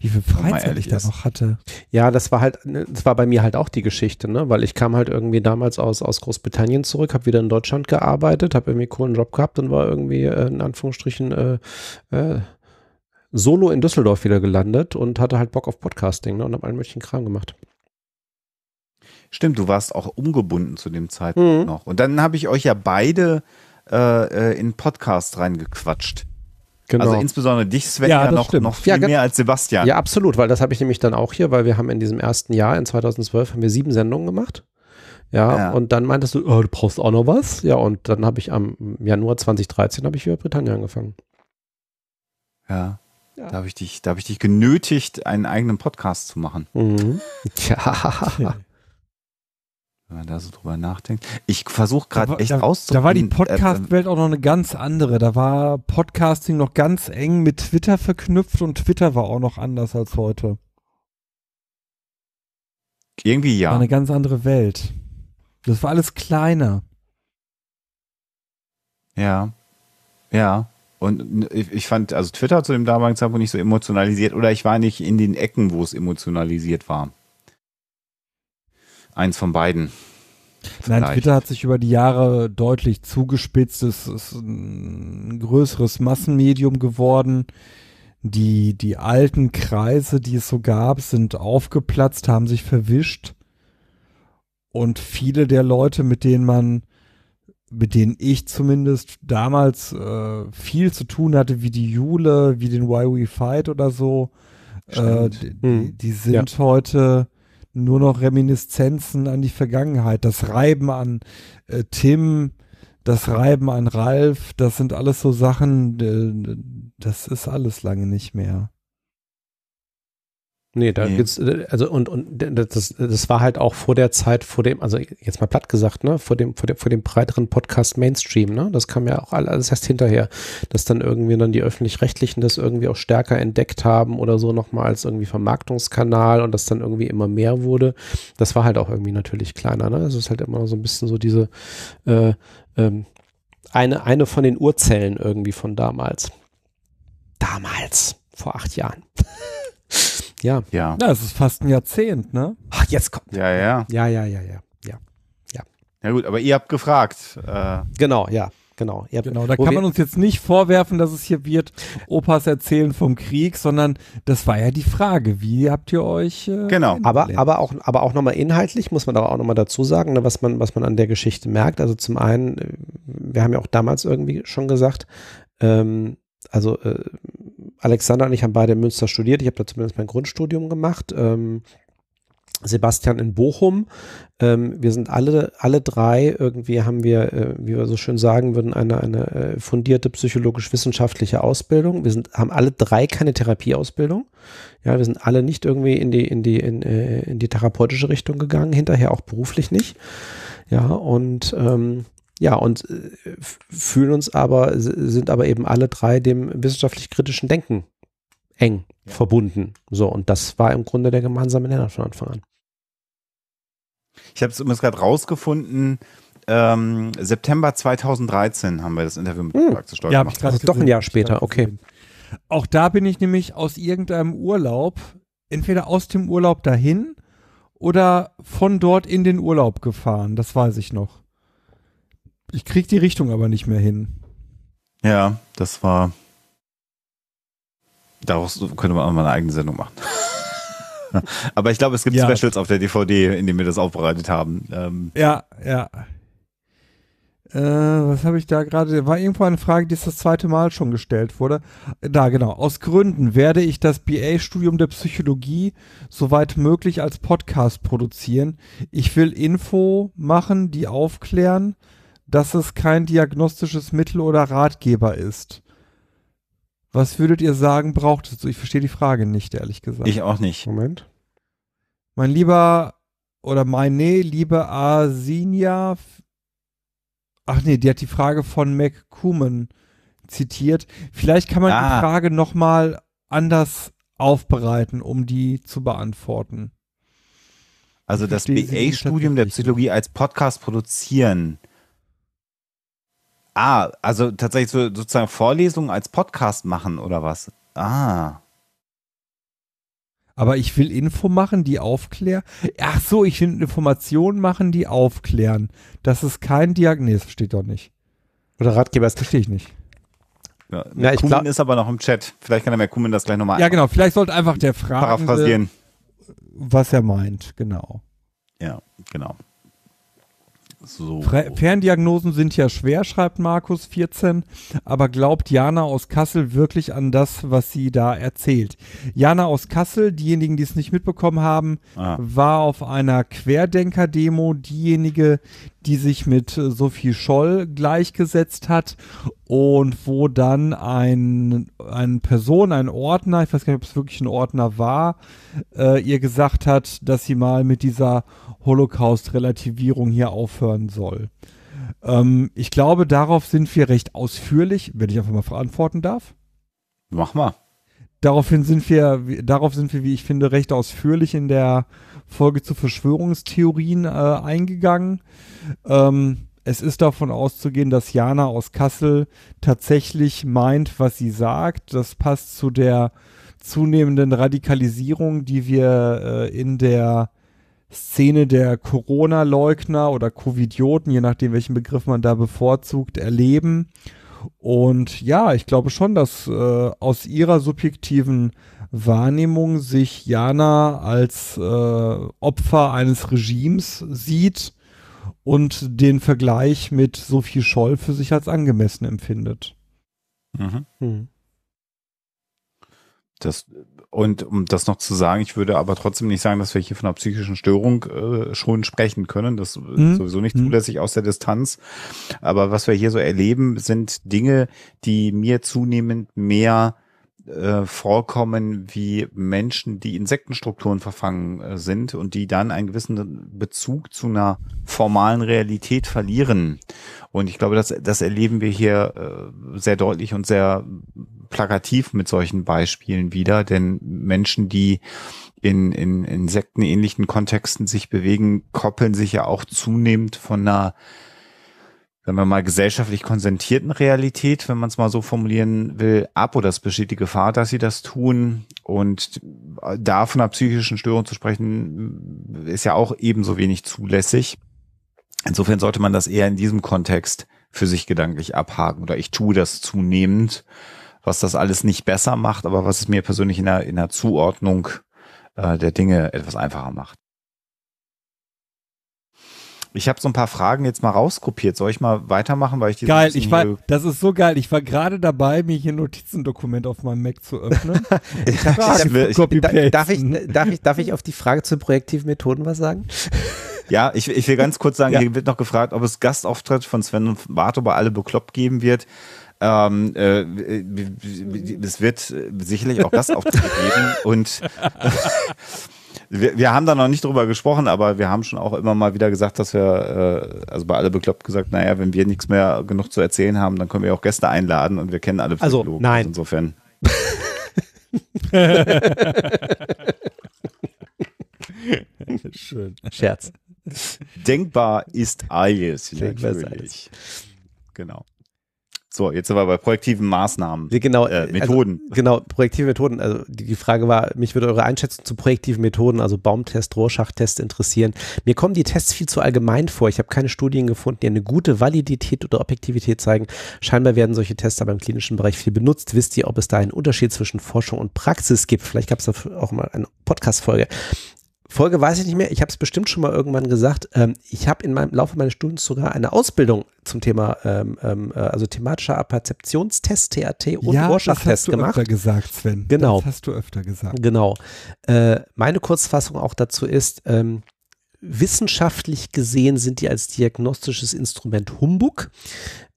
Wie viel Freizeit ehrlich ich da ist. noch hatte. Ja, das war halt, ne, das war bei mir halt auch die Geschichte, ne? Weil ich kam halt irgendwie damals aus, aus Großbritannien zurück, habe wieder in Deutschland gearbeitet, habe irgendwie einen coolen Job gehabt und war irgendwie äh, in Anführungsstrichen äh, äh, solo in Düsseldorf wieder gelandet und hatte halt Bock auf Podcasting ne? und habe allen möglichen Kram gemacht. Stimmt, du warst auch umgebunden zu dem Zeitpunkt Mhm. noch. Und dann habe ich euch ja beide äh, äh, in Podcast reingequatscht. Genau. Also insbesondere dich, Sven, Ja, ja, noch, stimmt. noch viel Ja, mehr als Sebastian. ja, absolut, weil das habe ich nämlich dann auch hier, weil wir haben in diesem ersten Jahr, in 2012, haben wir sieben Sendungen gemacht. Ja, Ja. und dann meintest du, oh, du brauchst auch noch was. Ja, und dann habe ich am Januar 2013 habe ich über Britannien angefangen. Ja. Ja. Da habe ich dich, da habe ich dich genötigt, einen eigenen Podcast zu machen. Mhm. Ja. Wenn man da so drüber nachdenkt. Ich versuche gerade war- echt da, auszufinden. da war die äh, Podcast-Welt auch noch eine ganz andere. Da war Podcasting noch ganz eng mit Twitter verknüpft und Twitter war auch noch anders als heute. irgendwie War ja. eine ganz andere Welt. Das war alles kleiner. Ja. Ja. Und ich fand, also Twitter zu dem damaligen Zeitpunkt nicht so emotionalisiert oder ich war nicht in den Ecken, wo es emotionalisiert war. Eins von beiden. Nein, Vielleicht. Twitter hat sich über die Jahre deutlich zugespitzt. Es ist ein größeres Massenmedium geworden. Die, die alten Kreise, die es so gab, sind aufgeplatzt, haben sich verwischt. Und viele der Leute, mit denen man, mit denen ich zumindest damals äh, viel zu tun hatte, wie die Jule, wie den Why We Fight oder so, äh, die, Hm. die, die sind heute nur noch Reminiszenzen an die Vergangenheit. Das Reiben an äh, Tim, das Reiben an Ralf, das sind alles so Sachen, das ist alles lange nicht mehr. Nee, da Nee. gibt's, äh, also und, und das, das war halt auch vor der Zeit, vor dem, also jetzt mal platt gesagt, ne, vor dem, vor dem, vor dem breiteren Podcast Mainstream, ne? Das kam ja auch all- alles erst hinterher, dass dann irgendwie dann die öffentlich-rechtlichen das irgendwie auch stärker entdeckt haben oder so nochmal als irgendwie Vermarktungskanal und das dann irgendwie immer mehr wurde. Das war halt auch irgendwie natürlich kleiner, ne? Es ist halt immer so ein bisschen so diese äh, ähm, eine, eine von den Urzellen irgendwie von damals. Damals, vor acht Jahren. ja. Ja. Ja, es ist fast ein Jahrzehnt, ne? Ach, jetzt kommt. Ja, ja. Ja, ja, ja, ja. Ja. Ja gut, aber ihr habt gefragt. Äh, Genau, ja. Genau. Ihr habt- Genau, da kann man uns jetzt nicht vorwerfen, dass es hier wird Opas erzählen vom Krieg, sondern das war ja die Frage, wie habt ihr euch äh, Genau. aber, aber auch, aber auch nochmal inhaltlich muss man da auch nochmal dazu sagen, ne, was man, was man an der Geschichte merkt. Also zum einen, äh, wir haben ja auch damals irgendwie schon gesagt, ähm, also äh, Alexander und ich haben beide in Münster studiert. Ich habe da zumindest mein Grundstudium gemacht. Ähm, Sebastian in Bochum. Ähm, wir sind alle, alle drei irgendwie haben wir, äh, wie wir so schön sagen würden, eine, eine äh, fundierte psychologisch-wissenschaftliche Ausbildung. Wir sind, haben alle drei keine Therapieausbildung. Ja, wir sind alle nicht irgendwie in die, in die, in, äh, in die therapeutische Richtung gegangen, hinterher auch beruflich nicht. Ja, und ähm, ja, und äh, fühlen uns aber, sind aber eben alle drei dem wissenschaftlich-kritischen Denken eng verbunden. So, und das war im Grunde der gemeinsame Nenner von Anfang an. ich habe es übrigens gerade rausgefunden. Ähm, September 2013 haben wir das Interview mit Hm. Praxis Steuer Ja, gemacht. gerade Also doch ein. Jahr später, okay. Auch da bin ich nämlich aus irgendeinem Urlaub, entweder aus dem Urlaub dahin oder von dort in den Urlaub gefahren. Das weiß ich noch. Ich krieg die Richtung aber nicht mehr hin. Ja, das war. Daraus könnte man auch mal eine eigene Sendung machen. Aber ich glaube, es gibt Ja. Specials auf der DVD, in denen wir das aufbereitet haben. Ähm, Ja, ja. Äh, was habe ich da gerade? War irgendwo eine Frage, die das zweite Mal schon gestellt wurde. Da, genau. Aus Gründen werde ich das BA-Studium der Psychologie soweit möglich als Podcast produzieren. Ich will Info machen, die aufklären, dass es kein diagnostisches Mittel oder Ratgeber ist. Was würdet ihr sagen, braucht es? Ich verstehe die Frage nicht, ehrlich gesagt. ich auch nicht. Moment. Mein lieber oder meine liebe Arsinia. Ach nee, die hat die Frage von McCuman zitiert. Vielleicht kann man Ah. die Frage nochmal anders aufbereiten, um die zu beantworten. Also Ich das BA-Studium der Psychologie als Podcast produzieren. Ah, also tatsächlich so, sozusagen Vorlesungen als Podcast machen oder was? Ah. Aber ich will Info machen, die aufklären. Ach so, ich will Informationen machen, die aufklären. Das ist kein das versteht doch nicht. Oder Ratgeber ist. Verstehe ich nicht. Ja, Ja, ich Kuhn glaub- ist aber noch im Chat. Vielleicht kann der Merkumen das gleich nochmal Ja, genau. Vielleicht sollte einfach der Fragende, paraphrasieren. was er meint. Genau. Ja, genau. So. Ferndiagnosen sind ja schwer, schreibt Markus 14, aber glaubt Jana aus Kassel wirklich an das, was sie da erzählt? Jana aus Kassel, diejenigen, die es nicht mitbekommen haben, Ah. war auf einer Querdenker-Demo diejenige, die sich mit äh, Sophie Scholl gleichgesetzt hat und wo dann ein, eine Person, ein Ordner, ich weiß gar nicht, ob es wirklich ein Ordner war, äh, ihr gesagt hat, dass sie mal mit dieser Holocaust-Relativierung hier aufhören soll. Ähm, ich glaube, darauf sind wir recht ausführlich, wenn ich einfach mal verantworten darf. Mach mal. Daraufhin sind wir, darauf sind wir, wie ich finde, recht ausführlich in der Folge zu Verschwörungstheorien äh, eingegangen. Ähm, es ist davon auszugehen, dass Jana aus Kassel tatsächlich meint, was sie sagt. Das passt zu der zunehmenden Radikalisierung, die wir äh, in der Szene der Corona-Leugner oder Covidioten, je nachdem, welchen Begriff man da bevorzugt, erleben. Und ja, ich glaube schon, dass äh, aus ihrer subjektiven Wahrnehmung sich Jana als äh, Opfer eines Regimes sieht und den Vergleich mit Sophie Scholl für sich als angemessen empfindet. Mhm. Hm. Das, und um das noch zu sagen, ich würde aber trotzdem nicht sagen, dass wir hier von einer psychischen Störung äh, schon sprechen können. Das ist Mhm. sowieso nicht Mhm. zulässig aus der Distanz. Aber was wir hier so erleben, sind Dinge, die mir zunehmend mehr äh, vorkommen wie Menschen, die Insektenstrukturen verfangen äh, sind und die dann einen gewissen Bezug zu einer formalen Realität verlieren. Und ich glaube, das, das erleben wir hier äh, sehr deutlich und sehr plakativ mit solchen Beispielen wieder, denn Menschen, die in, in insektenähnlichen Kontexten sich bewegen, koppeln sich ja auch zunehmend von einer sagen wir mal, gesellschaftlich konsentierten Realität, wenn man es mal so formulieren will, ab oder es besteht die Gefahr, dass sie das tun. Und da von einer psychischen Störung zu sprechen, ist ja auch ebenso wenig zulässig. Insofern sollte man das eher in diesem Kontext für sich gedanklich abhaken. Oder ich tue das zunehmend, was das alles nicht besser macht, aber was es mir persönlich in der, in der Zuordnung äh, der Dinge etwas einfacher macht. Ich habe so ein paar Fragen jetzt mal rauskopiert. Soll ich mal weitermachen, weil ich die Geil, ich war, das ist so geil. Ich war gerade dabei, mir hier ein Notizendokument auf meinem Mac zu öffnen. ich darf, ich, darf, ich, darf, ich, darf ich auf die Frage zu projektiven Methoden was sagen? Ja, ich, ich will ganz kurz sagen, ja. hier wird noch gefragt, ob es Gastauftritt von Sven und Barto bei alle bekloppt geben wird. Ähm, äh, es wird sicherlich auch Gastauftritte geben und wir, wir haben da noch nicht drüber gesprochen, aber wir haben schon auch immer mal wieder gesagt, dass wir, äh, also bei alle bekloppt gesagt, naja, wenn wir nichts mehr genug zu erzählen haben, dann können wir auch Gäste einladen und wir kennen alle also, Psychologen. Also, nein. Also insofern. Schön. Scherz. Denkbar ist alles. Denkbar natürlich. Genau. So, jetzt sind wir bei projektiven Maßnahmen. Genau, äh, also Methoden. Also, genau, projektive Methoden. Also die, die, Frage war, mich würde eure Einschätzung zu projektiven Methoden, also Baumtest, Rohrschachtest interessieren. Mir kommen die Tests viel zu allgemein vor. Ich habe keine Studien gefunden, die eine gute Validität oder Objektivität zeigen. Scheinbar werden solche Tests aber im klinischen Bereich viel benutzt. Wisst ihr, ob es da einen Unterschied zwischen Forschung und Praxis gibt? Vielleicht gab es da auch mal eine Podcast-Folge. Folge weiß ich nicht mehr. Ich habe es bestimmt schon mal irgendwann gesagt. Ähm, ich habe in meinem Laufe meines Studiums sogar eine Ausbildung zum Thema, ähm, ähm, äh, also thematischer Perzeptionstest, TAT und ja, Rorschach-Test gemacht. Das hast du öfter gesagt, Sven. Genau. Das hast du öfter gesagt. Genau. Äh, meine Kurzfassung auch dazu ist, ähm, wissenschaftlich gesehen sind die als diagnostisches Instrument Humbug.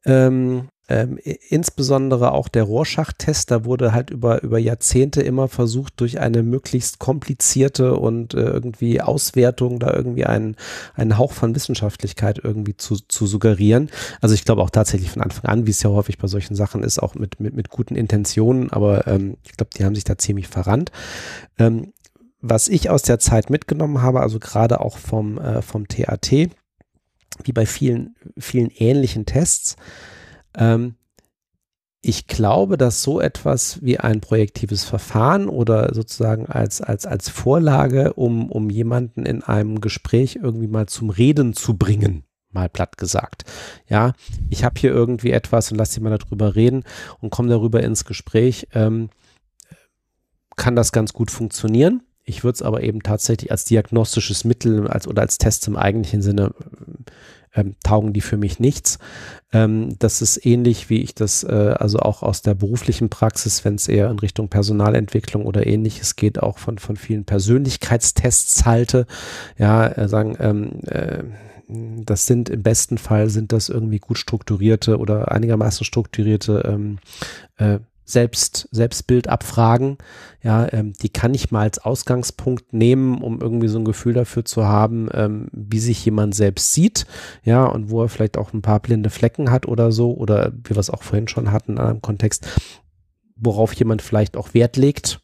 Ähm, ähm, insbesondere auch der Rorschach-Test, da wurde halt über, über Jahrzehnte immer versucht, durch eine möglichst komplizierte und äh, irgendwie Auswertung da irgendwie einen, einen Hauch von Wissenschaftlichkeit irgendwie zu, zu suggerieren. Also ich glaube auch tatsächlich von Anfang an, wie es ja häufig bei solchen Sachen ist, auch mit, mit, mit guten Intentionen, aber ähm, ich glaube, die haben sich da ziemlich verrannt. Ähm, was ich aus der Zeit mitgenommen habe, also gerade auch vom, äh, vom TAT, wie bei vielen, vielen ähnlichen Tests, ähm, ich glaube, dass so etwas wie ein projektives Verfahren oder sozusagen als, als, als Vorlage, um, um jemanden in einem Gespräch irgendwie mal zum Reden zu bringen, mal platt gesagt. Ja, ich habe hier irgendwie etwas und lass sie mal darüber reden und komme darüber ins Gespräch, ähm, kann das ganz gut funktionieren. Ich würde es aber eben tatsächlich als diagnostisches Mittel als, oder als Test im eigentlichen Sinne ähm, taugen die für mich nichts. Ähm, das ist ähnlich, wie ich das äh, also auch aus der beruflichen Praxis, wenn es eher in Richtung Personalentwicklung oder ähnliches geht, auch von, von vielen Persönlichkeitstests halte. Ja, äh, sagen, ähm, äh, das sind im besten Fall sind das irgendwie gut strukturierte oder einigermaßen strukturierte ähm, äh, selbst, Selbstbild abfragen. Ja, ähm, die kann ich mal als Ausgangspunkt nehmen, um irgendwie so ein Gefühl dafür zu haben, ähm, wie sich jemand selbst sieht. Ja, und wo er vielleicht auch ein paar blinde Flecken hat oder so, oder wie wir es auch vorhin schon hatten in einem Kontext, worauf jemand vielleicht auch Wert legt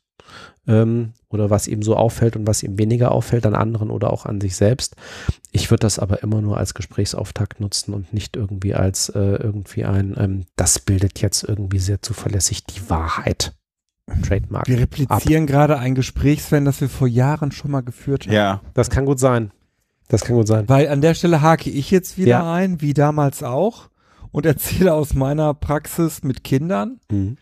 ähm, oder was ihm so auffällt und was ihm weniger auffällt an anderen oder auch an sich selbst. Ich würde das aber immer nur als Gesprächsauftakt nutzen und nicht irgendwie als äh, irgendwie ein, ähm, das bildet jetzt irgendwie sehr zuverlässig die Wahrheit. Trademark. Wir replizieren ab. gerade ein Gespräch, Sven, das wir vor Jahren schon mal geführt haben. Ja, das kann gut sein. Das kann gut sein. Weil an der Stelle hake ich jetzt wieder ja. ein, wie damals auch, und erzähle aus meiner Praxis mit Kindern. Mhm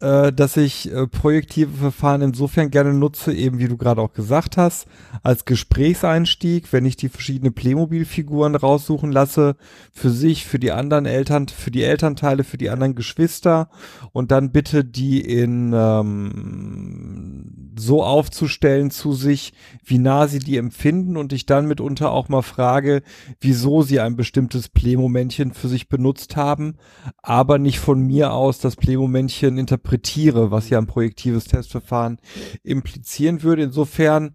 äh, dass ich äh, projektive Verfahren insofern gerne nutze, eben wie du gerade auch gesagt hast, als Gesprächseinstieg, wenn ich die verschiedenen Playmobil-Figuren raussuchen lasse, für sich, für die anderen Eltern, für die Elternteile, für die anderen Geschwister und dann bitte die in ähm, so aufzustellen zu sich, wie nah sie die empfinden und ich dann mitunter auch mal frage, wieso sie ein bestimmtes Playmomännchen für sich benutzt haben, aber nicht von mir aus das Playmomännchen interpretiere, was ja ein projektives Testverfahren implizieren würde. Insofern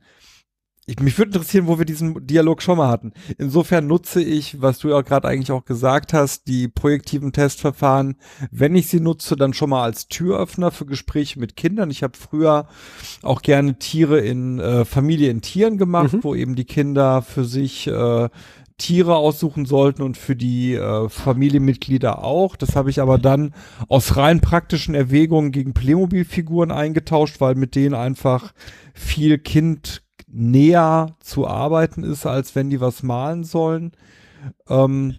ich, mich würde interessieren, wo wir diesen Dialog schon mal hatten. Insofern nutze ich, was du ja gerade eigentlich auch gesagt hast, die projektiven Testverfahren, wenn ich sie nutze, dann schon mal als Türöffner für Gespräche mit Kindern. Ich habe früher auch gerne Tiere in äh, Familie in Tieren gemacht, mhm. wo eben die Kinder für sich äh, Tiere aussuchen sollten und für die äh, Familienmitglieder auch. Das habe ich aber dann aus rein praktischen Erwägungen gegen Playmobil-Figuren eingetauscht, weil mit denen einfach viel Kind näher zu arbeiten ist, als wenn die was malen sollen. Ähm,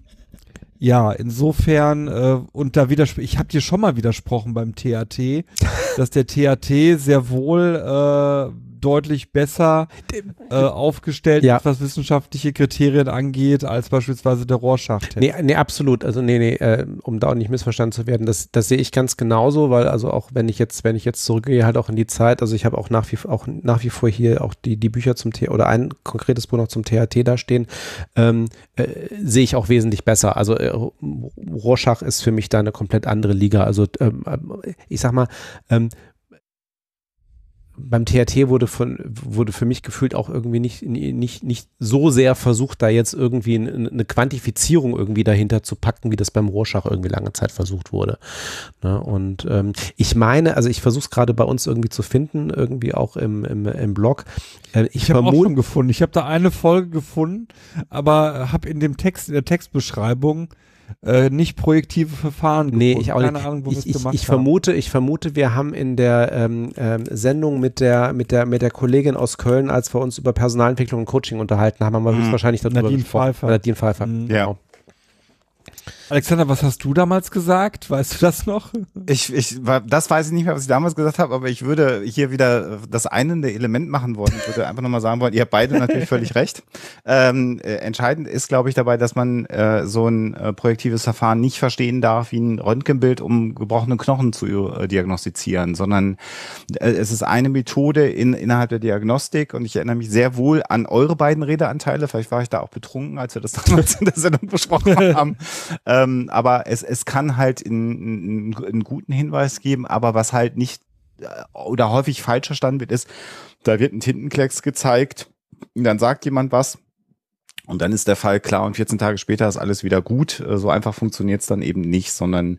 ja, insofern, äh, und da widerspreche ich habe dir schon mal widersprochen beim TAT, dass der TAT sehr wohl äh, deutlich besser äh, aufgestellt ja. was wissenschaftliche Kriterien angeht, als beispielsweise der Rorschach-Test. Nee, nee, absolut. Also nee, nee, äh, um da auch nicht missverstanden zu werden, das, das sehe ich ganz genauso, weil also auch wenn ich jetzt, wenn ich jetzt zurückgehe, halt auch in die Zeit, also ich habe auch nach wie auch nach wie vor hier auch die, die Bücher zum T oder ein konkretes Buch noch zum THT da stehen, ähm, äh, sehe ich auch wesentlich besser. Also äh, Rorschach ist für mich da eine komplett andere Liga. Also ähm, äh, ich sag mal, ähm, beim THT wurde von wurde für mich gefühlt auch irgendwie nicht nicht nicht so sehr versucht da jetzt irgendwie eine Quantifizierung irgendwie dahinter zu packen wie das beim Rorschach irgendwie lange Zeit versucht wurde. Ne? und ähm, ich meine also ich versuche es gerade bei uns irgendwie zu finden irgendwie auch im im, im Blog. Äh, ich, ich habe auch schon gefunden. Ich habe da eine Folge gefunden aber habe in dem Text in der Textbeschreibung äh, nicht projektive Verfahren Nee, ich auch Keine nicht. Ahnung, wo ich, ich, ich vermute, ich vermute, wir haben in der ähm, ähm, Sendung mit der, mit der, mit der Kollegin aus Köln, als wir uns über Personalentwicklung und Coaching unterhalten haben, haben wir mhm. höchstwahrscheinlich darüber Nadine gesprochen. Pfeiffer. Nadine Pfeiffer. Mhm. Ja. Genau. Alexander, was hast du damals gesagt? Weißt du das noch? Ich, ich, das weiß ich nicht mehr, was ich damals gesagt habe, aber ich würde hier wieder das einende Element machen wollen. Ich würde einfach nochmal sagen wollen, ihr habt beide natürlich völlig recht. Ähm, äh, entscheidend ist, glaube ich, dabei, dass man äh, so ein äh, projektives Verfahren nicht verstehen darf wie ein Röntgenbild, um gebrochene Knochen zu äh, diagnostizieren, sondern äh, es ist eine Methode in, innerhalb der Diagnostik und ich erinnere mich sehr wohl an eure beiden Redeanteile. Vielleicht war ich da auch betrunken, als wir das damals in der Sendung besprochen haben. Ähm, aber es, es kann halt einen, guten Hinweis geben, aber was halt nicht äh, oder häufig falsch verstanden wird, ist, da wird ein Tintenklecks gezeigt, dann sagt jemand was, und dann ist der Fall klar und 14 Tage später ist alles wieder gut. Äh, so einfach funktioniert es dann eben nicht, sondern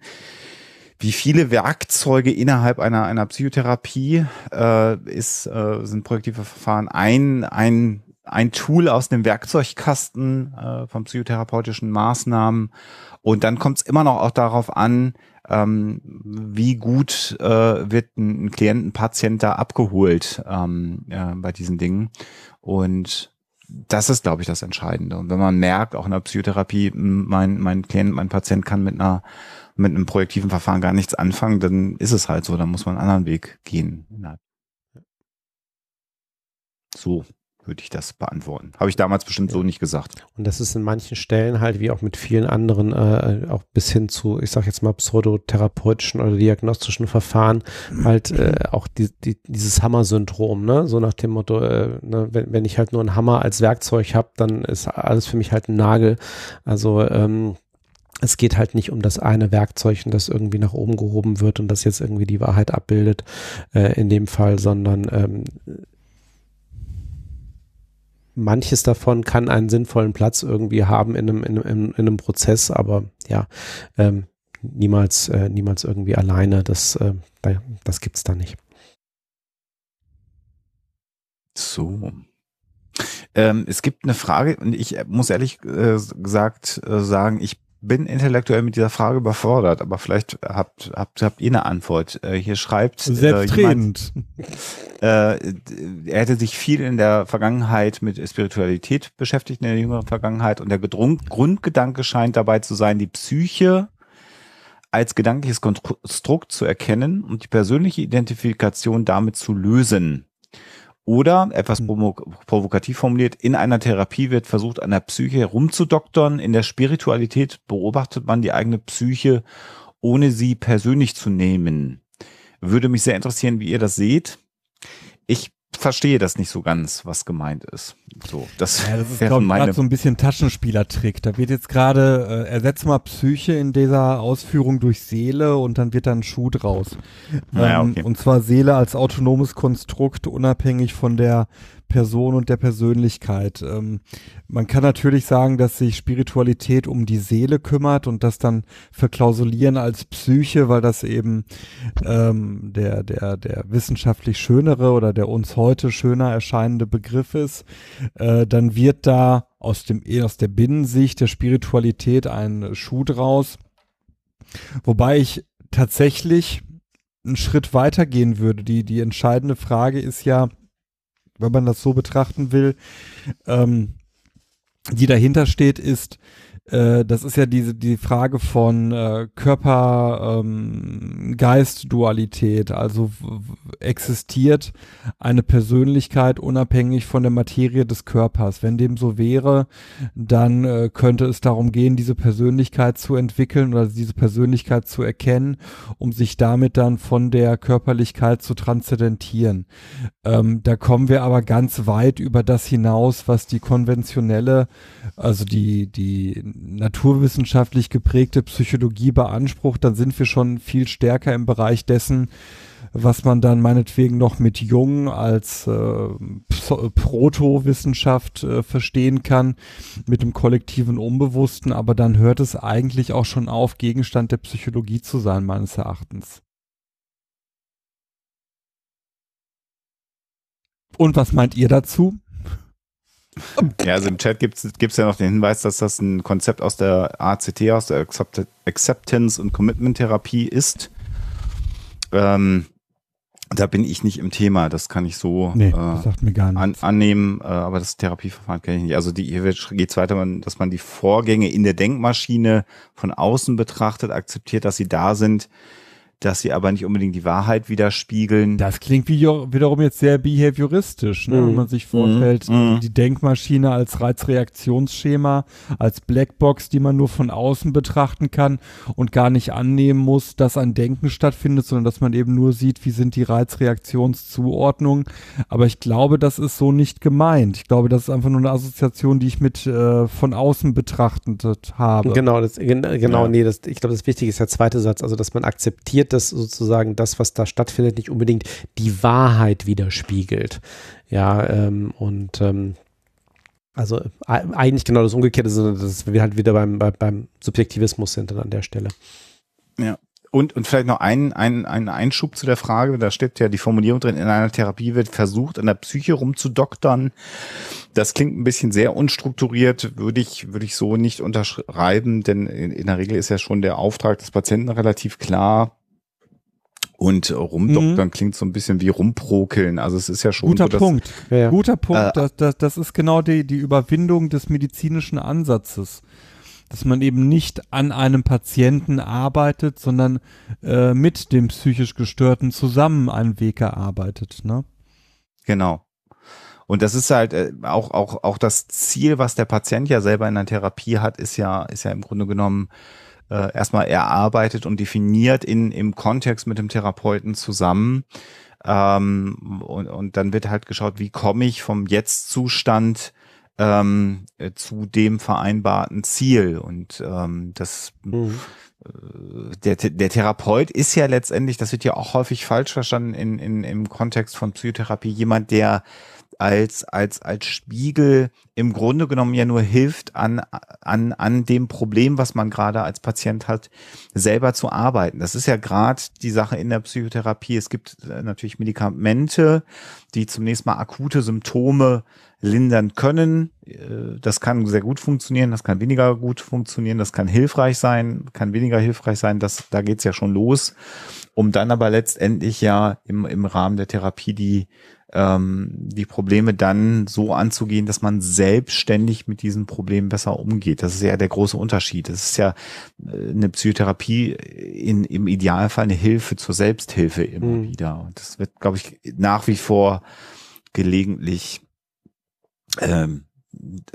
wie viele Werkzeuge innerhalb einer, einer Psychotherapie äh, ist, äh, sind projektive Verfahren ein, ein, ein Tool aus dem Werkzeugkasten äh, von psychotherapeutischen Maßnahmen und dann kommt es immer noch auch darauf an, ähm, wie gut äh, wird ein, ein Klient, ein Patient da abgeholt ähm, äh, bei diesen Dingen. Und das ist, glaube ich, das Entscheidende. Und wenn man merkt, auch in der Psychotherapie, mein, mein Klient, mein Patient kann mit einer mit einem projektiven Verfahren gar nichts anfangen, dann ist es halt so, dann muss man einen anderen Weg gehen. So würde ich das beantworten. Habe ich damals bestimmt ja. so nicht gesagt. Und das ist in manchen Stellen halt, wie auch mit vielen anderen, äh, auch bis hin zu, ich sage jetzt mal, pseudotherapeutischen oder diagnostischen Verfahren, halt äh, auch die, die, dieses Hammer-Syndrom, ne? So nach dem Motto, äh, ne? wenn, wenn ich halt nur einen Hammer als Werkzeug habe, dann ist alles für mich halt ein Nagel. Also ähm, es geht halt nicht um das eine Werkzeug, das irgendwie nach oben gehoben wird und das jetzt irgendwie die Wahrheit abbildet äh, in dem Fall, sondern ähm, manches davon kann einen sinnvollen Platz irgendwie haben in einem, in einem, in einem Prozess, aber ja, ähm, niemals, äh, niemals irgendwie alleine. Das, äh, das gibt's da nicht. So. Ähm, es gibt eine Frage und ich muss ehrlich äh, gesagt äh, sagen, ich bin intellektuell mit dieser Frage überfordert, aber vielleicht habt, habt, habt ihr eine Antwort. Äh, hier schreibt äh, Selbstredend. Äh, er hätte sich viel in der Vergangenheit mit Spiritualität beschäftigt, in der jüngeren Vergangenheit, und der Gedrung, Grundgedanke scheint dabei zu sein, die Psyche als gedankliches Konstrukt zu erkennen und die persönliche Identifikation damit zu lösen. Oder, etwas hm. provokativ formuliert, in einer Therapie wird versucht, an der Psyche herumzudoktern. In der Spiritualität beobachtet man die eigene Psyche, ohne sie persönlich zu nehmen. Würde mich sehr interessieren, wie ihr das seht. Ich verstehe das nicht so ganz, was gemeint ist. So, das, Ja, das ist, glaube ich, gerade so ein bisschen Taschenspielertrick. Da wird jetzt gerade, äh, ersetzt mal Psyche in dieser Ausführung durch Seele und dann wird da ein Schuh draus. Ähm, okay. Und zwar Seele als autonomes Konstrukt, unabhängig von der Person und der Persönlichkeit. Ähm, man kann natürlich sagen, dass sich Spiritualität um die Seele kümmert und das dann verklausulieren als Psyche, weil das eben ähm, der, der, der wissenschaftlich schönere oder der uns heute schöner erscheinende Begriff ist. Äh, dann wird da aus dem aus der Binnensicht der Spiritualität ein Schuh draus. Wobei ich tatsächlich einen Schritt weiter gehen würde. Die, die entscheidende Frage ist ja, wenn man das so betrachten will, ähm, die dahinter steht, ist, äh, das ist ja diese die Frage von äh, Körper ähm, also existiert eine Persönlichkeit unabhängig von der Materie des Körpers? Wenn dem so wäre dann äh, könnte es darum gehen diese Persönlichkeit zu entwickeln oder diese Persönlichkeit zu erkennen um sich damit dann von der Körperlichkeit zu transzendentieren. Ähm, da kommen wir aber ganz weit über das hinaus was die konventionelle also die, die naturwissenschaftlich geprägte Psychologie beansprucht, dann sind wir schon viel stärker im Bereich dessen, was man dann meinetwegen noch mit Jung als äh, Proto-Wissenschaft äh, verstehen kann, mit dem kollektiven Unbewussten, aber dann hört es eigentlich auch schon auf, Gegenstand der Psychologie zu sein, meines Erachtens. Und was meint ihr dazu? Ja, also im Chat gibt es ja noch den Hinweis, dass das ein Konzept aus der ACT, aus der Accept Acceptance und Commitment Therapie ist. Ähm, da bin ich nicht im Thema, das kann ich so Nee, äh, an, annehmen, äh, aber das Therapieverfahren kenne ich nicht. Also die, hier geht es weiter, dass man die Vorgänge in der Denkmaschine von außen betrachtet, akzeptiert, dass sie da sind, dass sie aber nicht unbedingt die Wahrheit widerspiegeln. Das klingt wie, wiederum jetzt sehr behavioristisch, ne? wenn Mhm. man sich vorstellt, Mhm. die Denkmaschine als Reizreaktionsschema, als Blackbox, die man nur von außen betrachten kann und gar nicht annehmen muss, dass ein Denken stattfindet, sondern dass man eben nur sieht, wie sind die Reizreaktionszuordnungen. Aber ich glaube, das ist so nicht gemeint. Ich glaube, das ist einfach nur eine Assoziation, die ich mit äh, von außen betrachtet habe. Genau, das, gen- genau, Ja. nee, das, ich glaube, das Wichtige ist der zweite Satz, also dass man akzeptiert, dass sozusagen das, was da stattfindet, nicht unbedingt die Wahrheit widerspiegelt. Ja, ähm, und ähm, also e- eigentlich genau das Umgekehrte, sondern dass wir halt wieder beim, beim, Subjektivismus sind dann an der Stelle. Und, und vielleicht noch ein, ein, ein Einschub zu der Frage, da steht ja die Formulierung drin, in einer Therapie wird versucht, an der Psyche rumzudoktern. Das klingt ein bisschen sehr unstrukturiert, würde ich, würde ich so nicht unterschreiben, denn in, in der Regel ist ja schon der Auftrag des Patienten relativ klar. Und rumdoktern klingt so ein bisschen wie rumprokeln. Also es ist ja schon Guter so, dass, Punkt. Ja, ja. Guter Punkt. Äh, das, das, das ist genau die, die Überwindung des medizinischen Ansatzes. Dass man eben nicht an einem Patienten arbeitet, sondern äh, mit dem psychisch Gestörten zusammen einen Weg erarbeitet. Ne? Genau. Und das ist halt äh, auch, auch, auch das Ziel, was der Patient ja selber in der Therapie hat, ist ja, ist ja im Grunde genommen äh, erstmal erarbeitet und definiert in, im Kontext mit dem Therapeuten zusammen. Ähm, und, und dann wird halt geschaut, wie komme ich vom Jetzt-Zustand ähm, äh, zu dem vereinbarten Ziel. Und ähm, das Mhm. der, der Therapeut ist ja letztendlich, das wird ja auch häufig falsch verstanden in, in, im Kontext von Psychotherapie, jemand, der als, als, als Spiegel im Grunde genommen ja nur hilft, an, an, an dem Problem, was man gerade als Patient hat, selber zu arbeiten. Das ist ja gerade die Sache in der Psychotherapie. Es gibt äh, natürlich Medikamente, die zunächst mal akute Symptome lindern können. Äh, Das kann sehr gut funktionieren, das kann weniger gut funktionieren, das kann hilfreich sein, kann weniger hilfreich sein. Das, da geht's ja schon los, um dann aber letztendlich ja im, im Rahmen der Therapie die, ähm, die Probleme dann so anzugehen, dass man selbstständig mit diesen Problemen besser umgeht. Das ist ja der große Unterschied. Das ist ja äh, eine Psychotherapie in, im Idealfall eine Hilfe zur Selbsthilfe immer Mhm. wieder. Und das wird, glaube ich, nach wie vor gelegentlich ähm,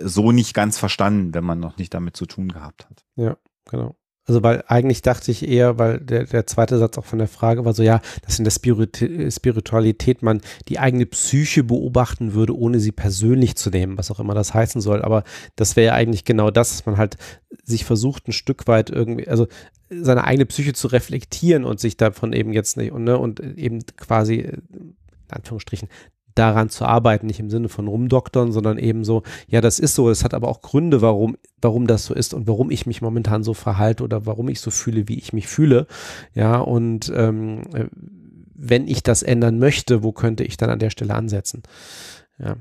so nicht ganz verstanden, wenn man noch nicht damit zu tun gehabt hat. Ja, genau. Also weil eigentlich dachte ich eher, weil der, der zweite Satz auch von der Frage war so, ja, dass in der Spirit Spiritualität man die eigene Psyche beobachten würde, ohne sie persönlich zu nehmen, was auch immer das heißen soll. Aber das wäre ja eigentlich genau das, dass man halt sich versucht, ein Stück weit irgendwie, also seine eigene Psyche zu reflektieren und sich davon eben jetzt nicht, und, ne, und eben quasi, in Anführungsstrichen, daran zu arbeiten, nicht im Sinne von rumdoktern, sondern eben so, ja, das ist so, es hat aber auch Gründe, warum, warum das so ist und warum ich mich momentan so verhalte oder warum ich so fühle, wie ich mich fühle. Ja, und ähm, wenn ich das ändern möchte, wo könnte ich dann an der Stelle ansetzen? Ja.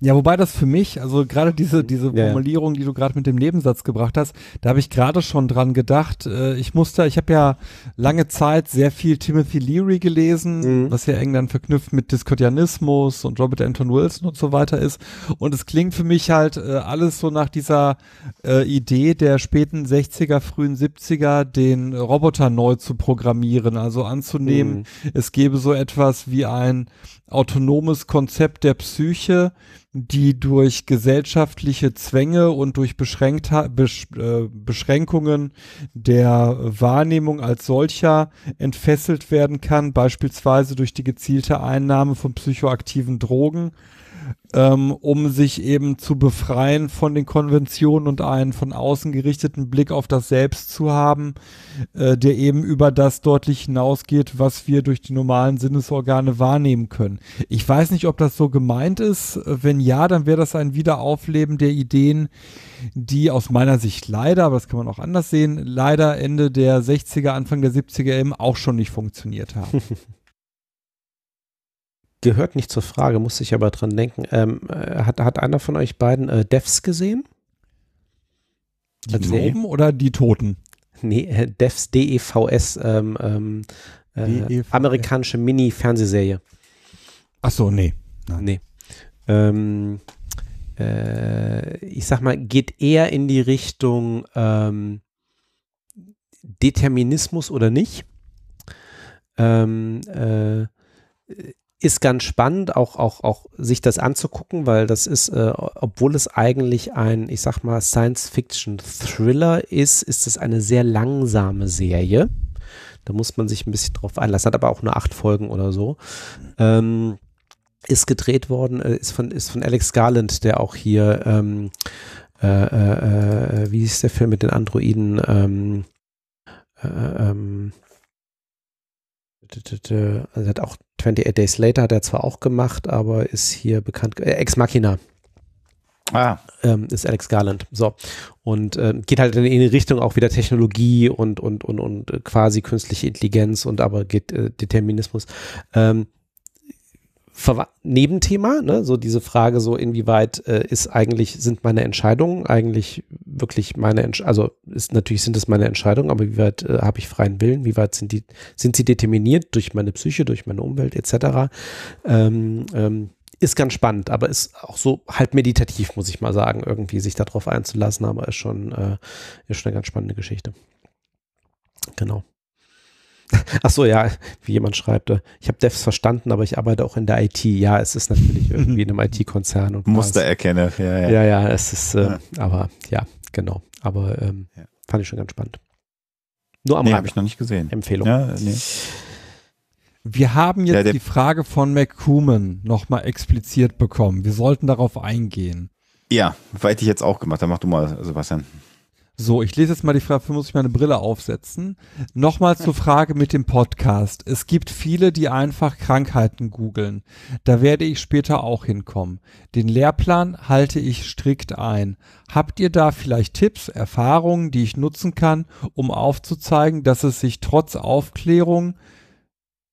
Ja, wobei das für mich, also gerade diese, diese Ja. Formulierung, die du gerade mit dem Nebensatz gebracht hast, da habe ich gerade schon dran gedacht. Äh, ich musste, ich habe ja lange Zeit sehr viel Timothy Leary gelesen, Mhm. was ja eng dann verknüpft mit Diskordianismus und Robert Anton Wilson und so weiter ist. Und es klingt für mich halt äh, alles so nach dieser äh, Idee der späten 60er, frühen 70er, den Roboter neu zu programmieren, also anzunehmen, Mhm. es gäbe so etwas wie ein autonomes Konzept der Psyche, die durch gesellschaftliche Zwänge und durch Beschränktha Besch äh, Beschränkungen der Wahrnehmung als solcher entfesselt werden kann, beispielsweise durch die gezielte Einnahme von psychoaktiven Drogen, ähm, um sich eben zu befreien von den Konventionen und einen von außen gerichteten Blick auf das Selbst zu haben, äh, der eben über das deutlich hinausgeht, was wir durch die normalen Sinnesorgane wahrnehmen können. Ich weiß nicht, ob das so gemeint ist. Wenn ja, dann wäre das ein Wiederaufleben der Ideen, die aus meiner Sicht leider, aber das kann man auch anders sehen, leider Ende der 60er, Anfang der 70er eben auch schon nicht funktioniert haben. Gehört nicht zur Frage, musste ich aber dran denken. Ähm, äh, hat, hat einer von euch beiden äh, Devs gesehen? Die Als Serie? Toben oder die Toten? Nee, äh, Devs, D-E-V-S, ähm, ähm, äh, DEVS. amerikanische Mini-Fernsehserie. Ach so, nee. Nein. Nee. Ähm, äh, ich sag mal, geht eher in die Richtung ähm, Determinismus oder nicht. Ähm, äh, ist ganz spannend, auch, auch, auch sich das anzugucken, weil das ist, äh, obwohl es eigentlich ein, ich sag mal, Science-Fiction-Thriller ist, ist es eine sehr langsame Serie. Da muss man sich ein bisschen drauf einlassen. Hat aber auch nur acht Folgen oder so. Ähm, ist gedreht worden, äh, ist von, ist von Alex Garland, der auch hier, ähm, äh, äh, äh, wie hieß der Film mit den Androiden? Ähm, äh, ähm, also er hat auch 28 Days Later hat er zwar auch gemacht, aber ist hier bekannt, äh, Ex Machina Ah, ähm, ist Alex Garland. So. Und ähm, geht halt in die Richtung auch wieder Technologie und, und, und, und äh, quasi künstliche Intelligenz und aber geht äh, Determinismus. Ähm, Verwa- Nebenthema, ne? so diese Frage, so inwieweit äh, ist eigentlich, sind meine Entscheidungen eigentlich wirklich meine Entscheidungen, also ist natürlich sind es meine Entscheidungen, aber wie weit äh, habe ich freien Willen, wie weit sind die, sind sie determiniert durch meine Psyche, durch meine Umwelt etc. Ähm, ähm, ist ganz spannend, aber ist auch so halb meditativ, muss ich mal sagen, irgendwie sich darauf einzulassen, aber ist schon, äh, ist schon eine ganz spannende Geschichte. Genau. Ach so, ja, wie jemand schreibt, äh, ich habe Devs verstanden, aber ich arbeite auch in der IT. Ja, es ist natürlich irgendwie in einem IT-Konzern und Muster erkenne. Ja, ja. Ja, ja, es ist, äh, Ja. aber ja, genau. Aber ähm, Ja. fand ich schon ganz spannend. Nur am Nee, habe ich noch nicht gesehen. Empfehlung. Ja, nee. Wir haben jetzt Ja, die Frage von McCooman nochmal expliziert bekommen. Wir sollten darauf eingehen. ja, weil ich jetzt auch gemacht habe. Mach du mal, Sebastian. So, ich lese jetzt mal die Frage, dafür muss ich meine Brille aufsetzen. Nochmal zur Frage mit dem Podcast. Es gibt viele, die einfach Krankheiten googeln. Da werde ich später auch hinkommen. Den Lehrplan halte ich strikt ein. Habt ihr da vielleicht Tipps, Erfahrungen, die ich nutzen kann, um aufzuzeigen, dass es sich trotz Aufklärung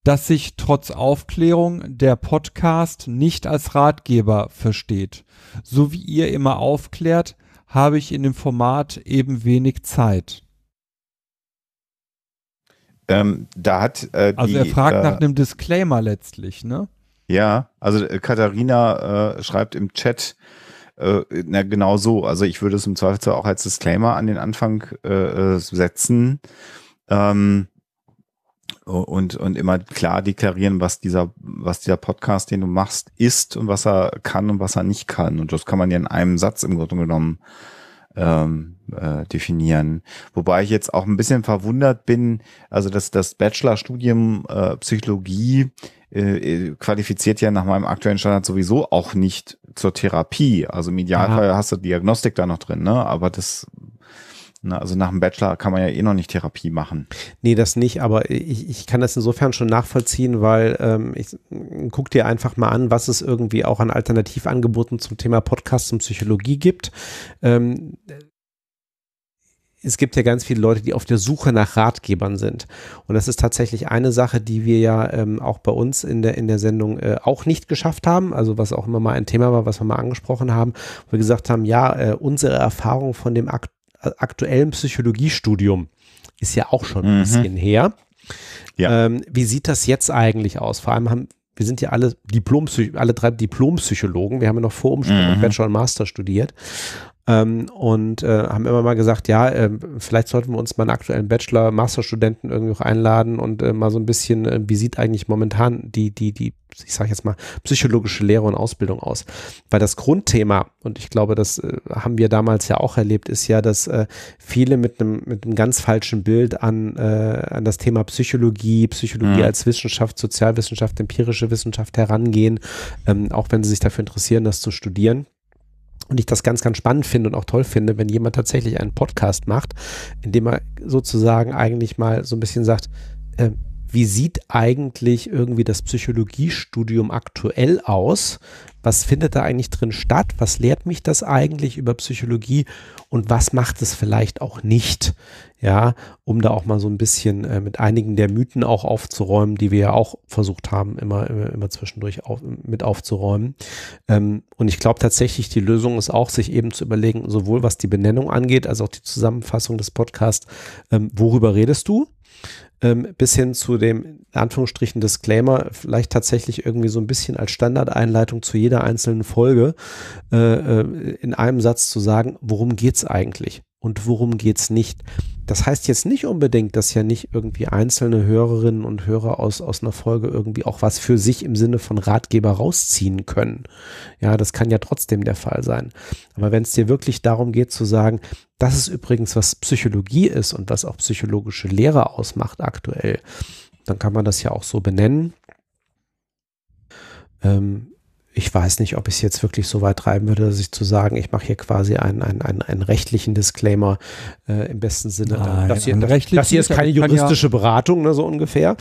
dass sich trotz Aufklärung der Podcast nicht als Ratgeber versteht. So wie ihr immer aufklärt, habe ich in dem Format eben wenig Zeit. Ähm, da hat äh, Also die, er fragt äh, nach einem Disclaimer letztlich, ne? Ja, also äh, Katharina äh, schreibt im Chat, äh, na genau so. Also ich würde es im Zweifelsfall auch als Disclaimer an den Anfang äh, äh, setzen ähm, und und immer klar deklarieren, was dieser was dieser Podcast, den du machst, ist und was er kann und was er nicht kann. Und das kann man ja in einem Satz im Grunde genommen ähm, äh, definieren. Wobei ich jetzt auch ein bisschen verwundert bin, also dass das Bachelorstudium äh, Psychologie äh, qualifiziert ja nach meinem aktuellen Standard sowieso auch nicht zur Therapie. Also im Idealfall hast du Diagnostik da noch drin, ne? Aber das Ne, also nach dem Bachelor kann man ja eh noch nicht Therapie machen. Nee, das nicht, aber ich, ich kann das insofern schon nachvollziehen, weil ähm, ich guck dir einfach mal an, was es irgendwie auch an Alternativangeboten zum Thema Podcast und Psychologie gibt. Ähm, es gibt ja ganz viele Leute, die auf der Suche nach Ratgebern sind. Und das ist tatsächlich eine Sache, die wir ja ähm, auch bei uns in der, in der Sendung äh, auch nicht geschafft haben. Also was auch immer mal ein Thema war, was wir mal angesprochen haben, wo wir gesagt haben, ja, äh, unsere Erfahrung von dem akt aktuellen Psychologiestudium ist ja auch schon ein Mhm. bisschen her. Ja. Ähm, wie sieht das jetzt eigentlich aus? Vor allem haben wir sind ja alle Diplom alle drei Diplompsychologen. Wir haben ja noch vor Umstellung Mhm. Bachelor und Master studiert. Ähm, und äh, haben immer mal gesagt, ja, äh, vielleicht sollten wir uns mal einen aktuellen Bachelor, Masterstudenten irgendwie auch einladen und äh, mal so ein bisschen, äh, wie sieht eigentlich momentan die, die, die, ich sage jetzt mal, psychologische Lehre und Ausbildung aus? Weil das Grundthema, und ich glaube, das äh, haben wir damals ja auch erlebt, ist ja, dass äh, viele mit einem mit einem ganz falschen Bild an, äh, an das Thema Psychologie, Psychologie Mhm. als Wissenschaft, Sozialwissenschaft, empirische Wissenschaft herangehen, ähm, auch wenn sie sich dafür interessieren, das zu studieren. Und ich das ganz, ganz spannend finde und auch toll finde, wenn jemand tatsächlich einen Podcast macht, in dem er sozusagen eigentlich mal so ein bisschen sagt, äh, wie sieht eigentlich irgendwie das Psychologiestudium aktuell aus? Was findet da eigentlich drin statt? Was lehrt mich das eigentlich über Psychologie? Und was macht es vielleicht auch nicht? Ja, um da auch mal so ein bisschen äh, mit einigen der Mythen auch aufzuräumen, die wir ja auch versucht haben, immer, immer, immer zwischendurch auf, mit aufzuräumen. Ähm, und ich glaube tatsächlich, die Lösung ist auch, sich eben zu überlegen, sowohl was die Benennung angeht, als auch die Zusammenfassung des Podcasts, ähm, worüber redest du? Ähm, bis hin zu dem, in Anführungsstrichen, Disclaimer, vielleicht tatsächlich irgendwie so ein bisschen als Standardeinleitung zu jeder einzelnen Folge äh, äh, in einem Satz zu sagen, worum geht's eigentlich und worum geht's nicht. Das heißt jetzt nicht unbedingt, dass ja nicht irgendwie einzelne Hörerinnen und Hörer aus, aus einer Folge irgendwie auch was für sich im Sinne von Ratgeber rausziehen können. Ja, das kann ja trotzdem der Fall sein. Aber wenn es dir wirklich darum geht zu sagen, das ist übrigens, was Psychologie ist und was auch psychologische Lehre ausmacht aktuell, dann kann man das ja auch so benennen. Ähm, ich weiß nicht, ob ich es jetzt wirklich so weit treiben würde, dass ich zu sagen, ich mache hier quasi einen, einen, einen, einen rechtlichen Disclaimer äh, im besten Sinne. Nein, das, hier, das, das hier ist keine ja- juristische Beratung, ne, so ungefähr.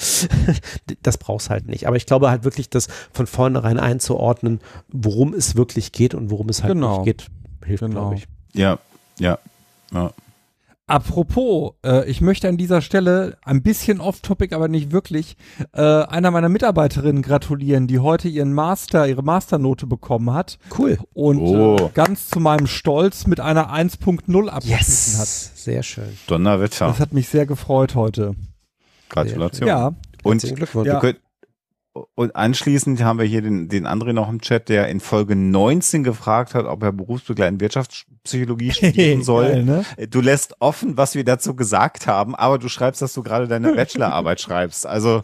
das brauchst halt nicht. Aber ich glaube halt wirklich, das von vornherein einzuordnen, worum es wirklich geht und worum es halt Genau. nicht geht, hilft, Genau. glaube ich. Ja, ja, ja. Apropos, äh, ich möchte an dieser Stelle ein bisschen off-topic, aber nicht wirklich, äh, einer meiner Mitarbeiterinnen gratulieren, die heute ihren Master, ihre Masternote bekommen hat Cool. und Oh. äh, ganz zu meinem Stolz mit einer 1.0 abgeschlossen hat. Sehr schön. Donnerwetter. Das hat mich sehr gefreut heute. Gratulation. Ja, Und Glückwunsch. Ja. Du könnt, und anschließend haben wir hier den, den André noch im Chat, der in Folge 19 gefragt hat, ob er berufsbegleitend Wirtschaftspsychologie studieren soll. Geil, ne? Du lässt offen, was wir dazu gesagt haben, aber du schreibst, dass du gerade deine Bachelorarbeit schreibst. Also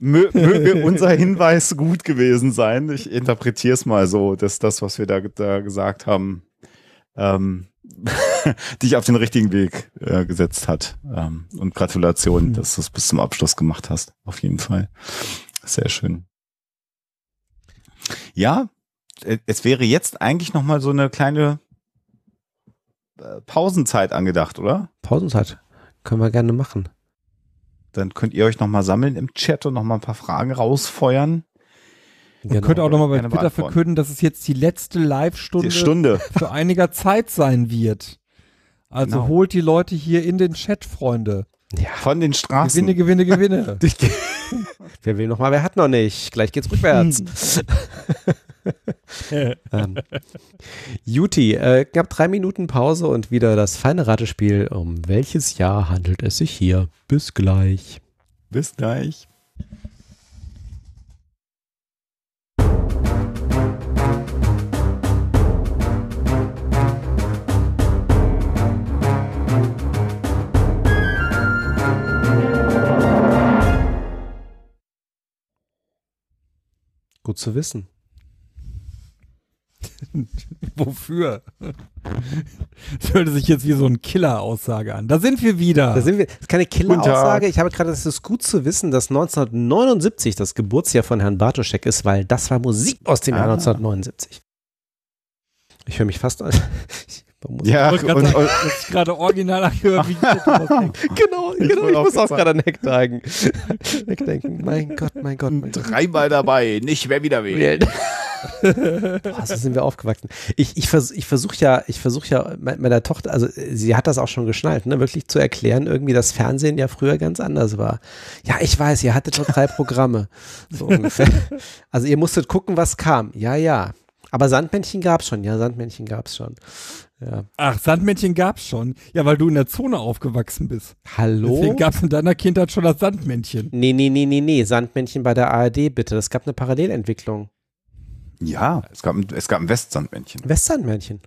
mö möge unser Hinweis gut gewesen sein. Ich interpretiere es mal so, dass das, was wir da, da gesagt haben, ähm, dich auf den richtigen Weg äh, gesetzt hat. Ähm, und Gratulation, Mhm. dass du es bis zum Abschluss gemacht hast. Auf jeden Fall. Sehr schön. Ja, äh, es wäre jetzt eigentlich noch mal so eine kleine äh, Pausenzeit angedacht, oder? Pausenzeit. Können wir gerne machen. Dann könnt ihr euch noch mal sammeln im Chat und noch mal ein paar Fragen rausfeuern. Und könnte auch nochmal bei Gerne Twitter verkünden, dass es jetzt die letzte Live-Stunde Stunde. für einiger Zeit sein wird. Also Genau. holt die Leute hier in den Chat, Freunde. Ja. Von den Straßen. Gewinne, gewinne, gewinne. Wer will noch mal, wer hat noch nicht? Gleich geht's rückwärts. ähm, Juti, äh, knapp drei Minuten Pause und wieder das feine Ratespiel. Um welches Jahr handelt es sich hier? Bis gleich. Bis gleich. Gut zu wissen. Wofür? Das hörte sich jetzt wie so ein Killer-Aussage an. Da sind wir wieder. Da sind wir, das ist keine. Killer-Aussage. Ich habe gerade, es ist gut zu wissen, dass 1979 das Geburtsjahr von Herrn Bartoschek ist, weil das war Musik aus dem Jahr Ah. 1979. Ich höre mich fast an. Ich, Ja, Ich gerade und, sagen, und, das ist gerade original angehört, wie ich. Genau, genau, ich auch muss auch gerade an Heck denken. Heck denken. Mein Gott, mein Gott, mein dreimal dabei, nicht wer wieder wählen. Boah, so sind wir aufgewachsen. Ich, ich, vers ich versuche ja, ich versuche ja me- meiner Tochter, also sie hat das auch schon geschnallt, ne, wirklich zu erklären, irgendwie, dass Fernsehen ja früher ganz anders war. Ja, ich weiß, ihr hattet nur drei Programme. So ungefähr. Also ihr musstet gucken, was kam. Ja, ja. Aber Sandmännchen gab's schon. Ja, Sandmännchen gab's schon. Ja. Ach, Sandmännchen gab's schon. Ja, weil du in der Zone aufgewachsen bist. Hallo? Deswegen gab's in deiner Kindheit schon das Sandmännchen. Nee, nee, nee, nee, nee. Sandmännchen bei der ARD, bitte. Es gab eine Parallelentwicklung. Ja, es gab, ein- es gab ein Westsandmännchen. Westsandmännchen.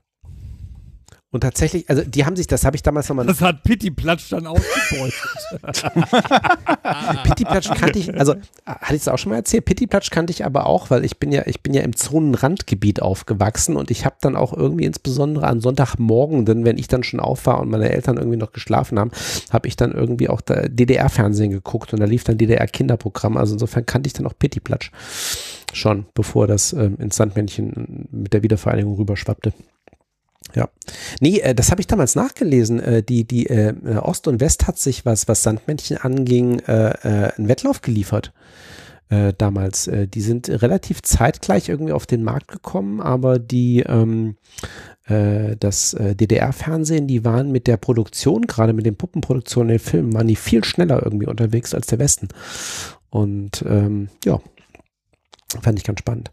Und tatsächlich, also die haben sich, das habe ich damals nochmal Das hat Pitti Platsch dann ausgebeutet. Pittiplatsch kannte ich, also hatte ich es auch schon mal erzählt, Pittiplatsch kannte ich aber auch, weil ich bin ja, ich bin ja im Zonenrandgebiet aufgewachsen und ich habe dann auch irgendwie insbesondere an Sonntagmorgen, denn wenn ich dann schon auf war und meine Eltern irgendwie noch geschlafen haben, habe ich dann irgendwie auch DDR-Fernsehen geguckt und da lief dann DDR-Kinderprogramm, also insofern kannte ich dann auch Pittiplatsch schon, bevor das ähm, ins Sandmännchen mit der Wiedervereinigung rüberschwappte. Ja. Nee, äh, das habe ich damals nachgelesen. Äh, die die äh, äh, Ost und West hat sich, was, was Sandmännchen anging, äh, äh, einen Wettlauf geliefert. Äh, damals. Äh, die sind relativ zeitgleich irgendwie auf den Markt gekommen, aber die ähm, äh, das äh, DDR-Fernsehen, die waren mit der Produktion, gerade mit den Puppenproduktionen der Filmen, waren die viel schneller irgendwie unterwegs als der Westen. Und ähm, ja, fand ich ganz spannend.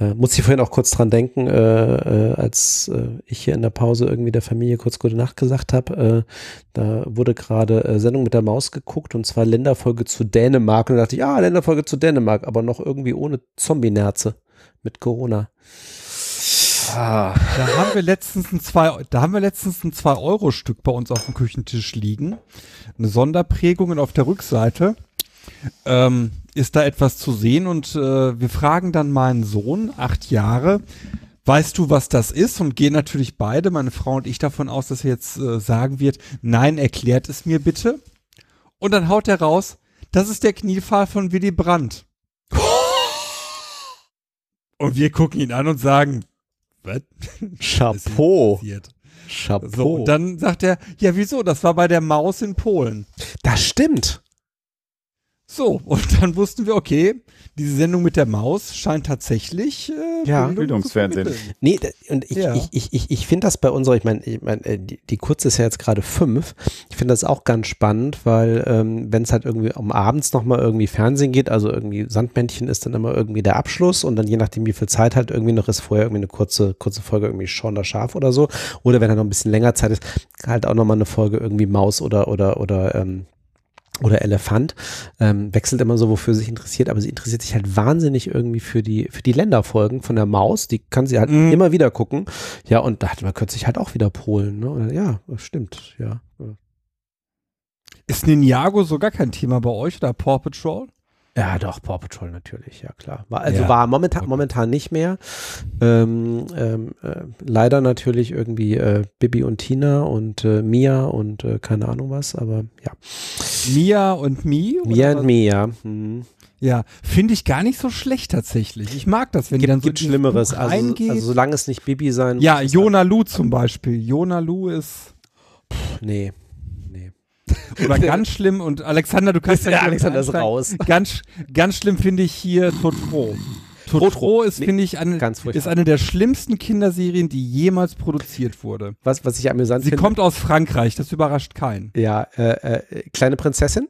Äh, muss ich vorhin auch kurz dran denken, äh, äh, als äh, ich hier in der Pause irgendwie der Familie kurz gute Nacht gesagt habe. Äh, da wurde gerade äh, Sendung mit der Maus geguckt und zwar Länderfolge zu Dänemark. Und da dachte ich, ah, Länderfolge zu Dänemark, aber noch irgendwie ohne Zombie-Nerze mit Corona. Ah, Da haben wir letztens ein zwei, da haben wir letztens ein 2-Euro-Stück bei uns auf dem Küchentisch liegen. Eine Sonderprägung und auf der Rückseite ähm, ist da etwas zu sehen und äh, wir fragen dann meinen Sohn, acht Jahre, weißt du, was das ist? Und gehen natürlich beide, meine Frau und ich, davon aus, dass er jetzt äh, sagen wird, nein, erklärt es mir bitte. Und dann haut er raus, das ist der Kniefall von Willy Brandt. Und wir gucken ihn an und sagen, was? Chapeau. Chapeau. So, und dann sagt er, ja, wieso? Das war bei der Maus in Polen. das stimmt. So, und dann wussten wir, okay, diese Sendung mit der Maus scheint tatsächlich äh, Ja. Bildungsfernsehen. Nee, und ich, Ja. ich, ich, ich, ich finde das bei unserer, ich meine, ich mein, äh, die, die kurze ist ja jetzt gerade fünf. Ich finde das auch ganz spannend, weil ähm, wenn es halt irgendwie um abends nochmal irgendwie Fernsehen geht, also irgendwie Sandmännchen ist dann immer irgendwie der Abschluss und dann je nachdem, wie viel Zeit halt irgendwie noch ist, vorher irgendwie eine kurze, kurze Folge irgendwie Schon das Schaf oder so. Oder wenn halt noch ein bisschen länger Zeit ist, halt auch nochmal eine Folge irgendwie Maus oder, oder, oder, ähm, oder Elefant, ähm, wechselt immer so, wofür sie sich interessiert, aber sie interessiert sich halt wahnsinnig irgendwie für die, für die Länderfolgen von der Maus, die kann sie halt Mhm. immer wieder gucken. Ja, und da hatten wir kürzlich halt auch wieder Polen, ne? Oder, ja, das stimmt, ja. Ist Ninjago so gar kein Thema bei euch oder Paw Patrol? Ja, doch, Paw Patrol natürlich, ja klar. War, also Ja. war momentan, Okay. momentan nicht mehr. Ähm, ähm, äh, leider natürlich irgendwie äh, Bibi und Tina und äh, Mia und äh, keine Ahnung was, aber ja. Mia und Mi? Mia was? und Mia. Hm. Ja, finde ich gar nicht so schlecht tatsächlich. Ich mag das, wenn die dann Gibt, so gibt Schlimmeres. Also, reingeht. also solange es nicht Bibi sein ja. Jona Lu zum Beispiel. Jona Lu ist Nee. Nee. Oder ganz schlimm und Alexander, du kannst gerne Alexander ist raus. Ganz, ganz schlimm finde ich hier Totro. Totro ist, Nee, finde ich, eine, ist eine der schlimmsten Kinderserien, die jemals produziert wurde. Was, was ich amüsant Sie finde. kommt aus Frankreich, das überrascht keinen. Ja, äh, äh, kleine Prinzessin?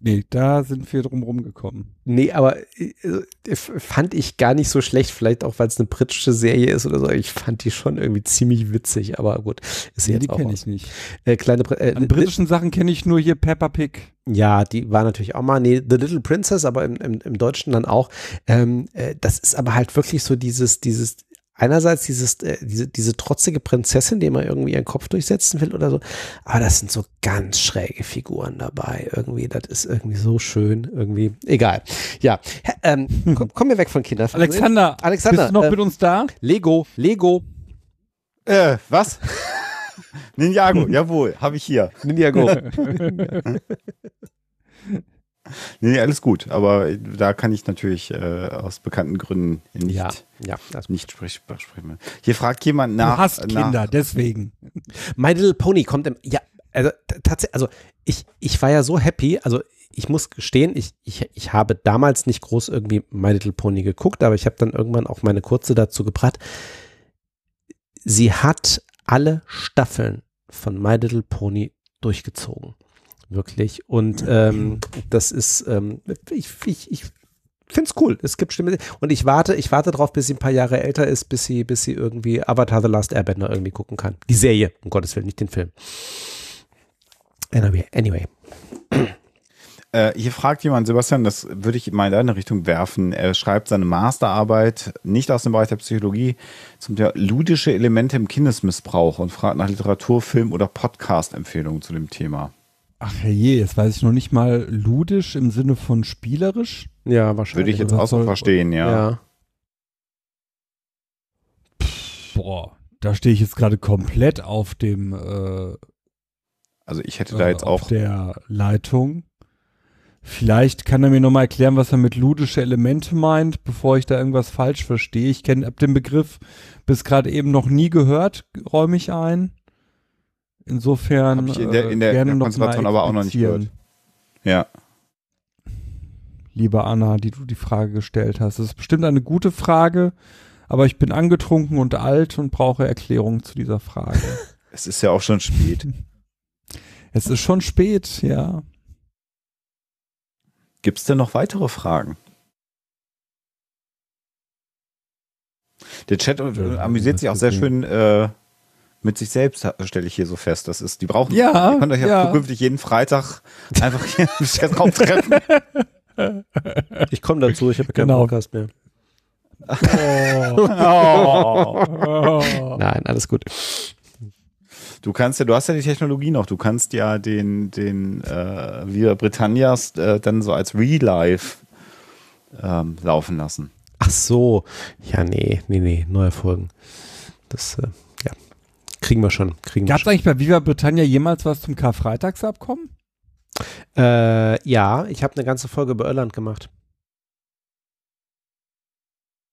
Nee, da sind wir drum rumgekommen. Nee, aber äh, äh, fand ich gar nicht so schlecht, vielleicht auch, weil es eine britische Serie ist oder so. Ich fand die schon irgendwie ziemlich witzig, aber gut, ist Nee, jetzt die kenne ich nicht. Äh, kleine äh, An britischen Sachen kenne ich nur hier Peppa Pig. Ja, die war natürlich auch mal, nee, The Little Princess, aber im, im, im Deutschen dann auch. Ähm, äh, das ist aber halt wirklich so dieses, dieses einerseits dieses, äh, diese, diese trotzige Prinzessin, die immer irgendwie ihren Kopf durchsetzen will oder so, aber das sind so ganz schräge Figuren dabei. Irgendwie, das ist irgendwie so schön, irgendwie, egal. Ja, ähm, komm, kommen wir weg von Kinderfernsehen. Alexander, Alexander, bist du noch äh, mit uns da? Lego, Lego, Äh, was? Ninjago, jawohl, habe ich hier. Ninjago. Nee, alles gut, aber da kann ich natürlich äh, aus bekannten Gründen nicht, ja, ja. Nicht sprich, sprechen. Hier fragt jemand Du nach. hast nach Kinder, deswegen. My Little Pony kommt im, ja, also tatsächlich, also ich, ich war ja so happy, also ich muss gestehen, ich, ich, ich habe damals nicht groß irgendwie My Little Pony geguckt, aber ich habe dann irgendwann auch meine Kurze dazu gebracht. Sie hat alle Staffeln von My Little Pony durchgezogen. Wirklich. Und ähm, das ist, ähm, ich, ich, ich finde es cool. Es gibt Stimmen. Und ich warte, ich warte drauf, bis sie ein paar Jahre älter ist, bis sie, bis sie irgendwie Avatar The Last Airbender irgendwie gucken kann. Die Serie, um Gottes Willen, nicht den Film. Anyway, anyway. Äh, hier fragt jemand, Sebastian, das würde ich mal in deine Richtung werfen. Er schreibt seine Masterarbeit nicht aus dem Bereich der Psychologie zum Thema ludische Elemente im Kindesmissbrauch und fragt nach Literatur, Film oder Podcast-Empfehlungen zu dem Thema. Ach je, jetzt weiß ich noch nicht mal ludisch im Sinne von spielerisch. Ja, wahrscheinlich. Würde ich jetzt auch so verstehen, ja. ja. Boah, da stehe ich jetzt gerade komplett auf dem äh, Also ich hätte da äh, jetzt auf auch. der Leitung. Vielleicht kann er mir nochmal erklären, was er mit ludische Elemente meint, bevor ich da irgendwas falsch verstehe. Ich kenne ab dem Begriff bis gerade eben noch nie gehört, räume ich ein. Insofern Hab ich in der- in der- äh, gerne in der noch Konzentration mal aber auch noch nicht explizieren, Ja. Liebe Anna, die du die Frage gestellt hast. Das ist bestimmt eine gute Frage, aber ich bin angetrunken und alt und brauche Erklärung zu dieser Frage. Es ist ja auch schon spät. es ist schon spät, ja. Gibt es denn noch weitere Fragen? Der Chat amüsiert sich auch sehr schön äh, mit sich selbst, stelle ich hier so fest. Das ist, die brauchen, Ja, ihr könnt euch ja, ja. zukünftig jeden Freitag einfach hier im Chatraum treffen. Ich komme dazu, ich habe keinen Genau. Podcast mehr. Oh. Nein, alles gut. Du kannst ja, du hast ja die Technologie noch, du kannst ja den, den äh, Via Britannias äh, dann so als Real-Life ähm, laufen lassen. Ach so. Ja, nee, nee, nee, neue Folgen. Das, äh. Kriegen wir schon. Kriegen Gab es eigentlich bei Viva Britannia jemals was zum Karfreitagsabkommen? Äh, ja, ich habe eine ganze Folge über Irland gemacht.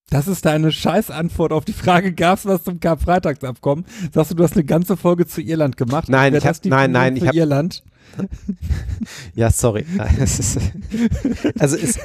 Das ist deine Scheißantwort auf die Frage, gab es was zum Karfreitagsabkommen? Sagst du, du hast eine ganze Folge zu Irland gemacht? Nein, ich hab- nein, nein, ich für hab- Irland. Ja, sorry. Also es,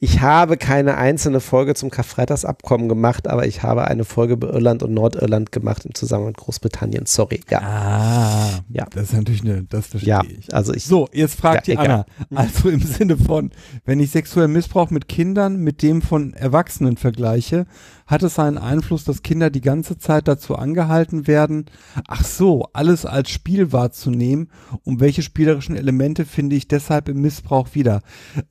ich habe keine einzelne Folge zum Karfreitagsabkommen gemacht, aber ich habe eine Folge über Irland und Nordirland gemacht im Zusammenhang mit Großbritannien. Sorry. Ja, Ah, Ja. Das ist natürlich eine, das verstehe ja ich. also ich. So, jetzt fragt Ja, die egal. Anna. Also im Sinne von, wenn ich sexuellen Missbrauch mit Kindern mit dem von Erwachsenen vergleiche, hat es einen Einfluss, dass Kinder die ganze Zeit dazu angehalten werden, ach so, alles als Spiel wahrzunehmen. Um welche spielerischen Elemente finde ich deshalb im Missbrauch wieder?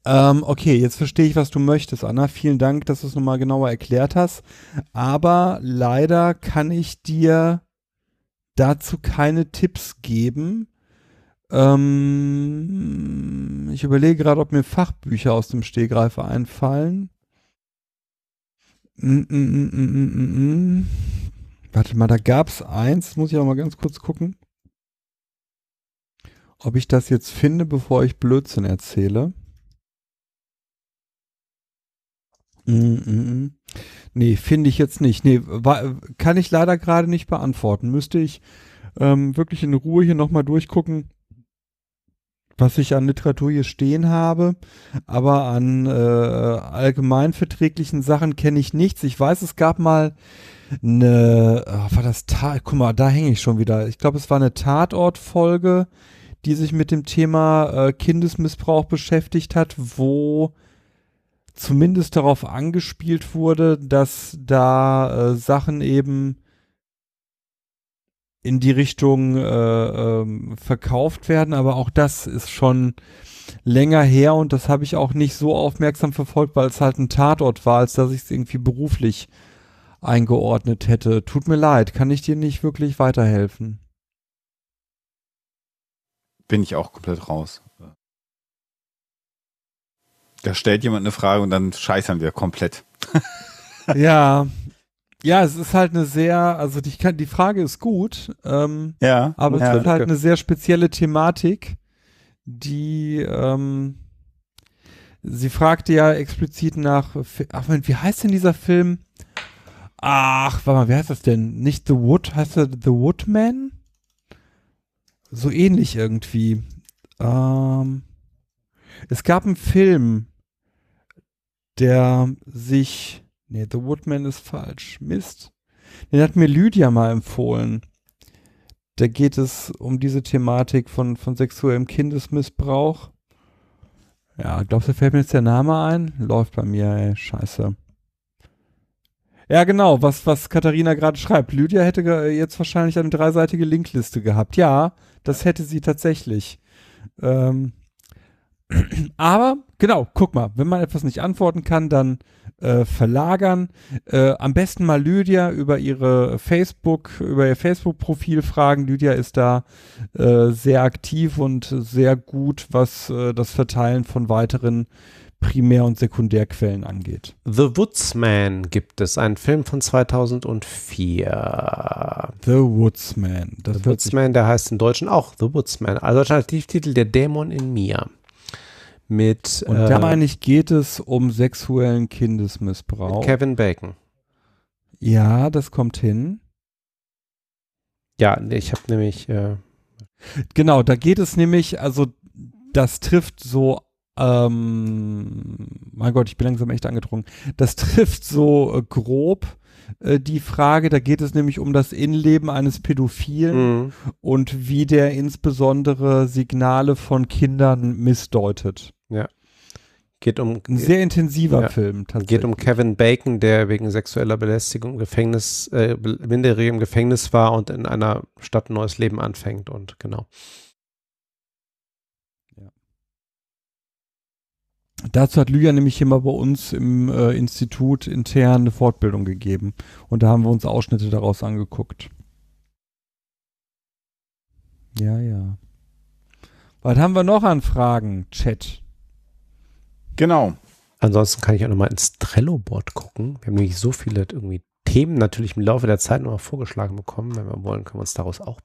Ähm, okay, jetzt verstehe ich, was du möchtest, Anna. Vielen Dank, dass du es nochmal genauer erklärt hast. Aber leider kann ich dir dazu keine Tipps geben. Ähm, ich überlege gerade, ob mir Fachbücher aus dem Stehgreif einfallen. Mm, mm, mm, mm, mm, mm. Warte mal, da gab es eins, muss ich auch mal ganz kurz gucken. Ob ich das jetzt finde, bevor ich Blödsinn erzähle. Mm, mm, mm. Nee, finde ich jetzt nicht. Nee, wa- kann ich leider gerade nicht beantworten. Müsste ich ähm, wirklich in Ruhe hier nochmal durchgucken, was ich an Literatur hier stehen habe. Aber an äh, allgemeinverträglichen Sachen kenne ich nichts. Ich weiß, es gab mal eine, oh, war das Tat, guck mal, da hänge ich schon wieder. Ich glaube, es war eine Tatortfolge, die sich mit dem Thema äh, Kindesmissbrauch beschäftigt hat, wo zumindest darauf angespielt wurde, dass da äh, Sachen eben in die Richtung äh, ähm, verkauft werden, aber auch das ist schon länger her und das habe ich auch nicht so aufmerksam verfolgt, weil es halt ein Tatort war, als dass ich es irgendwie beruflich eingeordnet hätte. Tut mir leid, kann ich dir nicht wirklich weiterhelfen. Bin ich auch komplett raus. Da stellt jemand eine Frage und dann scheißern wir komplett. ja. Ja, es ist halt eine sehr, also die, die Frage ist gut, ähm, Ja. aber ja, es ist halt eine sehr spezielle Thematik, die, ähm, sie fragte ja explizit nach, ach wie heißt denn dieser Film? Ach, warte mal, wie heißt das denn? Nicht The Wood, heißt er The Woodman? So ähnlich irgendwie. Ähm, es gab einen Film, der sich, nee, The Woodman ist falsch, Mist. Den hat mir Lydia mal empfohlen. Da geht es um diese Thematik von, von sexuellem Kindesmissbrauch. Ja, glaubst du, fällt mir jetzt der Name ein? Läuft bei mir, ey, scheiße. Ja, genau, was, was Katharina gerade schreibt. Lydia hätte jetzt wahrscheinlich eine dreiseitige Linkliste gehabt. Ja, das hätte sie tatsächlich. Ähm, aber, genau, guck mal, wenn man etwas nicht antworten kann, dann äh, verlagern. Äh, am besten mal Lydia über ihre Facebook, über ihr Facebook-Profil fragen. Lydia ist da äh, sehr aktiv und sehr gut, was äh, das Verteilen von weiteren Primär- und Sekundärquellen angeht. The Woodsman gibt es, ein Film von 2004. The Woodsman. Das The Woodsman, der heißt im Deutschen auch The Woodsman. Also Alternativtitel Der Dämon in mir. Mit und äh, da meine ich, geht es um sexuellen Kindesmissbrauch. Kevin Bacon. Ja, das kommt hin. Ja, ich habe nämlich äh, Genau, da geht es nämlich, also das trifft so, ähm, mein Gott, ich bin langsam echt angedrungen. Das trifft so äh, grob äh, die Frage, da geht es nämlich um das Innenleben eines Pädophilen mh, und wie der insbesondere Signale von Kindern missdeutet. geht um Ein sehr intensiver Ja. Film tatsächlich. geht um Kevin Bacon, der wegen sexueller Belästigung im Gefängnis, äh, minderjährig im Gefängnis war und in einer Stadt ein neues Leben anfängt und genau. Dazu hat Lydia nämlich hier mal bei uns im äh, Institut intern eine Fortbildung gegeben. Und da haben wir uns Ausschnitte daraus angeguckt. Ja, ja. Was haben wir noch an Fragen, Chat? Genau. Ansonsten kann ich auch nochmal ins Trello-Board gucken. Wir haben nämlich so viele irgendwie Themen natürlich im Laufe der Zeit nochmal vorgeschlagen bekommen. Wenn wir wollen, können wir uns daraus auch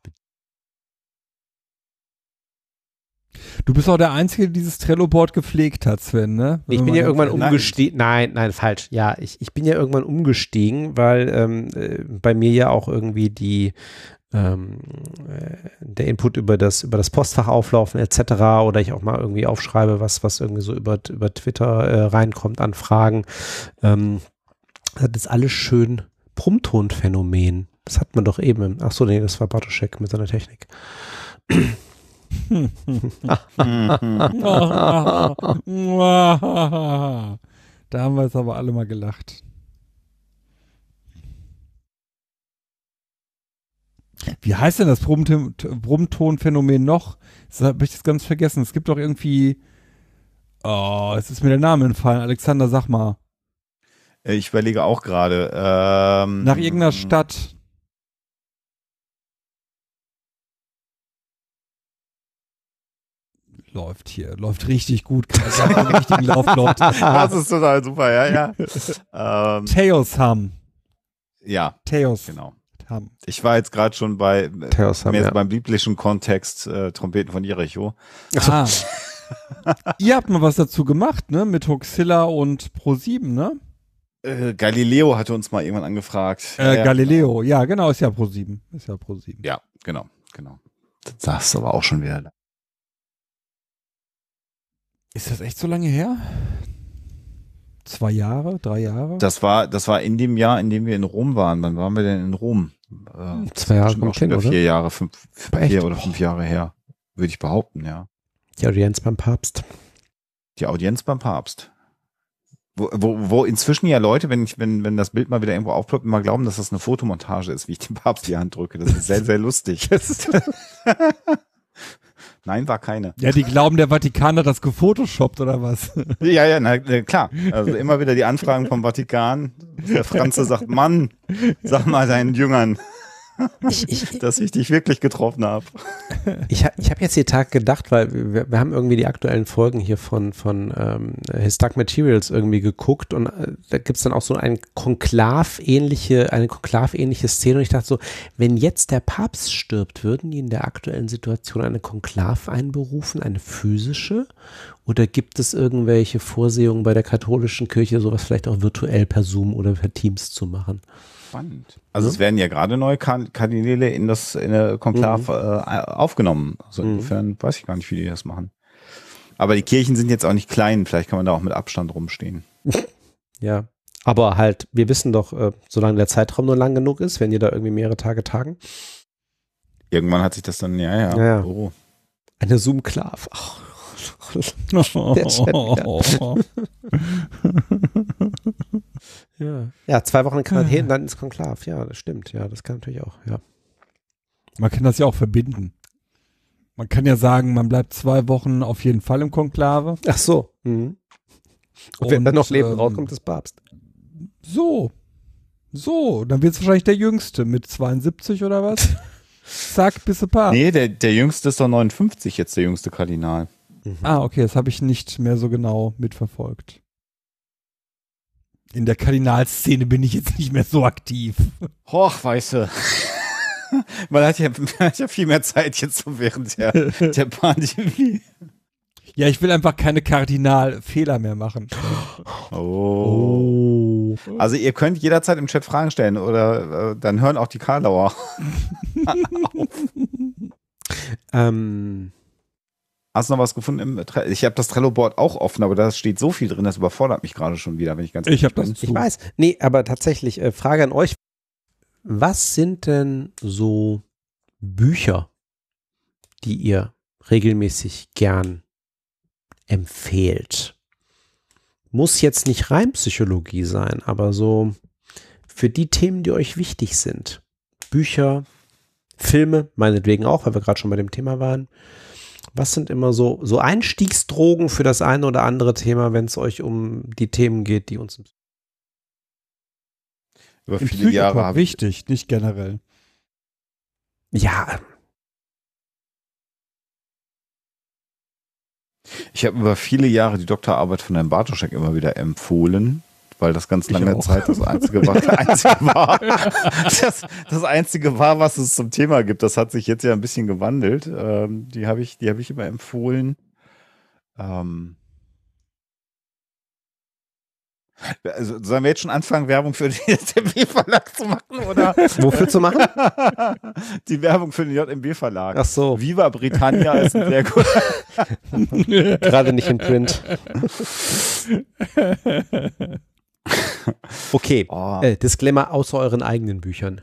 Du bist auch der Einzige, der dieses Trello-Board gepflegt hat, Sven, ne? Wenn Ich bin ja irgendwann umgestiegen. Nein, nein, falsch. Ja, ich, ich bin ja irgendwann umgestiegen, weil ähm, äh, bei mir ja auch irgendwie die ähm, äh, der Input über das über das Postfach auflaufen etc. oder ich auch mal irgendwie aufschreibe, was was irgendwie so über über Twitter äh, reinkommt an Fragen. Ähm, das ist alles schön Brummtonphänomen. Das hat man doch eben. Ach so, nee, das war Bartoschek mit seiner Technik. da haben wir jetzt aber alle mal gelacht. Wie heißt denn das Brummton- Brummtonphänomen noch? Das habe ich das ganz vergessen. Es gibt doch irgendwie. Oh, jetzt ist mir der Name entfallen. Alexander, sag mal. Äh, Ich überlege auch gerade. Ähm, Nach irgendeiner Stadt. Läuft hier. Läuft richtig gut. Ich hab den richtigen Lauf, Leute. Das ist total super, ja, ja. ähm, Theos haben. ja, Theos genau. haben. Ich war jetzt gerade schon bei Theos haben, mehr ja. so beim biblischen Kontext äh, Trompeten von Jericho. Ah. Ihr habt mal was dazu gemacht, ne? Mit Hoxilla und Pro7, ne? Äh, Galileo hatte uns mal irgendwann angefragt. Äh, Ja, Galileo. Ja, genau, ist ja Pro7. Ist ja Pro7. Ja, genau, genau. Das ist aber auch schon wieder. Ist das echt so lange her? Zwei Jahre? Drei Jahre? Das war, das war in dem Jahr, in dem wir in Rom waren. Wann waren wir denn in Rom? Äh, Zwei Jahre kommt schon hin, oder? vier Jahre, fünf, vier oder fünf Jahre her, würde ich behaupten, ja. Die Audienz beim Papst. Die Audienz beim Papst. Wo, wo, wo inzwischen ja Leute, wenn ich, wenn, wenn das Bild mal wieder irgendwo aufploppt, immer glauben, dass das eine Fotomontage ist, wie ich dem Papst die Hand drücke. Das ist sehr, sehr lustig. Nein, war keine. Ja, die glauben, der Vatikan hat das gefotoshoppt oder was? Ja, ja, na, klar. Also immer wieder die Anfragen vom Vatikan. Der Franze sagt, Mann, sag mal deinen Jüngern, Ich, ich, dass ich dich wirklich getroffen habe. Ich, ich habe jetzt die Tag gedacht, weil wir, wir haben irgendwie die aktuellen Folgen hier von, von ähm, His Dark Materials irgendwie geguckt und äh, da gibt's dann auch so ein Konklav-ähnliche, eine Konklav-ähnliche Szene und ich dachte so, wenn jetzt der Papst stirbt, würden die in der aktuellen Situation eine Konklav einberufen, eine physische? Oder gibt es irgendwelche Vorsehungen bei der katholischen Kirche, sowas vielleicht auch virtuell per Zoom oder per Teams zu machen? Spannend. Also es werden ja gerade neue Kard- Kardinäle in das in der Konklav äh, aufgenommen. Also Mhm. insofern weiß ich gar nicht, wie die das machen. Aber die Kirchen sind jetzt auch nicht klein. Vielleicht kann man da auch mit Abstand rumstehen. Ja. Aber halt, wir wissen doch, äh, solange der Zeitraum nur lang genug ist, wenn die da irgendwie mehrere Tage tagen. Irgendwann hat sich das dann, ja, ja. Ja, ja. Oh. Eine Zoom-Klav. Ach. Der Chat Ja. ja, zwei Wochen in Quarantäne, dann ins Konklav. Ja, das stimmt. Ja, das kann natürlich auch. Ja. Man kann das ja auch verbinden. Man kann ja sagen, man bleibt zwei Wochen auf jeden Fall im Konklave. Ach so. Mhm. Und, wer Und, dann noch lebend ähm, rauskommt, ist Papst. So. So, dann wird es wahrscheinlich der Jüngste mit 72 oder was? Zack, bisse Paar. Nee, der, der jüngste ist doch 59 jetzt, der jüngste Kardinal. Ah, okay, das habe ich nicht mehr so genau mitverfolgt. In der Kardinalszene bin ich jetzt nicht mehr so aktiv. Hoch, weißt du. Man hat ja, man hat ja viel mehr Zeit jetzt so während der, der Pandemie. Ja, ich will einfach keine Kardinalfehler mehr machen. Oh. Also ihr könnt jederzeit im Chat Fragen stellen oder äh, dann hören auch die Karlauer. Ähm, Hast du noch was gefunden im Tre Ich habe das Trello-Board auch offen, aber da steht so viel drin, das überfordert mich gerade schon wieder, wenn ich ganz Ich hab ehrlich das bin. ich weiß. Nee, aber tatsächlich, äh, Frage an euch. Was sind denn so Bücher, die ihr regelmäßig gern empfehlt? Muss jetzt nicht rein Psychologie sein, aber so für die Themen, die euch wichtig sind. Bücher, Filme, meinetwegen auch, weil wir gerade schon bei dem Thema waren. Was sind immer so, so Einstiegsdrogen für das eine oder andere Thema, wenn es euch um die Themen geht, die uns im Über viele Jahre Psychotalk habe ich, wichtig, nicht generell. Ja, ich habe über viele Jahre die Doktorarbeit von Herrn Bartoschek immer wieder empfohlen, weil das ganz lange. Zeit das einzige war, einzige war das, das einzige war, was es zum Thema gibt. Das hat sich jetzt ja ein bisschen gewandelt. Ähm, die habe ich, die habe ich immer empfohlen. Ähm, also sollen wir jetzt schon anfangen, Werbung für den JMB-Verlag zu machen, oder? wofür zu machen? Die Werbung für den JMB-Verlag. Ach so, Viva Britannia ist ein sehr gut. gerade nicht in Print. Okay, Oh, äh, Disclaimer außer euren eigenen Büchern.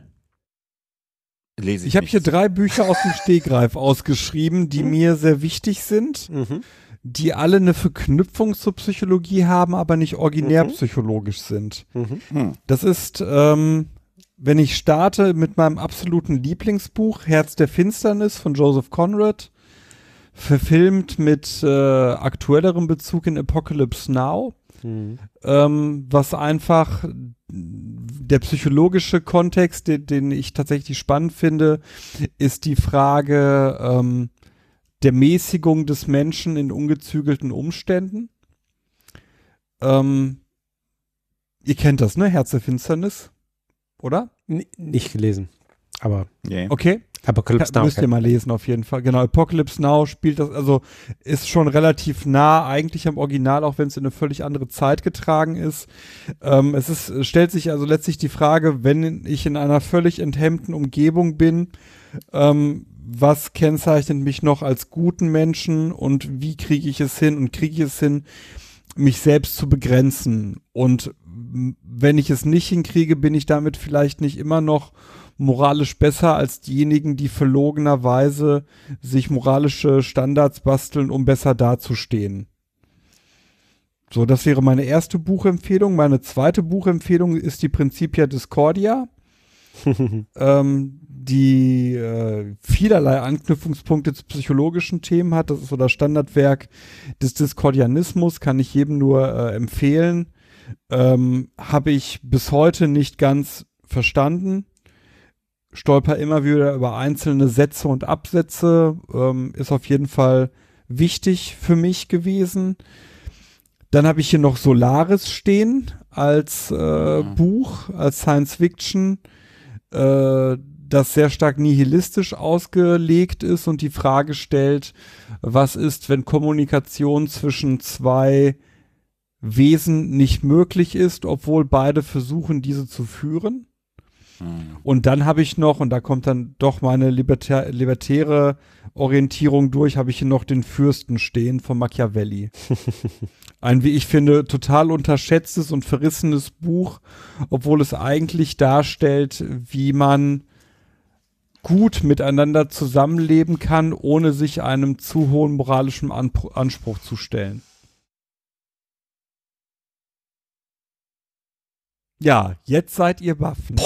lese ich Ich habe hier drei Bücher aus dem Stegreif ausgeschrieben, die mir sehr wichtig sind, Mhm. die alle eine Verknüpfung zur Psychologie haben, aber nicht originär Mhm. psychologisch sind. Mhm. Hm. Das ist, ähm, wenn ich starte mit meinem absoluten Lieblingsbuch, Herz der Finsternis von Joseph Conrad, verfilmt mit äh, aktuellerem Bezug in Apocalypse Now, Mhm. ähm, was einfach der psychologische Kontext, den, den ich tatsächlich spannend finde, ist die Frage ähm, der Mäßigung des Menschen in ungezügelten Umständen. Ähm, ihr kennt das, ne? Herz der Finsternis, oder? N nicht gelesen, aber Yeah. Okay. Apocalypse Now. müsst ihr mal lesen auf jeden Fall. Genau, Apocalypse Now spielt das, also ist schon relativ nah eigentlich am Original, auch wenn es in eine völlig andere Zeit getragen ist. Ähm, es ist, stellt sich also letztlich die Frage, wenn ich in einer völlig enthemmten Umgebung bin, ähm, was kennzeichnet mich noch als guten Menschen und wie kriege ich es hin und kriege ich es hin, mich selbst zu begrenzen. Und wenn ich es nicht hinkriege, bin ich damit vielleicht nicht immer noch moralisch besser als diejenigen, die verlogenerweise sich moralische Standards basteln, um besser dazustehen. So, das wäre meine erste Buchempfehlung. Meine zweite Buchempfehlung ist die Principia Discordia. ähm, die äh, vielerlei Anknüpfungspunkte zu psychologischen Themen hat. Das ist so das Standardwerk des Diskordianismus, kann ich jedem nur äh, empfehlen. Ähm, Habe ich bis heute nicht ganz verstanden. Stolper immer wieder über einzelne Sätze und Absätze. Ähm, ist auf jeden Fall wichtig für mich gewesen. Dann habe ich hier noch Solaris stehen als äh, Mhm. Buch, als Science Fiction, äh, das sehr stark nihilistisch ausgelegt ist und die Frage stellt, was ist, wenn Kommunikation zwischen zwei Wesen nicht möglich ist, obwohl beide versuchen, diese zu führen. Und dann habe ich noch, und da kommt dann doch meine libertä libertäre Orientierung durch, habe ich hier noch den Fürsten stehen von Machiavelli. Ein, wie ich finde, total unterschätztes und verrissenes Buch, obwohl es eigentlich darstellt, wie man gut miteinander zusammenleben kann, ohne sich einem zu hohen moralischen Anspruch zu stellen. Ja, jetzt seid ihr baff. ne?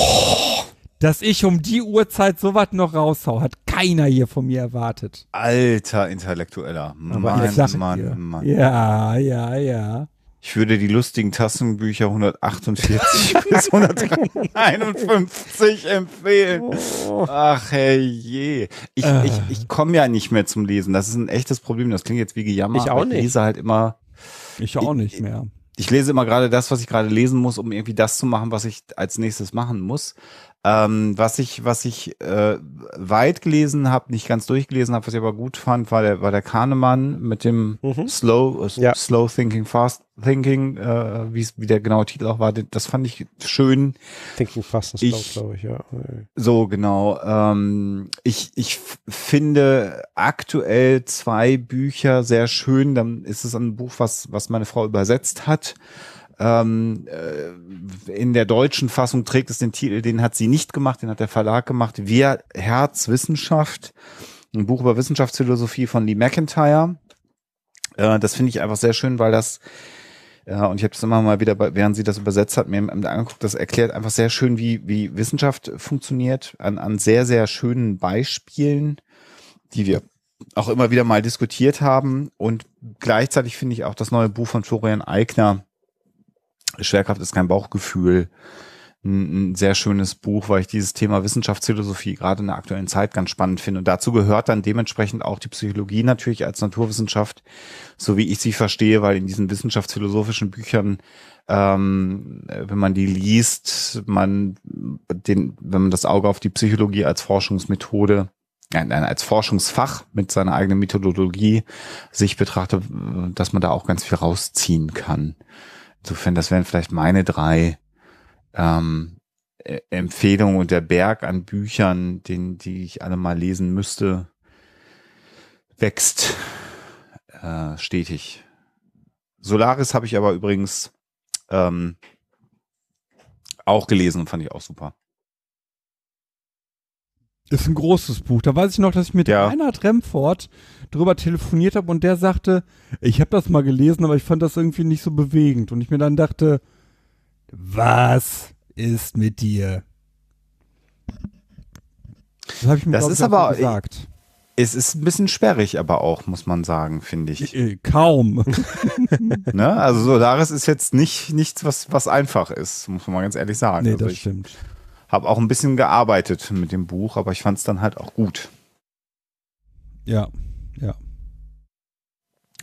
Dass ich um die Uhrzeit sowas noch raushau, hat keiner hier von mir erwartet. Alter Intellektueller. Mann, Mann, dir. Mann. Ja, ja, ja. Ich würde die lustigen Tassenbücher 148 bis 151 empfehlen. Ach herrje. Ich, Äh. ich, ich komme ja nicht mehr zum Lesen. Das ist ein echtes Problem. Das klingt jetzt wie Gejammer. Ich auch nicht. Ich lese halt immer, Ich auch nicht mehr. Ich lese immer gerade das, was ich gerade lesen muss, um irgendwie das zu machen, was ich als nächstes machen muss. Ähm, was ich, was ich äh, weit gelesen habe, nicht ganz durchgelesen habe, was ich aber gut fand, war der, war der Kahnemann mit dem Mhm. Slow, äh, Ja. Slow Thinking, Fast Thinking, äh, wie wie der genaue Titel auch war. Das fand ich schön. Thinking Fast and Slow, glaube ich, ja. So, genau. Ähm, ich, ich finde aktuell zwei Bücher sehr schön. Dann ist es ein Buch, was, was meine Frau übersetzt hat. Ähm, äh, in der deutschen Fassung trägt es den Titel, den hat sie nicht gemacht, den hat der Verlag gemacht. Wir Herz Wissenschaft. Ein Buch über Wissenschaftsphilosophie von Lee McIntyre. Äh, das finde ich einfach sehr schön, weil das ja, und ich habe das immer mal wieder, während sie das übersetzt hat, mir angeguckt, das erklärt einfach sehr schön, wie, wie Wissenschaft funktioniert, an, an sehr, sehr schönen Beispielen, die wir auch immer wieder mal diskutiert haben. Und gleichzeitig finde ich auch das neue Buch von Florian Eigner, Schwerkraft ist kein Bauchgefühl, ein, ein sehr schönes Buch, weil ich dieses Thema Wissenschaftsphilosophie gerade in der aktuellen Zeit ganz spannend finde. Und dazu gehört dann dementsprechend auch die Psychologie natürlich als Naturwissenschaft, so wie ich sie verstehe, weil in diesen wissenschaftsphilosophischen Büchern, ähm, wenn man die liest, man den, wenn man das Auge auf die Psychologie als Forschungsmethode als Forschungsfach mit seiner eigenen Methodologie sich betrachtet, dass man da auch ganz viel rausziehen kann. Insofern, das wären vielleicht meine drei ähm, äh, Empfehlungen und der Berg an Büchern, den, die ich alle mal lesen müsste, wächst äh, stetig. Solaris habe ich aber übrigens ähm, auch gelesen und fand ich auch super. Ist ein großes Buch. Da weiß ich noch, dass ich mit Ja. Reinhard Remford drüber telefoniert habe und der sagte, ich habe das mal gelesen, aber ich fand das irgendwie nicht so bewegend. Und ich mir dann dachte, was ist mit dir? Das habe ich mir Das ist aber- gesagt. Es ist ein bisschen sperrig, aber auch, muss man sagen, finde ich. Äh, Kaum. ne? Also Solaris ist jetzt nicht nichts, was, was einfach ist, muss man mal ganz ehrlich sagen. nee, also das ich stimmt. habe auch ein bisschen gearbeitet mit dem Buch, aber ich fand es dann halt auch gut. Ja, ja.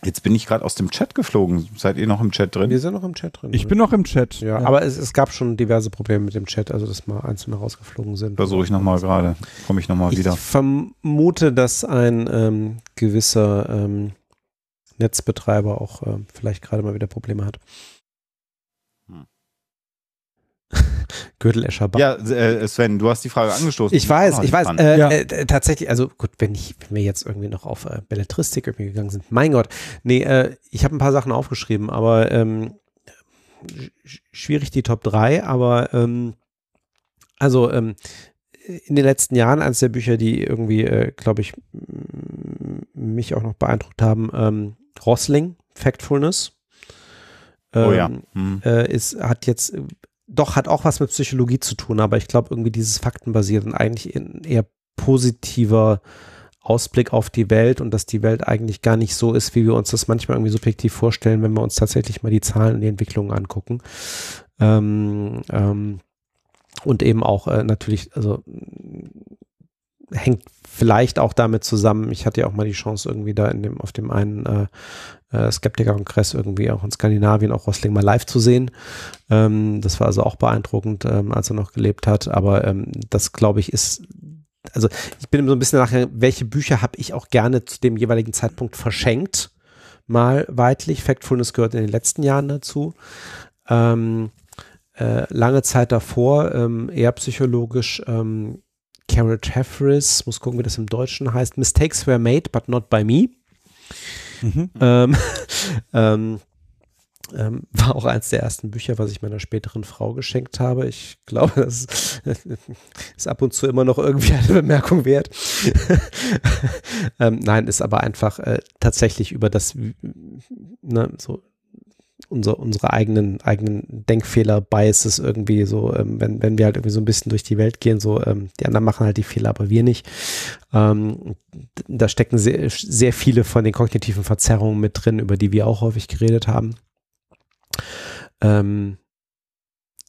Jetzt bin ich gerade aus dem Chat geflogen. Seid ihr noch im Chat drin? Wir sind noch im Chat drin. Ich bin noch im Chat. ja, aber es, es gab schon diverse Probleme mit dem Chat, also dass mal einzelne rausgeflogen sind. Versuche ich nochmal gerade. Komme ich nochmal Ich wieder. vermute, dass ein ähm, gewisser ähm, Netzbetreiber auch ähm, vielleicht gerade mal wieder Probleme hat. Gürtelescher Bach. Ja, äh, Sven, du hast die Frage angestoßen. Ich weiß, ich weiß. Äh, Ja. äh, tatsächlich, also gut, wenn, ich, wenn wir jetzt irgendwie noch auf äh, Belletristik irgendwie gegangen sind, mein Gott. Nee, äh, ich habe ein paar Sachen aufgeschrieben, aber ähm, sch- schwierig die Top 3, aber ähm, also ähm, in den letzten Jahren eines der Bücher, die irgendwie, äh, glaube ich, mich auch noch beeindruckt haben, ähm, Rossling, Factfulness. oh ja. Hm. äh, ist, hat jetzt doch hat auch was mit Psychologie zu tun, aber ich glaube irgendwie dieses Faktenbasiert und eigentlich eher positiver Ausblick auf die Welt und dass die Welt eigentlich gar nicht so ist, wie wir uns das manchmal irgendwie subjektiv vorstellen, wenn wir uns tatsächlich mal die Zahlen und die Entwicklungen angucken. Ähm, ähm, und eben auch äh, natürlich, also hängt vielleicht auch damit zusammen, ich hatte ja auch mal die Chance irgendwie da in dem, auf dem einen äh, äh, Skeptiker-Kongress irgendwie auch in Skandinavien auch Rosling mal live zu sehen. Ähm, das war also auch beeindruckend, ähm, als er noch gelebt hat. Aber ähm, das, glaube ich, ist also ich bin so ein bisschen nachher, welche Bücher habe ich auch gerne zu dem jeweiligen Zeitpunkt verschenkt? Mal weitlich. Factfulness gehört in den letzten Jahren dazu. Ähm, äh, lange Zeit davor, ähm, eher psychologisch, ähm, Carol Jeffries, muss gucken, wie das im Deutschen heißt. Mistakes were made, but not by me. Mhm. Ähm, ähm, ähm, war auch eins der ersten Bücher, was ich meiner späteren Frau geschenkt habe. Ich glaube, das ist ab und zu immer noch irgendwie eine Bemerkung wert. ähm, nein, ist aber einfach äh, tatsächlich über das, ne, so unser, unsere eigenen, eigenen Denkfehler, Biases irgendwie so, ähm, wenn, wenn wir halt irgendwie so ein bisschen durch die Welt gehen, so, ähm, die anderen machen halt die Fehler, aber wir nicht. Ähm, da stecken sehr, sehr viele von den kognitiven Verzerrungen mit drin, über die wir auch häufig geredet haben. Ähm,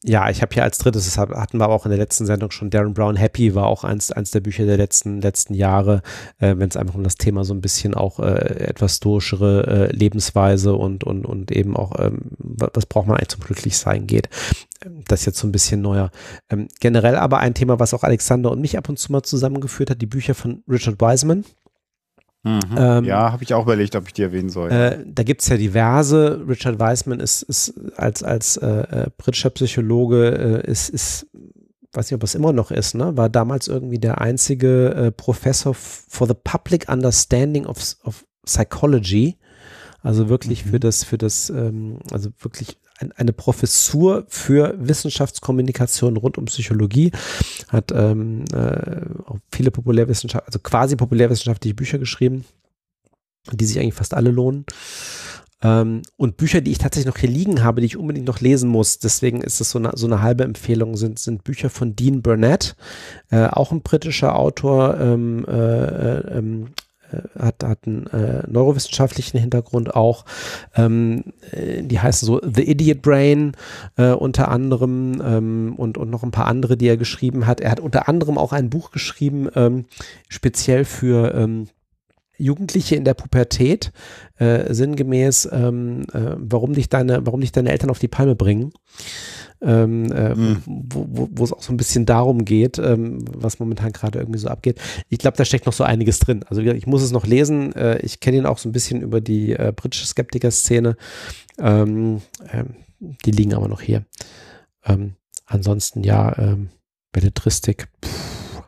ja, ich habe hier als drittes, das hatten wir auch in der letzten Sendung schon, Darren Brown Happy war auch eins, eins der Bücher der letzten, letzten Jahre, äh, wenn es einfach um das Thema so ein bisschen auch äh, etwas stoischere äh, Lebensweise und, und, und eben auch, ähm, was braucht man eigentlich zum Glücklichsein geht. Das ist jetzt so ein bisschen neuer. Ähm, generell aber ein Thema, was auch Alexander und mich ab und zu mal zusammengeführt hat, die Bücher von Richard Wiseman. Mhm. Ähm, ja, habe ich auch überlegt, ob ich die erwähnen soll. Äh, da gibt es ja diverse. Richard Wiseman ist, ist als, als äh, äh, britischer Psychologe, äh, ist, ist, weiß nicht, ob es immer noch ist, ne? war damals irgendwie der einzige äh, Professor for the Public Understanding of, of Psychology. Also wirklich mhm. für das, für das, ähm, also wirklich eine Professur für Wissenschaftskommunikation rund um Psychologie, hat ähm, äh, viele Populärwissenschaft, also quasi populärwissenschaftliche Bücher geschrieben, die sich eigentlich fast alle lohnen. Ähm, und Bücher, die ich tatsächlich noch hier liegen habe, die ich unbedingt noch lesen muss, deswegen ist es so eine, so eine halbe Empfehlung, sind, sind Bücher von Dean Burnett, äh, auch ein britischer Autor, ähm, äh, äh ähm, äh, hat, hat einen äh, neurowissenschaftlichen Hintergrund auch. Ähm, äh, die heißen so The Idiot Brain äh, unter anderem ähm, und, und noch ein paar andere, die er geschrieben hat. Er hat unter anderem auch ein Buch geschrieben, ähm, speziell für ähm, Jugendliche in der Pubertät, äh, sinngemäß, ähm, äh, warum dich deine, warum dich deine Eltern auf die Palme bringen ähm, äh, mhm. wo, es auch so ein bisschen darum geht, ähm, was momentan gerade irgendwie so abgeht. Ich glaube, da steckt noch so einiges drin. Also ich muss es noch lesen. Äh, ich kenne ihn auch so ein bisschen über die äh, britische Skeptiker-Szene. Ähm, ähm, die liegen aber noch hier. Ähm, ansonsten ja, ähm, Belletristik, pff,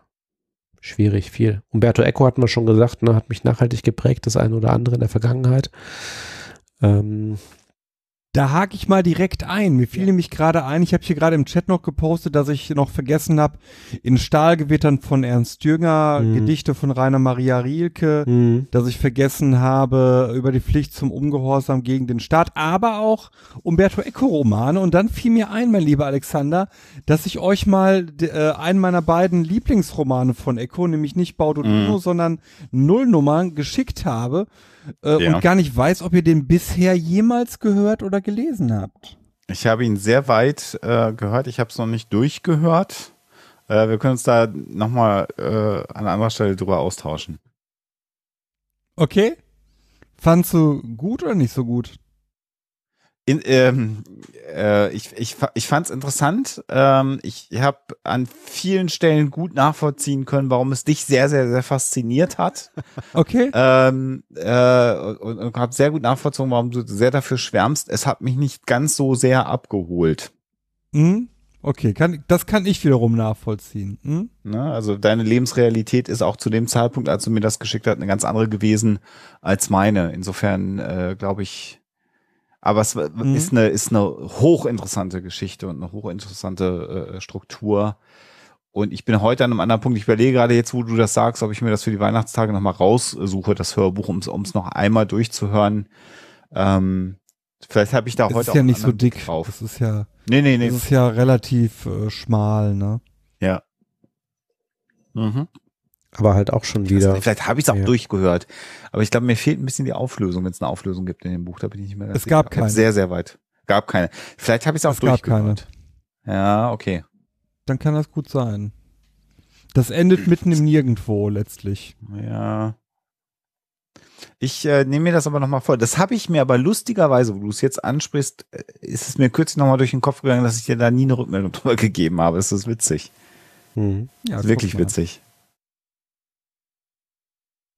schwierig, viel. Umberto Eco hat man schon gesagt, ne, hat mich nachhaltig geprägt, das eine oder andere in der Vergangenheit. Ähm, da hake ich mal direkt ein. Mir fiel ja. nämlich gerade ein, ich habe hier gerade im Chat noch gepostet, dass ich noch vergessen habe, in Stahlgewittern von Ernst Jünger, mhm. Gedichte von Rainer Maria Rielke, mhm. dass ich vergessen habe über die Pflicht zum Ungehorsam gegen den Staat, aber auch Umberto Eco Romane. Und dann fiel mir ein, mein lieber Alexander, dass ich euch mal äh, einen meiner beiden Lieblingsromane von Eco, nämlich nicht Baudolino, mhm. sondern Nullnummern geschickt habe äh, ja. und gar nicht weiß, ob ihr den bisher jemals gehört oder gelesen habt. Ich habe ihn sehr weit äh, gehört, ich habe es noch nicht durchgehört. Äh, wir können uns da nochmal äh, an anderer Stelle drüber austauschen. Okay. Fandst du gut oder nicht so gut? In, ähm, äh, ich ich, ich fand es interessant. Ähm, ich habe an vielen Stellen gut nachvollziehen können, warum es dich sehr, sehr, sehr fasziniert hat. Okay. Ähm, äh, und, und habe sehr gut nachvollzogen, warum du sehr dafür schwärmst. Es hat mich nicht ganz so sehr abgeholt. Mhm. Okay, kann, das kann ich wiederum nachvollziehen. Hm? Na, also deine Lebensrealität ist auch zu dem Zeitpunkt, als du mir das geschickt hast, eine ganz andere gewesen als meine. Insofern äh, glaube ich, aber es mhm. ist eine, ist eine hochinteressante Geschichte und eine hochinteressante äh, Struktur. Und ich bin heute an einem anderen Punkt. Ich überlege gerade jetzt, wo du das sagst, ob ich mir das für die Weihnachtstage nochmal raussuche, das Hörbuch, um es noch einmal durchzuhören. Ähm, Vielleicht habe ich da Es heute ist auch ja einen nicht so dick. drauf. Das ist ja, Nee, nee, nee. das ist ja relativ äh, schmal, ne? Ja. Mhm. Aber halt auch schon wieder. nicht, Vielleicht habe ich es auch Ja. durchgehört. Aber ich glaube, mir fehlt ein bisschen die Auflösung, wenn es eine Auflösung gibt in dem Buch. Da bin ich nicht mehr ganz Es gab sicher. Ich hab keine. Sehr, sehr weit. Gab keine. Vielleicht habe ich es auch Es gab keine. durchgehört. Ja, okay. Dann kann das gut sein. Das endet mitten im Nirgendwo letztlich. Ja. Ich äh, nehme mir das aber nochmal vor. Das habe ich mir aber lustigerweise, wo du es jetzt ansprichst, äh, ist es mir kürzlich nochmal durch den Kopf gegangen, dass ich dir da nie eine Rückmeldung drüber gegeben habe. Das ist witzig. Mhm. Ja, Das ist wirklich mal. witzig.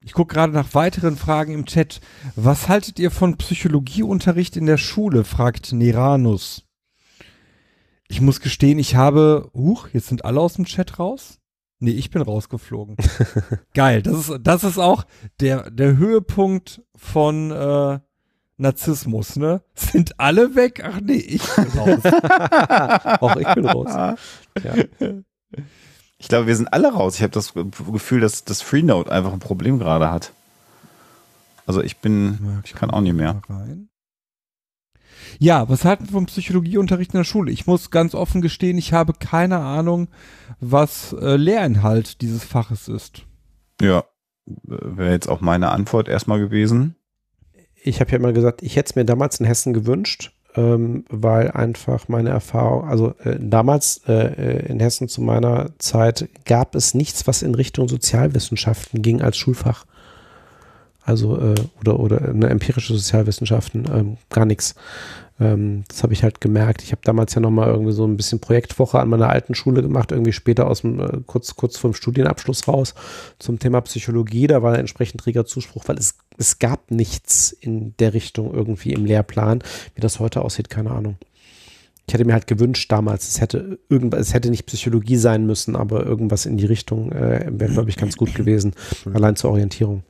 Ich gucke gerade nach weiteren Fragen im Chat. Was haltet ihr von Psychologieunterricht in der Schule? fragt Neranus. Ich muss gestehen, ich habe. Huch, jetzt sind alle aus dem Chat raus? Nee, ich bin rausgeflogen. Geil, das ist, das ist auch der, der Höhepunkt von äh, Narzissmus, ne? Sind alle weg? Ach nee, ich bin raus. Auch ich bin raus. Ja. Ich glaube, wir sind alle raus. Ich habe das Gefühl, dass das Freenode einfach ein Problem gerade hat. Also ich bin, ich kann auch nicht mehr. Ja, was halten wir vom Psychologieunterricht in der Schule? Ich muss ganz offen gestehen, ich habe keine Ahnung, was äh, Lehrinhalt dieses Faches ist. Ja, wäre jetzt auch meine Antwort erstmal gewesen. Ich habe ja immer gesagt, ich hätte es mir damals in Hessen gewünscht, ähm, weil einfach meine Erfahrung, also äh, damals äh, in Hessen zu meiner Zeit gab es nichts, was in Richtung Sozialwissenschaften ging als Schulfach. Also äh, oder oder eine empirische Sozialwissenschaften, ähm, gar nichts. Ähm, das habe ich halt gemerkt. Ich habe damals ja noch mal irgendwie so ein bisschen Projektwoche an meiner alten Schule gemacht, irgendwie später aus dem äh, kurz kurz vor dem Studienabschluss raus zum Thema Psychologie. Da war entsprechend reger Zuspruch, weil es es gab nichts in der Richtung irgendwie im Lehrplan. Wie das heute aussieht, keine Ahnung. Ich hätte mir halt gewünscht damals, es hätte irgendwas, es hätte nicht Psychologie sein müssen, aber irgendwas in die Richtung äh, wäre, glaube ich, ganz gut gewesen. Allein zur Orientierung.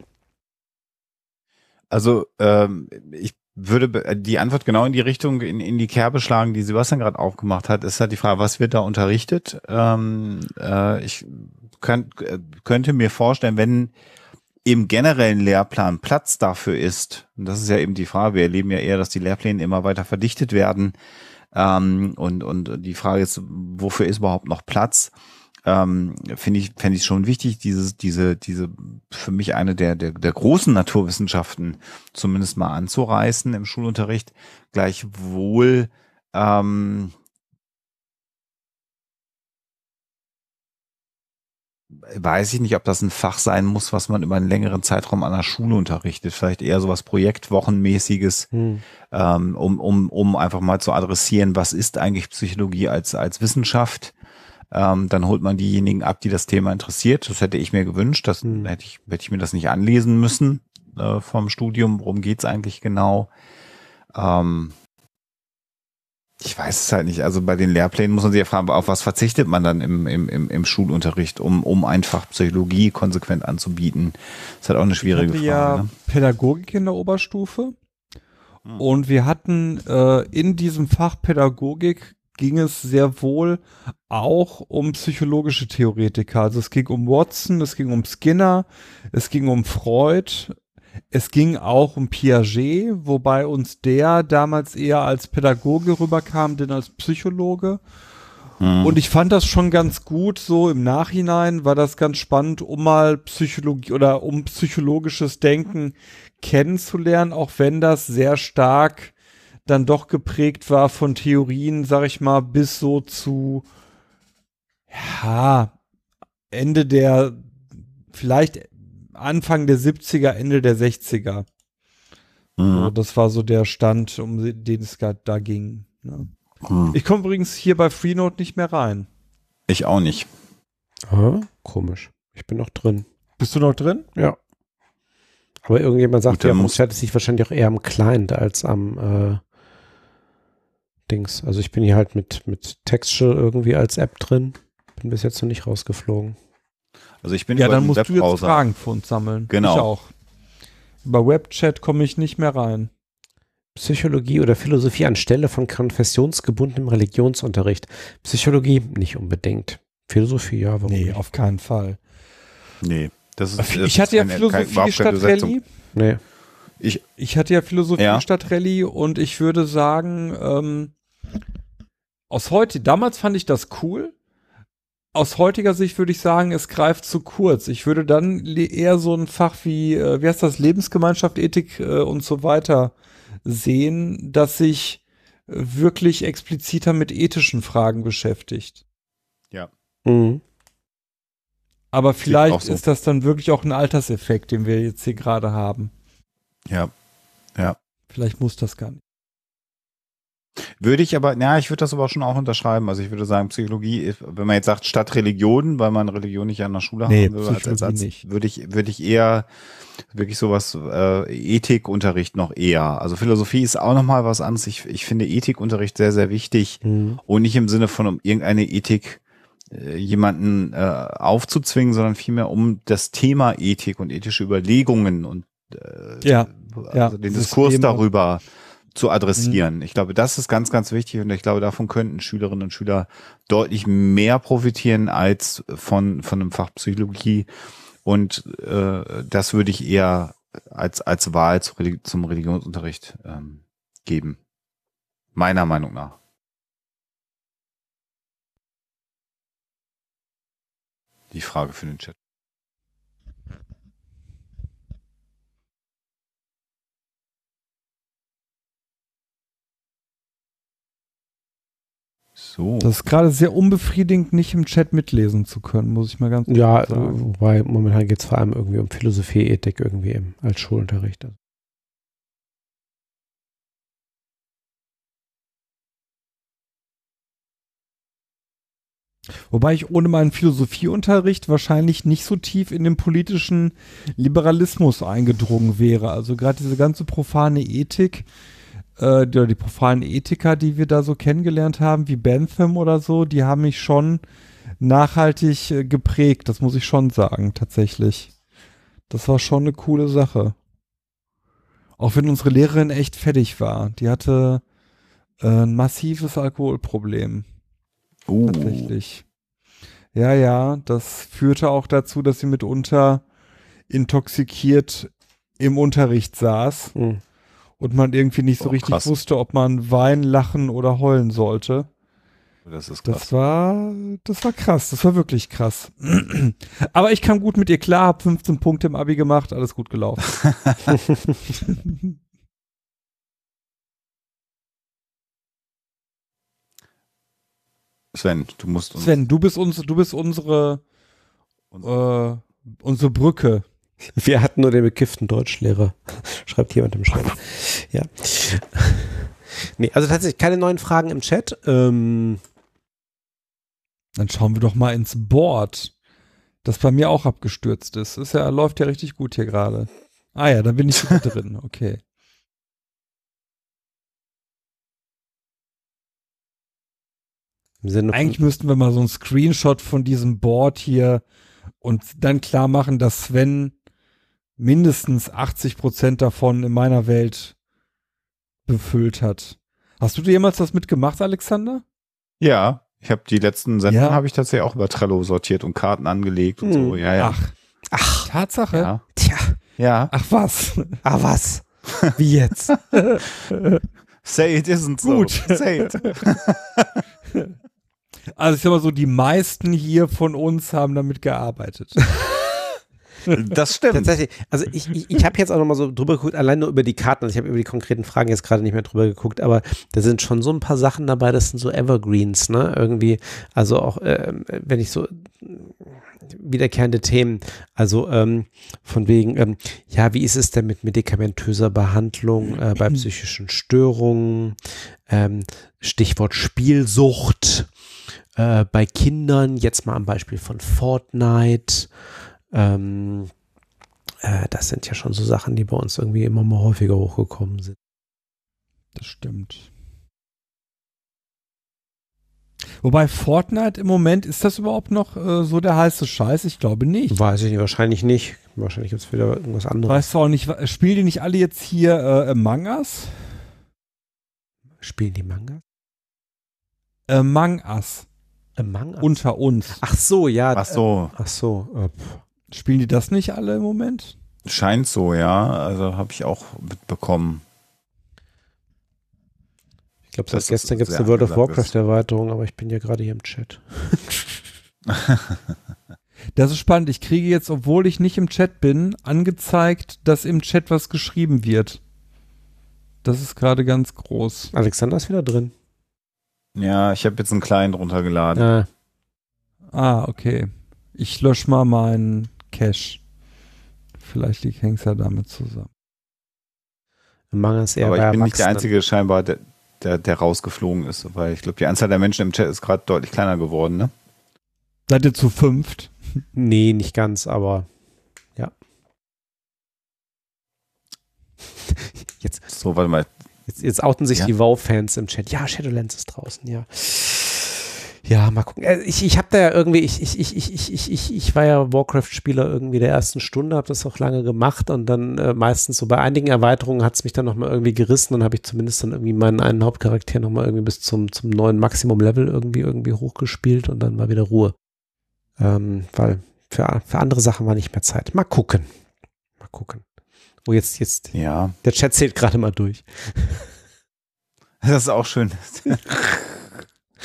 Also ähm, ich würde be- die Antwort genau in die Richtung, in, in die Kerbe schlagen, die Sebastian gerade aufgemacht hat. Ist halt die Frage, was wird da unterrichtet? Ähm, äh, ich könnt, äh, könnte mir vorstellen, wenn im generellen Lehrplan Platz dafür ist, und das ist ja eben die Frage, wir erleben ja eher, dass die Lehrpläne immer weiter verdichtet werden. Ähm, und, und die Frage ist, wofür ist überhaupt noch Platz? Ähm, finde ich, fände ich schon wichtig, dieses, diese, diese, für mich eine der, der, der großen Naturwissenschaften zumindest mal anzureißen im Schulunterricht. Gleichwohl, ähm, weiß ich nicht, ob das ein Fach sein muss, was man über einen längeren Zeitraum an der Schule unterrichtet. Vielleicht eher sowas Projektwochenmäßiges, Hm. ähm, um, um, um einfach mal zu adressieren, was ist eigentlich Psychologie als, als Wissenschaft. Ähm, dann holt man diejenigen ab, die das Thema interessiert. Das hätte ich mir gewünscht. Das Hm. hätte ich, hätte ich mir das nicht anlesen müssen äh, vom Studium. Worum geht's eigentlich genau? Ähm, ich weiß es halt nicht. Also bei den Lehrplänen muss man sich ja fragen, auf was verzichtet man dann im, im, im, im Schulunterricht, um, um einfach Psychologie konsequent anzubieten? Das ist halt auch eine schwierige Frage. ja Ne? Pädagogik in der Oberstufe Hm. und wir hatten äh, in diesem Fach Pädagogik ging es sehr wohl auch um psychologische Theoretiker. Also es ging um Watson, es ging um Skinner, es ging um Freud, es ging auch um Piaget, wobei uns der damals eher als Pädagoge rüberkam, denn als Psychologe. Hm. Und ich fand das schon ganz gut, so im Nachhinein war das ganz spannend, um mal Psychologie oder um psychologisches Denken kennenzulernen, auch wenn das sehr stark dann doch geprägt war von Theorien, sag ich mal, bis so zu, ja, Ende der, vielleicht Anfang der 70er, Ende der 60er. Mhm. Das war so der Stand, um den es da da ging. Ne? Hm. Ich komme übrigens hier bei Freenode nicht mehr rein. Ich auch nicht. Ah, komisch. Ich bin noch drin. Bist du noch drin? Ja. Aber irgendjemand sagt Gut, ja, muss- muss es sich wahrscheinlich auch eher am Client als am äh, Dings. Also ich bin hier halt mit, mit Textual irgendwie als App drin. Bin bis jetzt noch nicht rausgeflogen. Also ich bin Ja, über dann musst du jetzt Webbrowser. Fragen für uns sammeln. Genau. Ich auch. Über Webchat komme ich nicht mehr rein. Psychologie oder Philosophie anstelle von konfessionsgebundenem Religionsunterricht. Psychologie nicht unbedingt. Philosophie, ja, warum Nee, nicht? auf keinen Fall. Nee, das ist. das Ich hatte ja Philosophie keine statt. Rallye. Nee. Ich, Ich hatte ja Philosophie Ja. statt Rallye und ich würde sagen, ähm, aus heute, damals fand ich das cool. Aus heutiger Sicht würde ich sagen, es greift zu kurz. Ich würde dann eher so ein Fach wie, äh, wie heißt das, Lebensgemeinschaft, Ethik äh, und so weiter sehen, das sich wirklich expliziter mit ethischen Fragen beschäftigt. Mhm. Aber vielleicht so. ist das dann wirklich auch ein Alterseffekt, den wir jetzt hier gerade haben. ja. Vielleicht muss das gar nicht. Würde ich aber, ja, ich würde das aber schon auch unterschreiben. Also ich würde sagen, Psychologie, wenn man jetzt sagt, statt Religion, weil man Religion nicht an der Schule Nee, haben will, als, als, nicht. würde ich, würde ich eher wirklich sowas, äh, Ethikunterricht noch eher. Also Philosophie ist auch nochmal was anderes. Ich, ich finde Ethikunterricht sehr, sehr wichtig Mhm. und nicht im Sinne von um irgendeine Ethik äh, jemanden äh, aufzuzwingen, sondern vielmehr um das Thema Ethik und ethische Überlegungen und äh, Ja, ja, also den System Diskurs auch. Zu Mhm. adressieren. Ich glaube, das ist ganz, ganz wichtig und ich glaube, davon könnten Schülerinnen und Schüler deutlich mehr profitieren als von, von einem Fach Psychologie. Und äh, das würde ich eher als, als Wahl zu, zum Religionsunterricht ähm, geben. Meiner Meinung nach. Die Frage für den Chat. So. Das ist gerade sehr unbefriedigend, nicht im Chat mitlesen zu können, muss ich mal ganz Ja, ehrlich sagen. äh, wobei momentan geht es vor allem irgendwie um Philosophie, Ethik irgendwie im, als Schulunterricht. Wobei ich ohne meinen Philosophieunterricht wahrscheinlich nicht so tief in den politischen Liberalismus eingedrungen wäre. Also gerade diese ganze profane Ethik, äh, die, oder die profanen Ethiker, die wir da so kennengelernt haben, wie Bentham oder so, die haben mich schon nachhaltig äh, geprägt. Das muss ich schon sagen, tatsächlich. Das war schon eine coole Sache. Auch wenn unsere Lehrerin echt fertig war. Die hatte äh, ein massives Alkoholproblem. uh, Tatsächlich. Ja, ja, das führte auch dazu, dass sie mitunter intoxikiert im Unterricht saß Mhm. Und man irgendwie nicht so Oh, richtig krass. wusste, ob man weinen, lachen oder heulen sollte. das ist krass. Das war, das war krass, das war wirklich krass. Aber ich kam gut mit ihr klar, hab 15 Punkte im Abi gemacht, alles gut gelaufen. Sven, du musst uns Sven, du bist uns, du bist unsere, äh, unsere Brücke. Wir hatten nur den bekifften Deutschlehrer. Schreibt jemand im Chat. Ja. Nee, also tatsächlich keine neuen Fragen im Chat. Ähm, Dann schauen wir doch mal ins Board, das bei mir auch abgestürzt ist. Ist ja, läuft ja richtig gut hier gerade. Ah ja, da bin ich drin. Okay. Eigentlich müssten wir mal so einen Screenshot von diesem Board hier und dann klar machen, dass Sven mindestens 80 Prozent davon in meiner Welt befüllt hat. Hast du dir jemals das mitgemacht, Alexander? Ja, ich habe die letzten Sendungen Ja. habe ich tatsächlich auch über Trello sortiert und Karten angelegt und so. Hm. Ja, ja. Ach, ach, Tatsache? ja. tja, ja. Ach was? ah was? Wie jetzt? Say it isn't so. Gut. Say it. Also ich sag mal so, die meisten hier von uns haben damit gearbeitet. Das stimmt. Tatsächlich, also ich, ich, ich habe jetzt auch nochmal so drüber geguckt, allein nur über die Karten, also ich habe über die konkreten Fragen jetzt gerade nicht mehr drüber geguckt, aber da sind schon so ein paar Sachen dabei, das sind so Evergreens, ne, irgendwie, also auch, ähm, wenn ich so wiederkehrende Themen, also ähm, von wegen, ähm, ja, wie ist es denn mit medikamentöser Behandlung äh, bei psychischen Störungen, ähm, Stichwort Spielsucht, äh, bei Kindern, jetzt mal am Beispiel von Fortnite, ähm, äh, das sind ja schon so Sachen, die bei uns irgendwie immer mal häufiger hochgekommen sind. Das stimmt. Wobei Fortnite im Moment, ist das überhaupt noch äh, so der heiße Scheiß? Ich glaube nicht. Weiß ich nicht, wahrscheinlich nicht. Wahrscheinlich gibt es wieder irgendwas anderes. Weißt du auch nicht, spielen die nicht alle jetzt hier äh, Among Us? Spielen die Manga? Among Us. Among Us? Unter uns. Ach so, ja. Ach so. Ach so. Äh. Spielen die das nicht alle im Moment? Scheint so, ja. Also habe ich auch mitbekommen. Ich glaube, seit ist gestern gibt es eine World of angesagt Warcraft ist. Erweiterung, aber ich bin ja gerade hier im Chat. Das ist spannend. Ich kriege jetzt, obwohl ich nicht im Chat bin, angezeigt, dass im Chat was geschrieben wird. Das ist gerade ganz groß. Alexander ist wieder drin. Ja, ich habe jetzt einen kleinen runtergeladen. Ah, Ah, okay. Ich lösche mal meinen Cache. Vielleicht hängt es ja damit zusammen. mangels eher Aber ich bin nicht der. Einzige scheinbar, der, der, der rausgeflogen ist. Weil ich glaube, die Anzahl der Menschen im Chat ist gerade deutlich kleiner geworden, ne? Seid ihr zu fünft? Nee, nicht ganz, aber ja. Jetzt, So, warte mal. jetzt, jetzt outen sich Ja. die WoW-Fans im Chat. Ja, Shadowlands ist draußen, ja ja, mal gucken. Äh, ich, ich habe da ja irgendwie, ich, ich, ich, ich, ich, ich, ich war ja Warcraft-Spieler irgendwie der ersten Stunde, habe das auch lange gemacht und dann äh, meistens so bei einigen Erweiterungen hat es mich dann nochmal irgendwie gerissen. Dann habe ich zumindest dann irgendwie meinen einen Hauptcharakter nochmal irgendwie bis zum, zum neuen Maximum-Level irgendwie irgendwie hochgespielt und dann war wieder Ruhe. Ähm, weil für, für andere Sachen war nicht mehr Zeit. Mal gucken. Mal gucken. Oh, jetzt, jetzt. Ja. Der Chat zählt gerade mal durch. Das ist auch schön.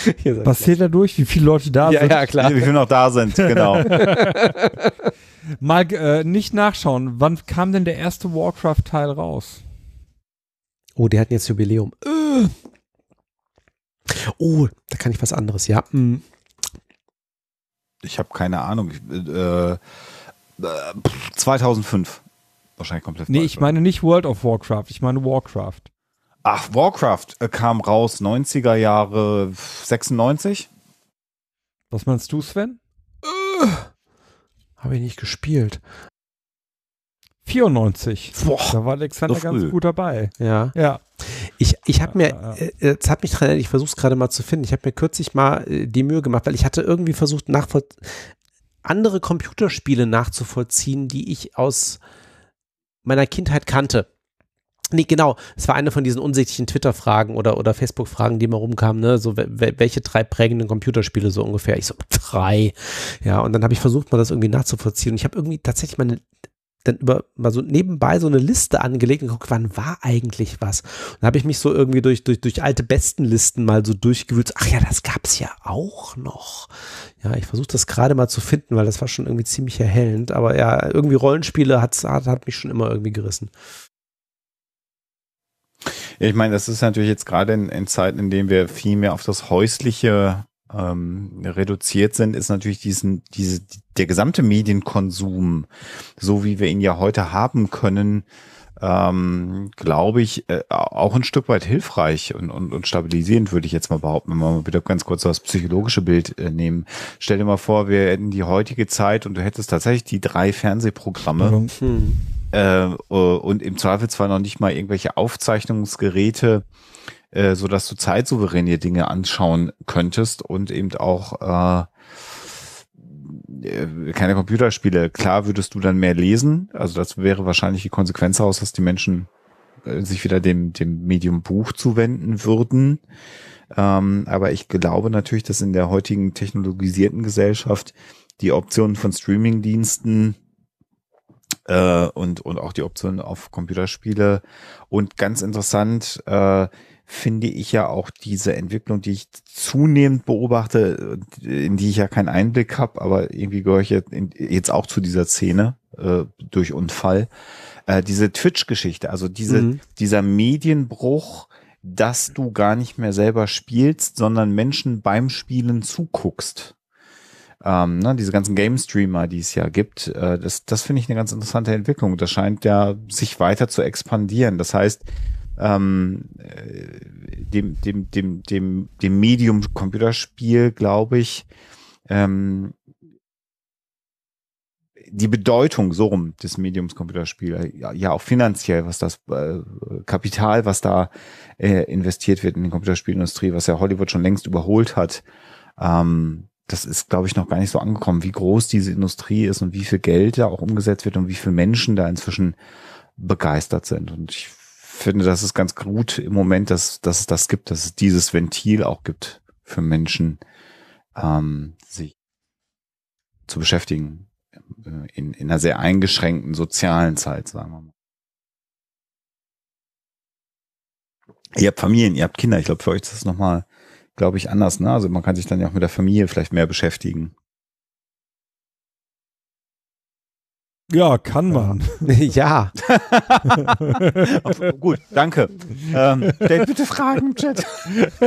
Ihr seid Was zählt da durch? Wie viele Leute da ja, sind? ja, klar. Wie viele noch da sind, genau. Mal äh, nicht nachschauen. Wann kam denn der erste Warcraft-Teil raus? Oh, die hatten jetzt Jubiläum. Äh. Oh, da kann ich was anderes, ja. Mm. Ich habe keine Ahnung. Ich, äh, äh, pff, 2005. Wahrscheinlich komplett Nee, falsch, ich meine nicht World of Warcraft, ich meine Warcraft. Ach, Warcraft äh, kam raus 90er Jahre 96. Was meinst du, Sven? Habe ich nicht gespielt. 94. Boah. Da war Alexander So ganz gut dabei. Ja. Ja. Ich, ich habe mir, Ja, ja. äh, jetzt hat mich dran, erinnert, ich versuche es gerade mal zu finden. Ich habe mir kürzlich mal äh, die Mühe gemacht, weil ich hatte irgendwie versucht, nachvoll andere Computerspiele nachzuvollziehen, die ich aus meiner Kindheit kannte. Nee, genau. Es war eine von diesen unsichtlichen Twitter-Fragen oder, oder Facebook-Fragen, die immer rumkamen, ne? So, wel- wel- welche drei prägenden Computerspiele so ungefähr? Ich so, drei. Ja, und dann habe ich versucht, mal das irgendwie nachzuvollziehen. Und ich habe irgendwie tatsächlich meine dann über mal so nebenbei so eine Liste angelegt und geguckt, wann war eigentlich was. Und da habe ich mich so irgendwie durch, durch, durch alte Bestenlisten mal so durchgewühlt. Ach ja, das gab's ja auch noch. Ja, ich versuche das gerade mal zu finden, weil das war schon irgendwie ziemlich erhellend. Aber ja, irgendwie Rollenspiele hat's, hat, hat mich schon immer irgendwie gerissen. Ich meine, das ist natürlich jetzt gerade in, in Zeiten, in denen wir viel mehr auf das Häusliche ähm, reduziert sind, ist natürlich diesen, diese, der gesamte Medienkonsum, so wie wir ihn ja heute haben können, ähm, glaube ich, äh, auch ein Stück weit hilfreich und, und, und stabilisierend, würde ich jetzt mal behaupten, wenn wir mal wieder ganz kurz das psychologische Bild äh, nehmen. Stell dir mal vor, wir hätten die heutige Zeit und du hättest tatsächlich die drei Fernsehprogramme Hm. Äh, und im Zweifelsfall noch nicht mal irgendwelche Aufzeichnungsgeräte, äh, so dass du zeitsouveräne Dinge anschauen könntest und eben auch äh, äh, keine Computerspiele. Klar würdest du dann mehr lesen, also das wäre wahrscheinlich die Konsequenz daraus, dass die Menschen äh, sich wieder dem, dem Medium Buch zuwenden würden. Ähm, aber ich glaube natürlich, dass in der heutigen technologisierten Gesellschaft die Optionen von Streamingdiensten äh, und, und auch die Optionen auf Computerspiele. Und ganz interessant äh, finde ich ja auch diese Entwicklung, die ich zunehmend beobachte, in die ich ja keinen Einblick habe, aber irgendwie gehöre ich jetzt, in, jetzt auch zu dieser Szene äh, durch Unfall. Äh, diese Twitch-Geschichte, also diese, Mhm. dieser Medienbruch, dass du gar nicht mehr selber spielst, sondern Menschen beim Spielen zuguckst ähm, ne, diese ganzen Game-Streamer, die es ja gibt, äh, das, das finde ich eine ganz interessante Entwicklung. Das scheint ja sich weiter zu expandieren. Das heißt, ähm, äh, dem, dem, dem, dem, dem Medium Computerspiel, glaube ich, ähm, die Bedeutung so rum des Mediums Computerspiel, ja, ja auch finanziell, was das äh, Kapital, was da äh, investiert wird in die Computerspielindustrie, was ja Hollywood schon längst überholt hat, ähm, das ist, glaube ich, noch gar nicht so angekommen, wie groß diese Industrie ist und wie viel Geld da auch umgesetzt wird und wie viele Menschen da inzwischen begeistert sind. Und ich finde, das ist ganz gut im Moment, dass, dass es das gibt, dass es dieses Ventil auch gibt für Menschen, ähm, sich zu beschäftigen äh, in, in einer sehr eingeschränkten sozialen Zeit, sagen wir mal. Ihr habt Familien, ihr habt Kinder. Ich glaube, für euch ist das nochmal, glaube ich, anders. Ne? Also man kann sich dann ja auch mit der Familie vielleicht mehr beschäftigen. Ja, kann man. ja. Gut, danke. Ähm, stellt bitte Fragen im Chat.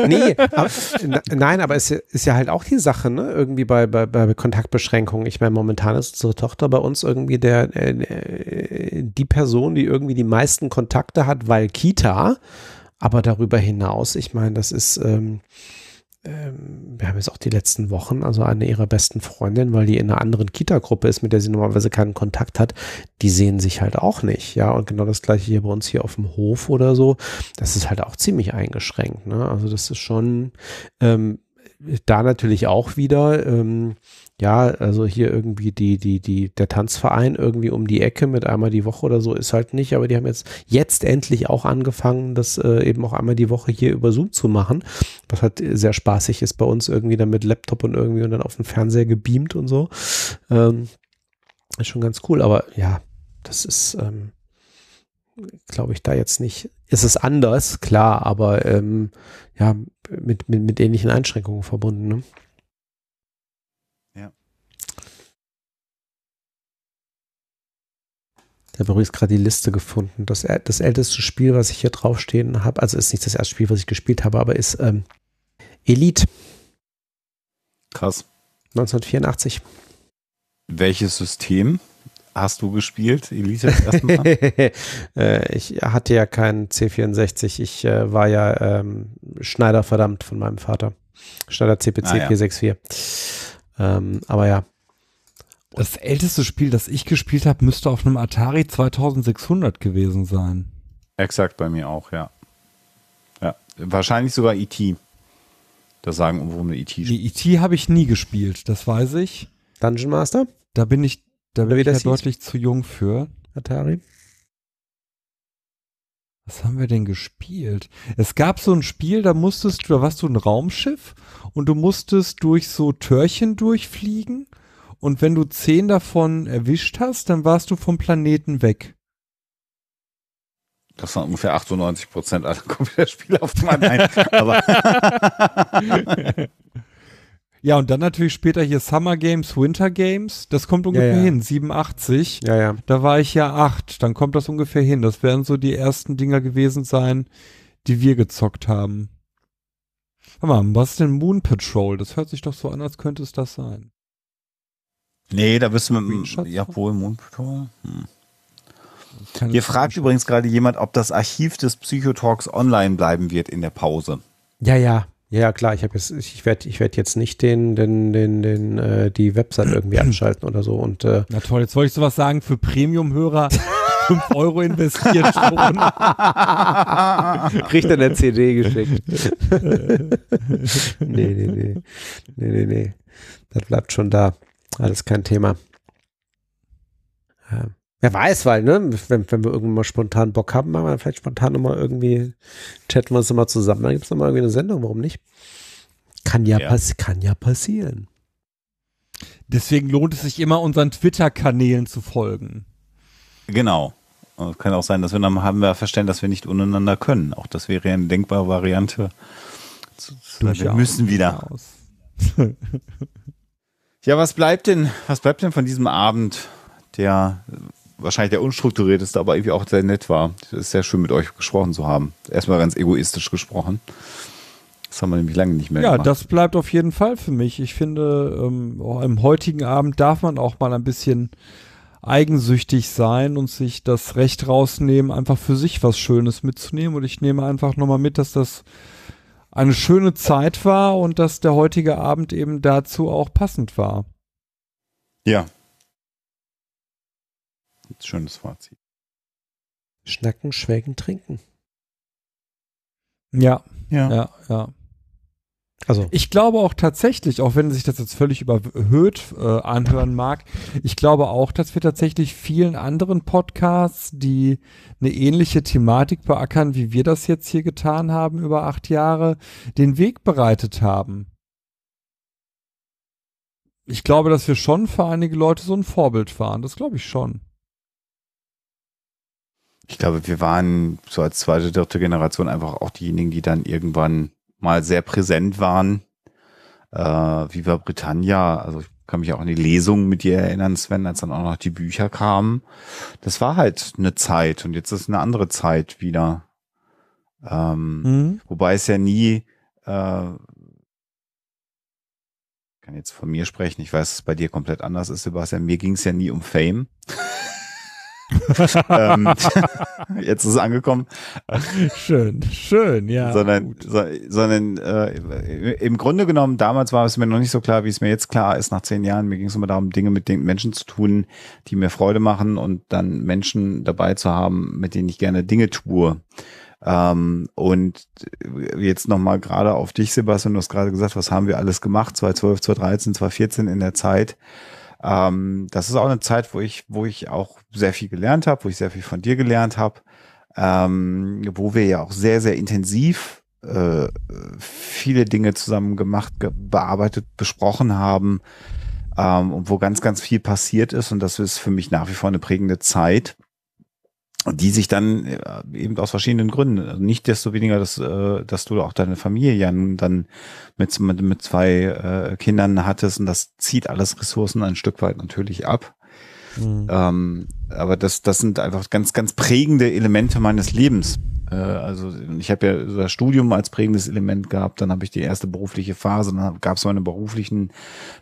Nee, aber, nein, aber es ist ja halt auch die Sache, ne? Irgendwie bei, bei, bei Kontaktbeschränkungen. Ich meine, momentan ist unsere Tochter bei uns irgendwie der äh, die Person, die irgendwie die meisten Kontakte hat, weil Kita. Aber darüber hinaus, ich meine, das ist ähm, ähm, wir haben jetzt auch die letzten Wochen, also eine ihrer besten Freundinnen, weil die in einer anderen Kita-Gruppe ist, mit der sie normalerweise keinen Kontakt hat, die sehen sich halt auch nicht, ja, und genau das gleiche hier bei uns hier auf dem Hof oder so, das ist halt auch ziemlich eingeschränkt, ne, also das ist schon, ähm, da natürlich auch wieder, ähm, ja, also hier irgendwie die, die, die, der Tanzverein irgendwie um die Ecke mit einmal die Woche oder so ist halt nicht, aber die haben jetzt, jetzt endlich auch angefangen, das äh, eben auch einmal die Woche hier über Zoom zu machen, was halt sehr spaßig ist bei uns irgendwie dann mit Laptop und irgendwie und dann auf den Fernseher gebeamt und so. Ähm, ist schon ganz cool, aber ja, das ist, ähm, glaube ich, da jetzt nicht. Ist es anders, klar, aber ähm, ja, mit, mit, mit ähnlichen Einschränkungen verbunden. Ne? Ich habe übrigens gerade die Liste gefunden. Das, das älteste Spiel, was ich hier draufstehen habe, also ist nicht das erste Spiel, was ich gespielt habe, aber ist ähm, Elite. Krass. 1984. Welches System hast du gespielt, Elite, erstmal? äh, ich hatte ja keinen C64. Ich äh, war ja ähm, Schneider verdammt von meinem Vater. Schneider CPC ah, ja. 464. Ähm, aber ja, das älteste Spiel, das ich gespielt habe, müsste auf einem Atari 2600 gewesen sein. Exakt bei mir auch, ja. Ja, wahrscheinlich sogar E.T. Da sagen irgendwo eine E.T. Die E.T. habe ich nie gespielt, das weiß ich. Dungeon Master? Da bin ich, da bin ich ja deutlich zu jung für. Atari? Was haben wir denn gespielt? Es gab so ein Spiel, da musstest du, da warst du ein Raumschiff und du musstest durch so Törchen durchfliegen und wenn du zehn davon erwischt hast, dann warst du vom Planeten weg. Das waren ungefähr 98 Prozent aller Computerspiele auf dem Ein. Aber ja, und dann natürlich später hier Summer Games, Winter Games. Das kommt ungefähr ja, ja. hin. 87. Ja, ja. Da war ich ja acht. Dann kommt das ungefähr hin. Das werden so die ersten Dinger gewesen sein, die wir gezockt haben. Warte mal, was ist denn Moon Patrol? Das hört sich doch so an, als könnte es das sein. Nee, da bist du mit dem, ja wohl, Mondpatrol. Hm. Hier fragt übrigens gerade jemand, ob das Archiv des Psychotalks online bleiben wird in der Pause. Ja, ja. Ja, klar, ich habe jetzt, ich werde ich werd jetzt nicht den, den, den, den, äh, die Website irgendwie anschalten oder so. Und, äh, Na toll, jetzt wollte ich sowas sagen, für Premium-Hörer 5 Euro investiert schon. Kriegt er eine CD geschickt. nee, nee, nee. Nee, nee, nee. Das bleibt schon da. Alles kein Thema. Ja. Wer weiß, weil, ne, wenn, wenn wir irgendwann mal spontan Bock haben, machen wir vielleicht spontan nochmal irgendwie, chatten wir uns nochmal zusammen, dann gibt es nochmal irgendwie eine Sendung, warum nicht? Kann ja, ja. Pass kann ja passieren. Deswegen lohnt es sich immer, unseren Twitter-Kanälen zu folgen. Genau. Und kann auch sein, dass wir dann haben wir verstanden, dass wir nicht untereinander können. Auch das wäre ja eine denkbare Variante. Wir müssen wieder. Ja, was bleibt denn, was bleibt denn von diesem Abend, der wahrscheinlich der unstrukturierteste, aber irgendwie auch sehr nett war. Es ist sehr schön mit euch gesprochen zu haben. Erstmal ganz egoistisch gesprochen. Das haben wir nämlich lange nicht mehr ja, gemacht. Ja, das bleibt auf jeden Fall für mich. Ich finde, ähm, im heutigen Abend darf man auch mal ein bisschen eigensüchtig sein und sich das Recht rausnehmen, einfach für sich was Schönes mitzunehmen. Und ich nehme einfach nochmal mit, dass das eine schöne Zeit war und dass der heutige Abend eben dazu auch passend war. Ja. Schönes Fazit. Schnacken, schwelgen, trinken. Ja, ja, ja, ja. Also. Ich glaube auch tatsächlich, auch wenn sich das jetzt völlig überhöht äh, anhören mag, ich glaube auch, dass wir tatsächlich vielen anderen Podcasts, die eine ähnliche Thematik beackern, wie wir das jetzt hier getan haben über acht Jahre, den Weg bereitet haben. Ich glaube, dass wir schon für einige Leute so ein Vorbild waren. Das glaube ich schon. Ich glaube, wir waren so als zweite, dritte Generation einfach auch diejenigen, die dann irgendwann mal sehr präsent waren. Äh, Viva Britannia, also ich kann mich auch an die Lesungen mit dir erinnern, Sven, als dann auch noch die Bücher kamen. Das war halt eine Zeit und jetzt ist eine andere Zeit wieder. Ähm, Mhm. Wobei es ja nie, äh, kann jetzt von mir sprechen, ich weiß, dass es bei dir komplett anders ist, Sebastian. Mir ging es ja nie um Fame. ähm, jetzt ist es angekommen, Schön, schön, ja. sondern, so, sondern äh, im Grunde genommen, damals war es mir noch nicht so klar, wie es mir jetzt klar ist, nach zehn Jahren. Mir ging es immer darum, Dinge mit den Menschen zu tun, die mir Freude machen und dann Menschen dabei zu haben, mit denen ich gerne Dinge tue. Ähm, und jetzt nochmal gerade auf dich, Sebastian, du hast gerade gesagt, was haben wir alles gemacht, 2012, 2013, 2014 in der Zeit. Ähm, das ist auch eine Zeit, wo ich, wo ich auch sehr viel gelernt habe, wo ich sehr viel von dir gelernt habe, ähm, wo wir ja auch sehr, sehr intensiv äh, viele Dinge zusammen gemacht, ge bearbeitet, besprochen haben ähm, und wo ganz, ganz viel passiert ist. Und das ist für mich nach wie vor eine prägende Zeit die sich dann äh, eben aus verschiedenen Gründen, also nicht desto weniger, dass, äh, dass du auch deine Familie ja nun dann mit, mit, mit zwei äh, Kindern hattest und das zieht alles Ressourcen ein Stück weit natürlich ab. Mhm. Ähm, aber das, das sind einfach ganz, ganz prägende Elemente meines Lebens. Äh, also ich habe ja das Studium als prägendes Element gehabt, dann habe ich die erste berufliche Phase, dann gab es meine beruflichen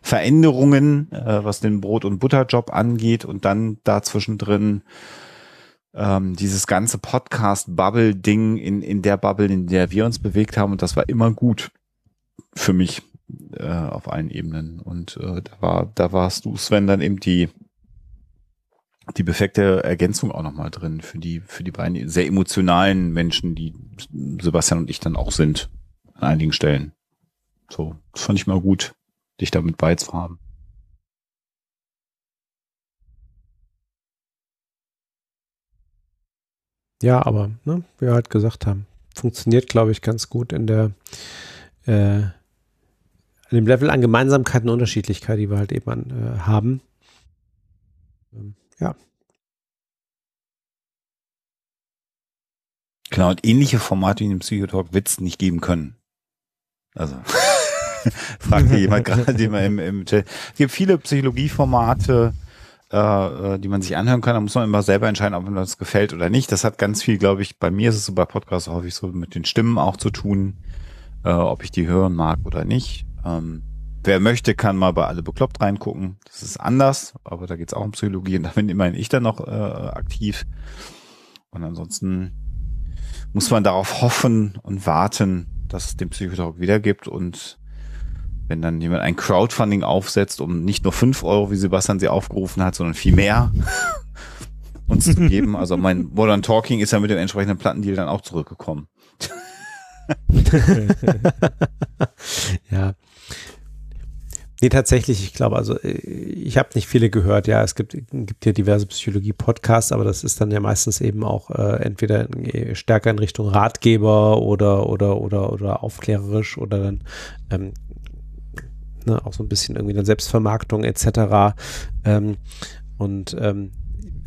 Veränderungen, äh, was den Brot- und Butterjob angeht und dann dazwischen drin ähm, dieses ganze Podcast-Bubble-Ding in, in der Bubble, in der wir uns bewegt haben und das war immer gut für mich äh, auf allen Ebenen und äh, da war da warst du Sven dann eben die die perfekte Ergänzung auch nochmal drin für die für die beiden sehr emotionalen Menschen, die Sebastian und ich dann auch sind an einigen Stellen. So, das fand ich mal gut, dich damit beizuhaben. Ja, aber, ne, wie wir halt gesagt haben, funktioniert, glaube ich, ganz gut in der, äh, an dem Level an Gemeinsamkeit und Unterschiedlichkeit, die wir halt eben an, äh, haben. Ähm, ja. Genau, und ähnliche Formate wie in dem Psychotalk wird es nicht geben können. Also, fragte jemand gerade immer im, im Chat. Es gibt viele Psychologieformate, äh, äh, die man sich anhören kann. Da muss man immer selber entscheiden, ob man das gefällt oder nicht. Das hat ganz viel, glaube ich, bei mir ist es so bei Podcasts häufig so mit den Stimmen auch zu tun, äh, ob ich die hören mag oder nicht. Ähm, wer möchte, kann mal bei alle bekloppt reingucken. Das ist anders, aber da geht es auch um Psychologie und da bin immerhin ich dann noch äh, aktiv. Und ansonsten muss man darauf hoffen und warten, dass es den Psychotalk wiedergibt und wenn dann jemand ein Crowdfunding aufsetzt, um nicht nur fünf Euro, wie Sebastian sie aufgerufen hat, sondern viel mehr uns zu geben. Also mein Modern Talking ist ja mit dem entsprechenden Plattendeal dann auch zurückgekommen. ja. Nee, tatsächlich, ich glaube, also äh, ich habe nicht viele gehört. Ja, es gibt, gibt ja diverse Psychologie-Podcasts, aber das ist dann ja meistens eben auch äh, entweder in, stärker in Richtung Ratgeber oder oder oder oder aufklärerisch oder dann ähm, ne, auch so ein bisschen irgendwie dann Selbstvermarktung etc. Ähm, und ähm,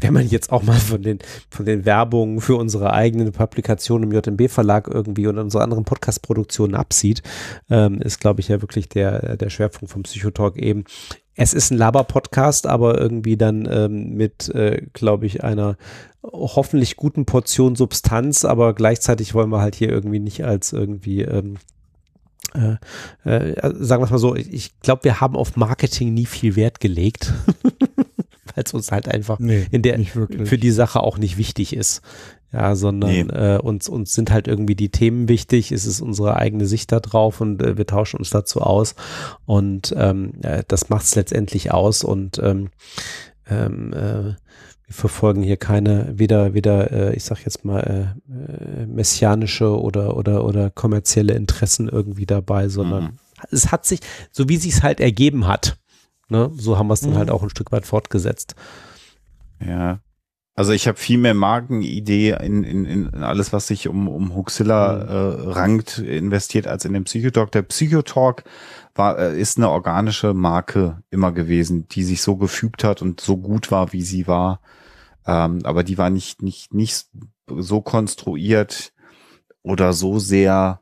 wenn man jetzt auch mal von den, von den Werbungen für unsere eigenen Publikationen im JMB-Verlag irgendwie und unsere anderen Podcast-Produktionen absieht, ähm, ist, glaube ich, ja wirklich der, der Schwerpunkt vom Psychotalk eben. Es ist ein Laber-Podcast, aber irgendwie dann ähm, mit, äh, glaube ich, einer hoffentlich guten Portion Substanz, aber gleichzeitig wollen wir halt hier irgendwie nicht als irgendwie ähm, äh, äh, sagen wir es mal so, ich glaube, wir haben auf Marketing nie viel Wert gelegt, weil es uns halt einfach Nee, in der für die Sache auch nicht wichtig ist. Ja, sondern Nee. äh, uns, uns sind halt irgendwie die Themen wichtig, es ist unsere eigene Sicht da drauf und äh, wir tauschen uns dazu aus und ähm, äh, das macht es letztendlich aus und ähm, ähm, äh, wir verfolgen hier keine, weder, weder, äh, ich sag jetzt mal, äh, äh, messianische oder, oder, oder kommerzielle Interessen irgendwie dabei, sondern Mhm. es hat sich, so wie sich es halt ergeben hat, ne, so haben wir es dann Mhm. halt auch ein Stück weit fortgesetzt. Ja. Also ich habe viel mehr Markenidee in, in, in alles, was sich um, um Huxilla äh, rankt, investiert als in den Psychotalk. Der Psychotalk war, äh, ist eine organische Marke immer gewesen, die sich so gefügt hat und so gut war, wie sie war. Ähm, aber die war nicht, nicht, nicht so konstruiert oder so sehr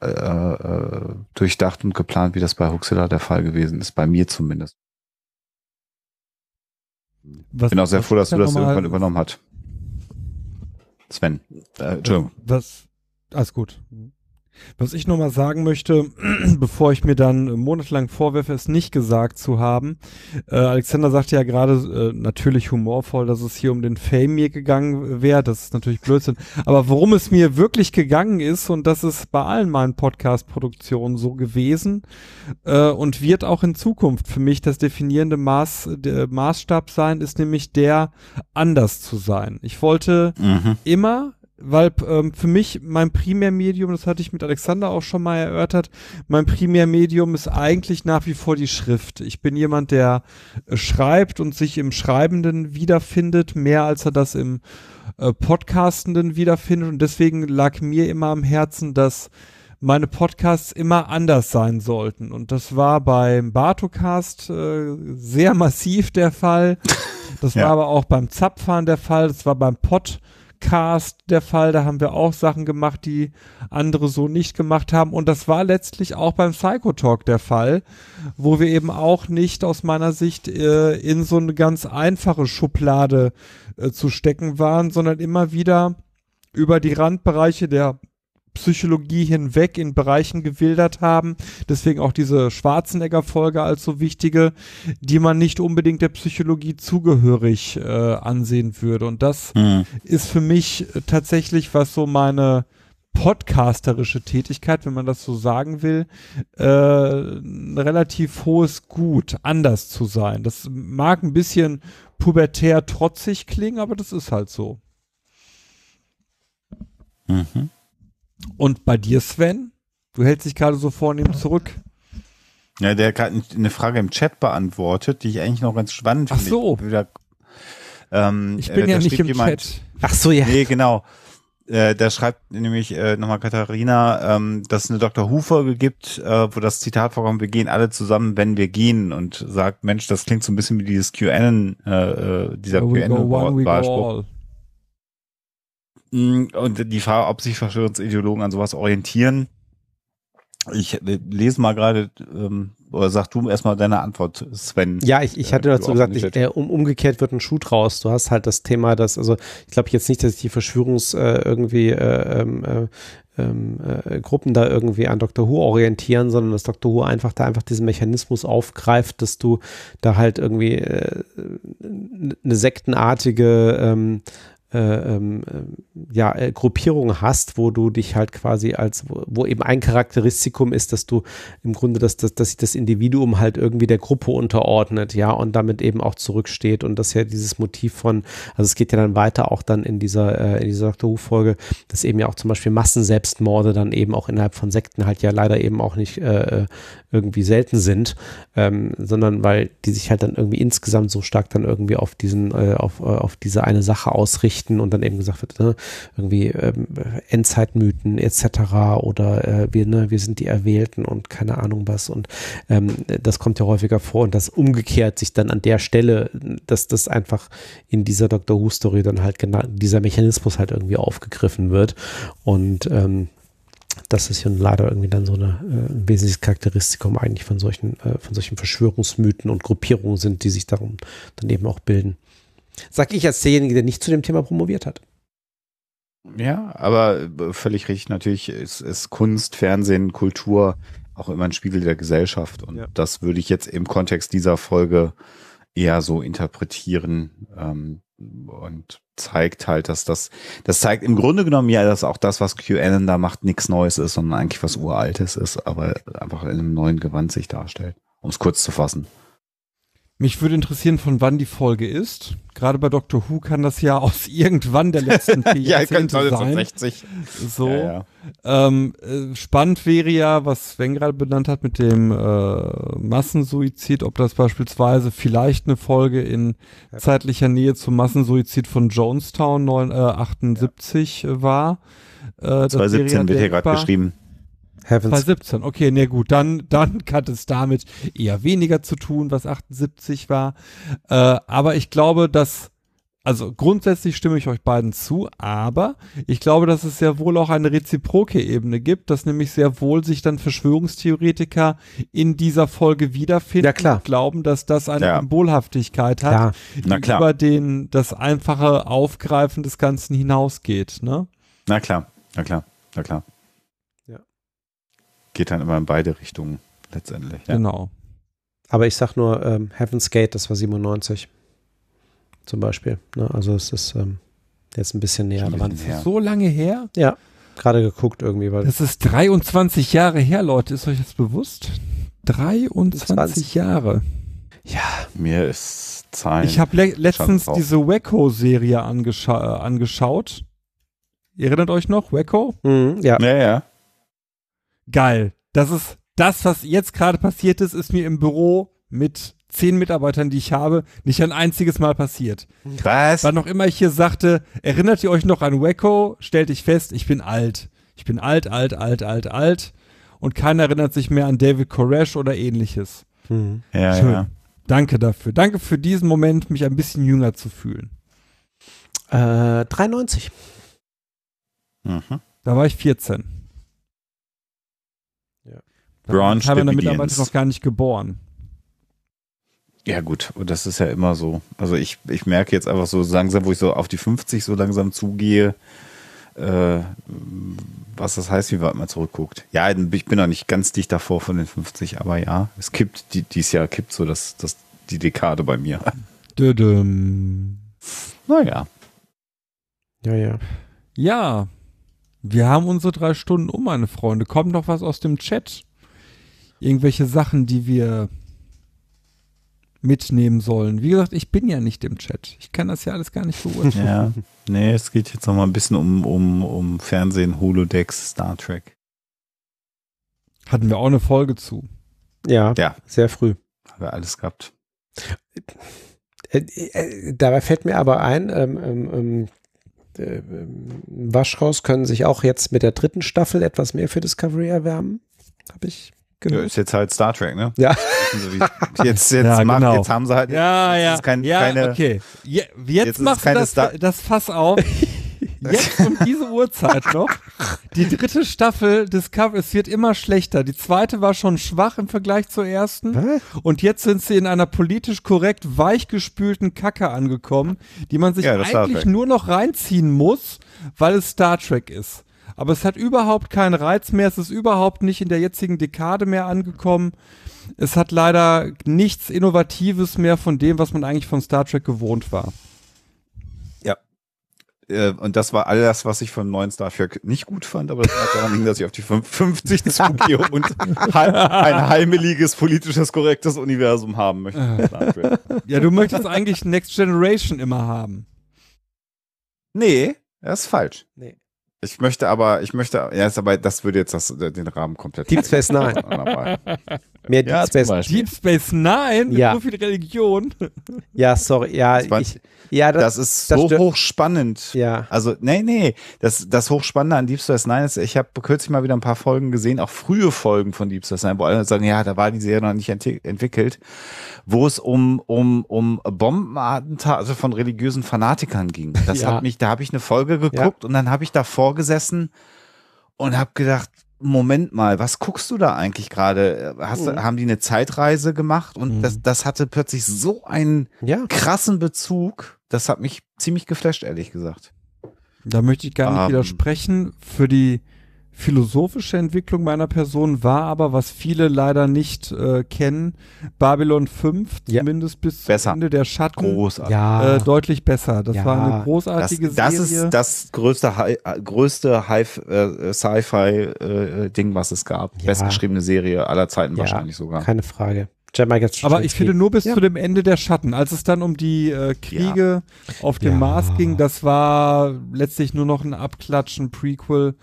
äh, äh, durchdacht und geplant, wie das bei Huxilla der Fall gewesen ist, bei mir zumindest. Was, Bin auch sehr froh, dass du das irgendwann übernommen hast. Sven. Äh, Entschuldigung. Was, alles gut. Was ich nochmal sagen möchte, bevor ich mir dann monatelang vorwerfe, es nicht gesagt zu haben. Äh, Alexander sagte ja gerade äh, natürlich humorvoll, dass es hier um den Fame mir gegangen wäre. Das ist natürlich Blödsinn. Aber worum es mir wirklich gegangen ist, und das ist bei allen meinen Podcast-Produktionen so gewesen äh, und wird auch in Zukunft für mich das definierende Maß, der Maßstab sein, ist nämlich der, anders zu sein. Ich wollte Mhm. immer, weil ähm, für mich mein Primärmedium, das hatte ich mit Alexander auch schon mal erörtert, mein Primärmedium ist eigentlich nach wie vor die Schrift. Ich bin jemand, der äh, schreibt und sich im Schreibenden wiederfindet, mehr als er das im äh, Podcastenden wiederfindet. Und deswegen lag mir immer am Herzen, dass meine Podcasts immer anders sein sollten. Und das war beim Bartocast äh, sehr massiv der Fall. Das Ja. war aber auch beim Zapfahren der Fall. Das war beim Podcast der Fall. Da haben wir auch Sachen gemacht, die andere so nicht gemacht haben. Und das war letztlich auch beim Psychotalk der Fall, wo wir eben auch nicht aus meiner Sicht äh, in so eine ganz einfache Schublade äh, zu stecken waren, sondern immer wieder über die Randbereiche der Psychologie hinweg in Bereichen gewildert haben. Deswegen auch diese Schwarzenegger-Folge als so wichtige, die man nicht unbedingt der Psychologie zugehörig äh, ansehen würde. Und das Mhm. ist für mich äh, tatsächlich, was so meine podcasterische Tätigkeit, wenn man das so sagen will, äh, ein relativ hohes Gut, anders zu sein. Das mag ein bisschen pubertär trotzig klingen, aber das ist halt so. Mhm. Und bei dir, Sven? Du hältst dich gerade so vornehm zurück. Ja, der hat gerade eine Frage im Chat beantwortet, die ich eigentlich noch ganz spannend Ach finde. so. Ich, wieder, ähm, Ich bin äh, ja nicht im jemand, Chat. Ach so, ja. Nee, genau. Äh, da schreibt nämlich äh, nochmal Katharina, ähm, dass es eine Dr. Who-Folge gibt, äh, wo das Zitat vorkommt, wir gehen alle zusammen, wenn wir gehen und sagt, Mensch, das klingt so ein bisschen wie dieses QAnon, äh, äh, dieser QAnon-Wahlspruch. Mm, Und die Frage, ob sich Verschwörungsideologen an sowas orientieren. Ich äh, lese mal gerade, ähm, oder sag du erstmal deine Antwort, Sven. Ja, ich, ich hatte Äh, dazu du gesagt, ich, äh, um, umgekehrt wird ein Schuh draus. Du hast halt das Thema, dass, also ich glaube jetzt nicht, dass die Verschwörungs äh, irgendwie äh, ähm, äh, ähm, äh, Gruppen da irgendwie an Dr. Who orientieren, sondern dass Dr. Who einfach da einfach diesen Mechanismus aufgreift, dass du da halt irgendwie äh, eine sektenartige ähm, äh, ähm, äh, ja, äh, Gruppierung hast, wo du dich halt quasi als, wo, wo eben ein Charakteristikum ist, dass du im Grunde, dass, dass, dass sich das Individuum halt irgendwie der Gruppe unterordnet, ja, und damit eben auch zurücksteht und das ja dieses Motiv von, also es geht ja dann weiter auch dann in dieser, äh, in dieser Doctor Who-Folge, dass eben ja auch zum Beispiel Massenselbstmorde dann eben auch innerhalb von Sekten halt ja leider eben auch nicht äh, irgendwie selten sind, ähm, sondern weil die sich halt dann irgendwie insgesamt so stark dann irgendwie auf diesen, auf, auf diese eine Sache ausrichten und dann eben gesagt wird, ne, irgendwie ähm, Endzeitmythen etc. oder äh, wir, ne, wir sind die Erwählten und keine Ahnung was und ähm, das kommt ja häufiger vor und das umgekehrt sich dann an der Stelle, dass das einfach in dieser Doctor Who Story dann halt genau dieser Mechanismus halt irgendwie aufgegriffen wird und ähm, das ist ja leider irgendwie dann so eine, äh, ein wesentliches Charakteristikum eigentlich von solchen, äh, von solchen Verschwörungsmythen und Gruppierungen sind, die sich darum dann eben auch bilden. Sag ich als derjenige, der nicht zu dem Thema promoviert hat. Ja, aber äh, völlig richtig. Natürlich ist, ist Kunst, Fernsehen, Kultur auch immer ein Spiegel der Gesellschaft. Und Ja. das würde ich jetzt im Kontext dieser Folge eher so interpretieren ähm, und zeigt halt, dass das, das zeigt im Grunde genommen ja, dass auch das, was QAnon da macht, nichts Neues ist, sondern eigentlich was Uraltes ist, aber einfach in einem neuen Gewand sich darstellt, um es kurz zu fassen. Mich würde interessieren, von wann die Folge ist. Gerade bei Doctor Who kann das ja aus irgendwann der letzten vier Ja, Jahrzehnte sein. 60. So. Ja, ja. Ähm, äh, spannend wäre ja, was Sven gerade benannt hat mit dem äh, Massensuizid, ob das beispielsweise vielleicht eine Folge in zeitlicher Nähe zum Massensuizid von Jonestown 9, äh, 78 war. Äh, das wäre 2017 ja wird hier gerade geschrieben. Heavens. 2017, okay, ne gut, dann, dann hat es damit eher weniger zu tun, was 78 war. Äh, aber ich glaube, dass, also grundsätzlich stimme ich euch beiden zu, aber ich glaube, dass es sehr wohl auch eine reziproke Ebene gibt, dass nämlich sehr wohl sich dann Verschwörungstheoretiker in dieser Folge wiederfinden Ja, klar. und glauben, dass das eine Ja. Symbolhaftigkeit hat, Klar. Na die klar. über den, das einfache Aufgreifen des Ganzen hinausgeht, ne? Na klar, na klar, na klar. Ja. Geht dann immer in beide Richtungen letztendlich. Ja. Genau. Aber ich sag nur ähm, Heaven's Gate, das war 97 zum Beispiel. Ne? Also es ist ähm, jetzt ein bisschen näher ein dran. bisschen her. So lange her? Ja, gerade geguckt irgendwie, weil Das ist 23 Jahre her, Leute. Ist euch das bewusst? 23 20. Jahre. Mir ist Zahlen. Ich habe le letztens diese Wacko-Serie angescha angeschaut. Ihr erinnert euch noch? Wacko? Mhm, ja. ja, ja. Geil. Das ist das, was jetzt gerade passiert ist, ist mir im Büro mit zehn Mitarbeitern, die ich habe, nicht ein einziges Mal passiert. Was? Wann noch immer ich hier sagte, erinnert ihr euch noch an Wacko? Stellt ich fest, ich bin alt. Ich bin alt, alt, alt, alt, alt. Und keiner erinnert sich mehr an David Koresh oder ähnliches. Mhm. Ja, Schön. ja. Danke dafür. Danke für diesen Moment, mich ein bisschen jünger zu fühlen. Äh, 93. Mhm. Da war ich 14. Branch meiner Davidians. Mitarbeiter noch gar nicht geboren. Ja, gut, und das ist ja immer so. Also ich, ich merke jetzt einfach so langsam, wo ich so auf die 50 so langsam zugehe, äh, was das heißt, wie weit man zurückguckt. Ja, ich bin noch nicht ganz dicht davor von den 50, aber ja, es kippt, die, dieses Jahr kippt so das, das, die Dekade bei mir. Dödüm. Naja. Ja, ja. Ja, wir haben unsere drei Stunden um, meine Freunde. Kommt noch was aus dem Chat? Irgendwelche Sachen, die wir mitnehmen sollen. Wie gesagt, ich bin ja nicht im Chat. Ich kann das ja alles gar nicht beurteilen. Ja. Nee, es geht jetzt noch mal ein bisschen um, um, um Fernsehen, Holodecks, Star Trek. Hatten wir auch eine Folge zu. Ja, Ja. sehr früh. Haben wir alles gehabt. Äh, äh, dabei fällt mir aber ein, ähm, ähm, ähm, äh, ähm, Waschhaus können sich auch jetzt mit der dritten Staffel etwas mehr für Discovery erwärmen. Habe ich Ja, gehört. ist jetzt halt Star Trek, ne? Ja. Also Jetzt, jetzt, Ja, macht, genau. jetzt haben sie halt. Ja, ja. Ist kein, ja, keine, okay. Je, jetzt, jetzt machst du das, Star- das Fass auf. Jetzt um diese Uhrzeit noch. Die dritte Staffel Discovery, es wird immer schlechter. Die zweite war schon schwach im Vergleich zur ersten. Und jetzt sind sie in einer politisch korrekt weichgespülten Kacke angekommen, die man sich Ja, eigentlich nur noch reinziehen muss, weil es Star Trek ist. Aber es hat überhaupt keinen Reiz mehr. Es ist überhaupt nicht in der jetzigen Dekade mehr angekommen. Es hat leider nichts Innovatives mehr von dem, was man eigentlich von Star Trek gewohnt war. äh, und das war all das, was ich vom neuen Star Trek nicht gut fand, aber das lag daran, liegen, dass ich auf die 50 zugehe und ein heimeliges, politisches, korrektes Universum haben möchte. Star Trek. Ja, du möchtest eigentlich Next Generation immer haben. Nee, das ist falsch. Nee. Ich möchte aber, ich möchte, ja, ist aber, das würde jetzt das, den Rahmen komplett. Deep Space Nine. Mehr Ja, Deep Space. zum Beispiel. Deep Space Nine mit Ja. so viel Religion. Ja, sorry. Ja, ich, ja, das, Das ist das so hochspannend. ja. Also, nee, nee, das, das Hochspannende an Deep Space Nine ist, ich habe kürzlich mal wieder ein paar Folgen gesehen, auch frühe Folgen von Deep Space Nine, wo alle sagen, ja, da war die Serie noch nicht entwickelt, wo es um, um, um Bombenattentate von religiösen Fanatikern ging. Das Ja. hat mich, da habe ich eine Folge geguckt und dann habe ich davor gesessen und habe gedacht, Moment mal, was guckst du da eigentlich gerade? Mhm. haben die eine Zeitreise gemacht und Mhm. das, das hatte plötzlich so einen Ja. krassen Bezug. Das hat mich ziemlich geflasht, ehrlich gesagt. Da möchte ich gar nicht Ähm. widersprechen. Für die philosophische Entwicklung meiner Person war aber, was viele leider nicht äh, kennen, Babylon 5, Ja. zumindest bis Besser. zum Ende der Schatten, Großartig. Ja. äh, deutlich besser. Das Ja. war eine Das, großartige das Serie. ist das größte, Hi- äh, größte äh, Sci-Fi-Ding, was es gab. Ja. Bestgeschriebene Serie aller Zeiten Ja. wahrscheinlich sogar. Keine Frage. Aber ich finde nur bis Ja. zu dem Ende der Schatten, als es dann um die äh, Kriege auf dem Ja. Mars ging, das war letztlich nur noch ein Abklatschen, Prequel,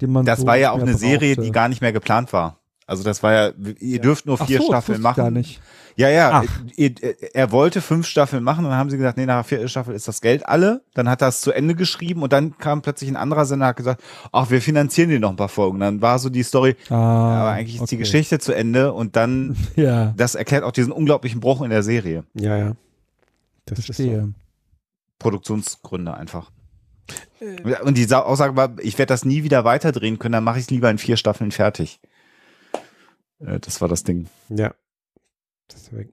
den man Das so war ja auch eine Serie, brauchte. die gar nicht mehr geplant war. Also das war ja, ihr dürft nur Ach vier so, Staffeln ich Gar machen. nicht. Ja, ja, Ach. er, er wollte fünf Staffeln machen und dann haben sie gesagt, nee, nach vierten Staffel ist das Geld alle. Dann hat er es zu Ende geschrieben und dann kam plötzlich ein anderer Sender und hat gesagt, ach, wir finanzieren dir noch ein paar Folgen. Dann war so die Story, Ah, aber eigentlich ist die okay. Geschichte zu Ende und dann, Ja, das erklärt auch diesen unglaublichen Bruch in der Serie. Ja, ja. Das ist so. verstehe. Produktionsgründe einfach. Und die Sa- Aussage war, ich werde das nie wieder weiterdrehen können, dann mache ich es lieber in vier Staffeln fertig. Äh, Das war das Ding. Ja.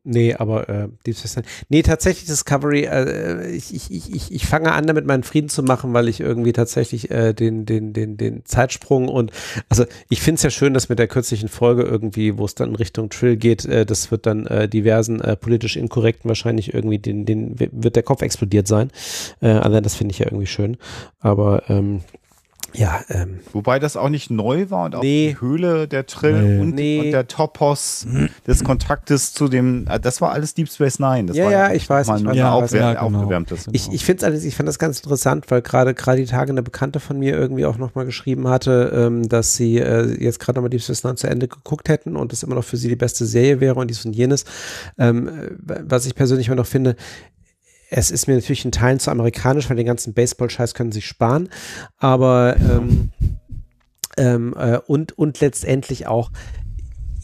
Nee, aber äh, Deep Space Nine. Nee, tatsächlich Discovery, äh, ich, ich, ich, ich, ich fange an, damit meinen Frieden zu machen, weil ich irgendwie tatsächlich äh, den, den, den, den Zeitsprung und also ich finde es ja schön, dass mit der kürzlichen Folge irgendwie, wo es dann in Richtung Trill geht, äh, das wird dann äh, diversen äh, politisch inkorrekten wahrscheinlich irgendwie, den, den wird der Kopf explodiert sein. Äh, allein das finde ich ja irgendwie schön. Aber ähm, ja, ähm, Wobei das auch nicht neu war und auch Nee. die Höhle der Trill Nee. und, Nee. und der Topos des Kontaktes zu dem, äh, das war alles Deep Space Nine. Das Ja, war ja, ich weiß, mal ich weiß, ja, aufwär ja, genau. aufgewärmtes. Ich, ich finde es allerdings, ich fand das ganz interessant, weil gerade gerade die Tage eine Bekannte von mir irgendwie auch nochmal geschrieben hatte, ähm, dass sie äh, jetzt gerade nochmal Deep Space Nine zu Ende geguckt hätten und das immer noch für sie die beste Serie wäre und dies und jenes. Ähm, äh, was ich persönlich immer noch finde, es ist mir natürlich in Teilen zu amerikanisch, weil den ganzen Baseball-Scheiß können sie sich sparen, aber ähm, ähm, äh, und, und letztendlich auch,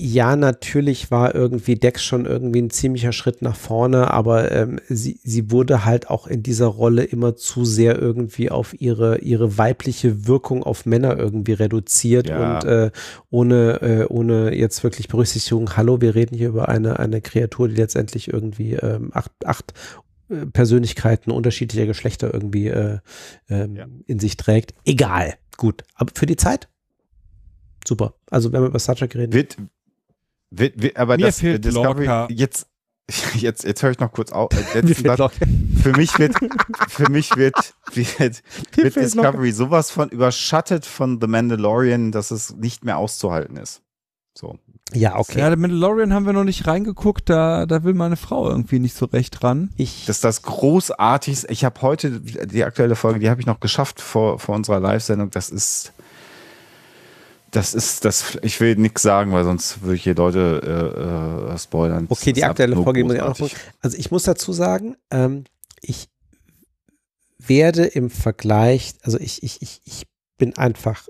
ja, natürlich war irgendwie Dex schon irgendwie ein ziemlicher Schritt nach vorne, aber ähm, sie, sie wurde halt auch in dieser Rolle immer zu sehr irgendwie auf ihre, ihre weibliche Wirkung auf Männer irgendwie reduziert Ja. und äh, ohne, äh, ohne jetzt wirklich Berücksichtigung, hallo, wir reden hier über eine, eine Kreatur, die letztendlich irgendwie ähm, acht, acht Persönlichkeiten unterschiedlicher Geschlechter irgendwie äh, ähm, Ja. in sich trägt. Egal. Gut. Aber für die Zeit? Super. Also wenn wir über Star Trek reden. Wird, wird, wird, aber Mir das fehlt Discovery, Lorca. jetzt, jetzt, jetzt höre ich noch kurz auf. Äh, Satz. Für mich wird, für mich wird, wird, wird. Discovery sowas von überschattet von The Mandalorian, dass es nicht mehr auszuhalten ist. So. Ja, okay. Ja, der Mandalorian haben wir noch nicht reingeguckt, da, da will meine Frau irgendwie nicht so recht ran. Ich, Das ist das Großartigste. Ich habe heute die aktuelle Folge, die habe ich noch geschafft vor, vor unserer Live-Sendung. Das ist, das ist, das, ich will nichts sagen, weil sonst würde ich hier Leute äh, äh, spoilern. Das okay, die ist aktuelle Folge muss ich auch noch gucken. Also ich muss dazu sagen, ähm, ich werde im Vergleich, also ich, ich, ich, ich bin einfach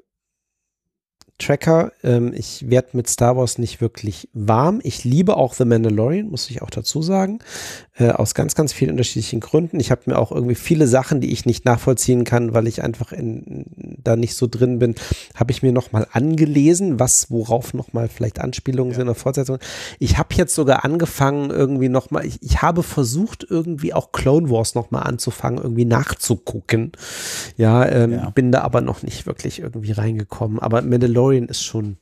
Tracker. Ähm, ich werde mit Star Wars nicht wirklich warm. Ich liebe auch The Mandalorian, muss ich auch dazu sagen. Äh, aus ganz, ganz vielen unterschiedlichen Gründen. Ich habe mir auch irgendwie viele Sachen, die ich nicht nachvollziehen kann, weil ich einfach in, da nicht so drin bin, habe ich mir nochmal angelesen, was, worauf nochmal vielleicht Anspielungen sind oder Fortsetzungen. Ich habe jetzt sogar angefangen, irgendwie nochmal, ich, ich habe versucht, irgendwie auch Clone Wars nochmal anzufangen, irgendwie nachzugucken. Ja, ähm, Ja. bin da aber noch nicht wirklich irgendwie reingekommen. Aber Mandalorian ist schon,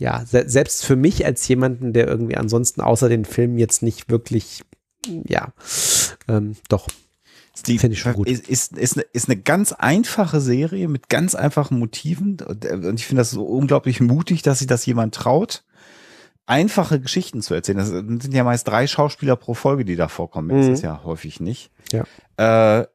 ja, se selbst für mich als jemanden, der irgendwie ansonsten außer den Filmen jetzt nicht wirklich, ja, ähm, doch. Finde ich schon gut. Ist, ist, ist, eine, ist eine ganz einfache Serie mit ganz einfachen Motiven. Und äh, und ich finde das so unglaublich mutig, dass sich das jemand traut, einfache Geschichten zu erzählen. Das sind ja meist drei Schauspieler pro Folge, die da vorkommen. Das Mhm. ist ja häufig nicht. Ja. Äh,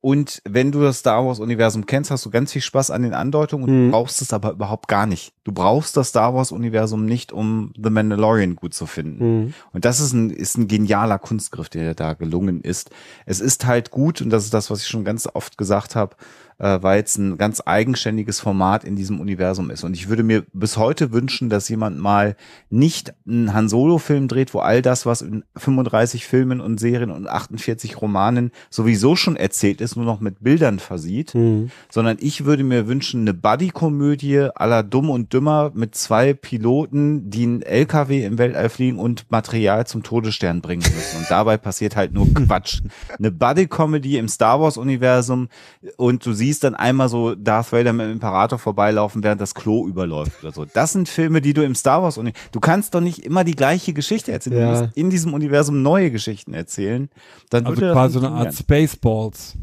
und wenn du das Star Wars Universum kennst, hast du ganz viel Spaß an den Andeutungen und Mhm. du brauchst es aber überhaupt gar nicht. Du brauchst das Star Wars Universum nicht, um The Mandalorian gut zu finden. Mhm. Und das ist ein, ist ein genialer Kunstgriff, der da gelungen ist. Es ist halt gut, und das ist das, was ich schon ganz oft gesagt habe, äh, weil es ein ganz eigenständiges Format in diesem Universum ist. Und ich würde mir bis heute wünschen, dass jemand mal nicht einen Han Solo-Film dreht, wo all das, was in 35 Filmen und Serien und 48 Romanen sowieso schon erzählt ist, nur noch mit Bildern versieht, Mhm. sondern ich würde mir wünschen, eine Buddy-Komödie aller Dumm und Dümmer mit zwei Piloten, die einen LKW im Weltall fliegen und Material zum Todesstern bringen müssen. Und dabei passiert halt nur Quatsch. Eine Buddy-Comedy im Star Wars-Universum und du siehst dann einmal so Darth Vader mit dem Imperator vorbeilaufen, während das Klo überläuft oder so. Das sind Filme, die du im Star Wars Universum, du kannst doch nicht immer die gleiche Geschichte erzählen. Ja. Du musst in diesem Universum neue Geschichten erzählen. Dann Also quasi so eine Art. Spaceballs.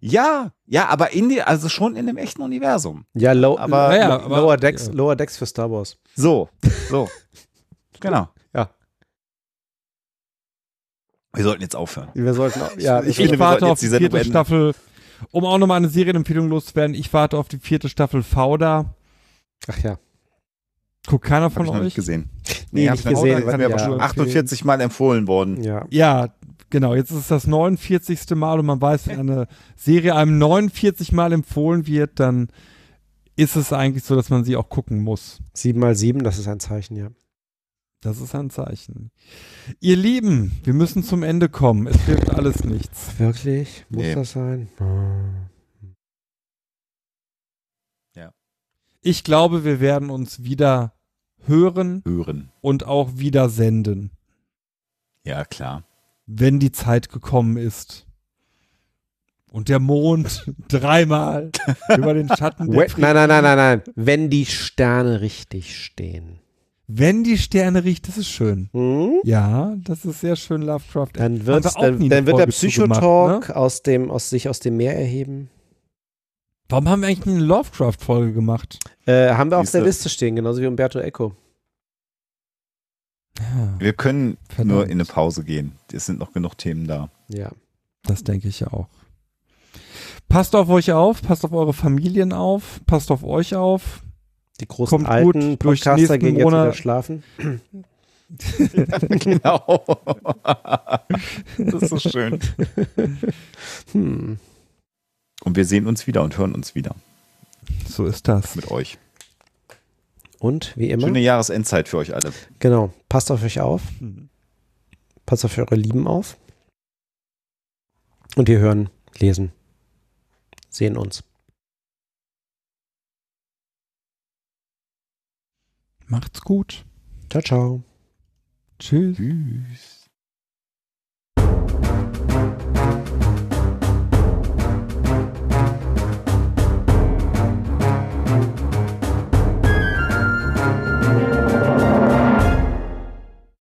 Ja, ja, aber in die, also schon in dem echten Universum. Ja, low, Aber- Ja, aber- Lower Decks, ja. Lower Decks für Star Wars. So, so. genau. Ja. Wir sollten jetzt aufhören. Wir sollten auch, ja, Ich Ich wir warte sollten auf jetzt die vierte. Staffel. Um auch nochmal eine Serienempfehlung loszuwerden, ich warte auf die vierte Staffel Fauda. ach ja. Guckt keiner von ich noch euch? nicht gesehen. Nee, hab nicht ich noch gesehen, Ist mir aber ja. schon 48 Mal empfohlen worden. Ja. Ja, genau. Jetzt ist es das 49. Mal und man weiß, wenn eine Serie einem 49 Mal empfohlen wird, dann ist es eigentlich so, dass man sie auch gucken muss. Sieben mal sieben, das ist ein Zeichen, ja. Das ist ein Zeichen. Ihr Lieben, wir müssen zum Ende kommen. Es hilft alles nichts. Wirklich? Muss Nee. das sein? Ich glaube, wir werden uns wieder hören Hören. und auch wieder senden, Ja, klar. wenn die Zeit gekommen ist. Und der Mond dreimal über den Schatten nein, nein, nein, nein, nein. Wenn die Sterne richtig stehen. Wenn die Sterne riecht, das ist schön. Hm? Ja, das ist sehr schön Lovecraft. Dann, Haben wird's, wir auch dann, dann wird der Folge zu gemacht, Psychotalk ne? aus dem, aus sich aus dem Meer erheben. Warum haben wir eigentlich eine Lovecraft-Folge gemacht? Äh, haben wir auf der. Liste stehen, genauso wie Umberto Eco. Ja, Wir können Verdammt. nur in eine Pause gehen. Es sind noch genug Themen da. Ja. das denke ich ja auch. Passt auf euch auf, passt auf eure Familien auf, passt auf euch auf. Die großen Kommt gut alten durch Podcaster nächsten gehen jetzt Monat. wieder schlafen. genau. das ist so schön. Hm. Und wir sehen uns wieder und hören uns wieder So ist das. mit euch. Und wie immer, Schöne Jahresendzeit für euch alle. genau, passt auf euch auf, Mhm. passt auf eure Lieben auf. Und wir hören, lesen, sehen uns. Macht's gut. Ciao, ciao. Tschüss. Tschüss.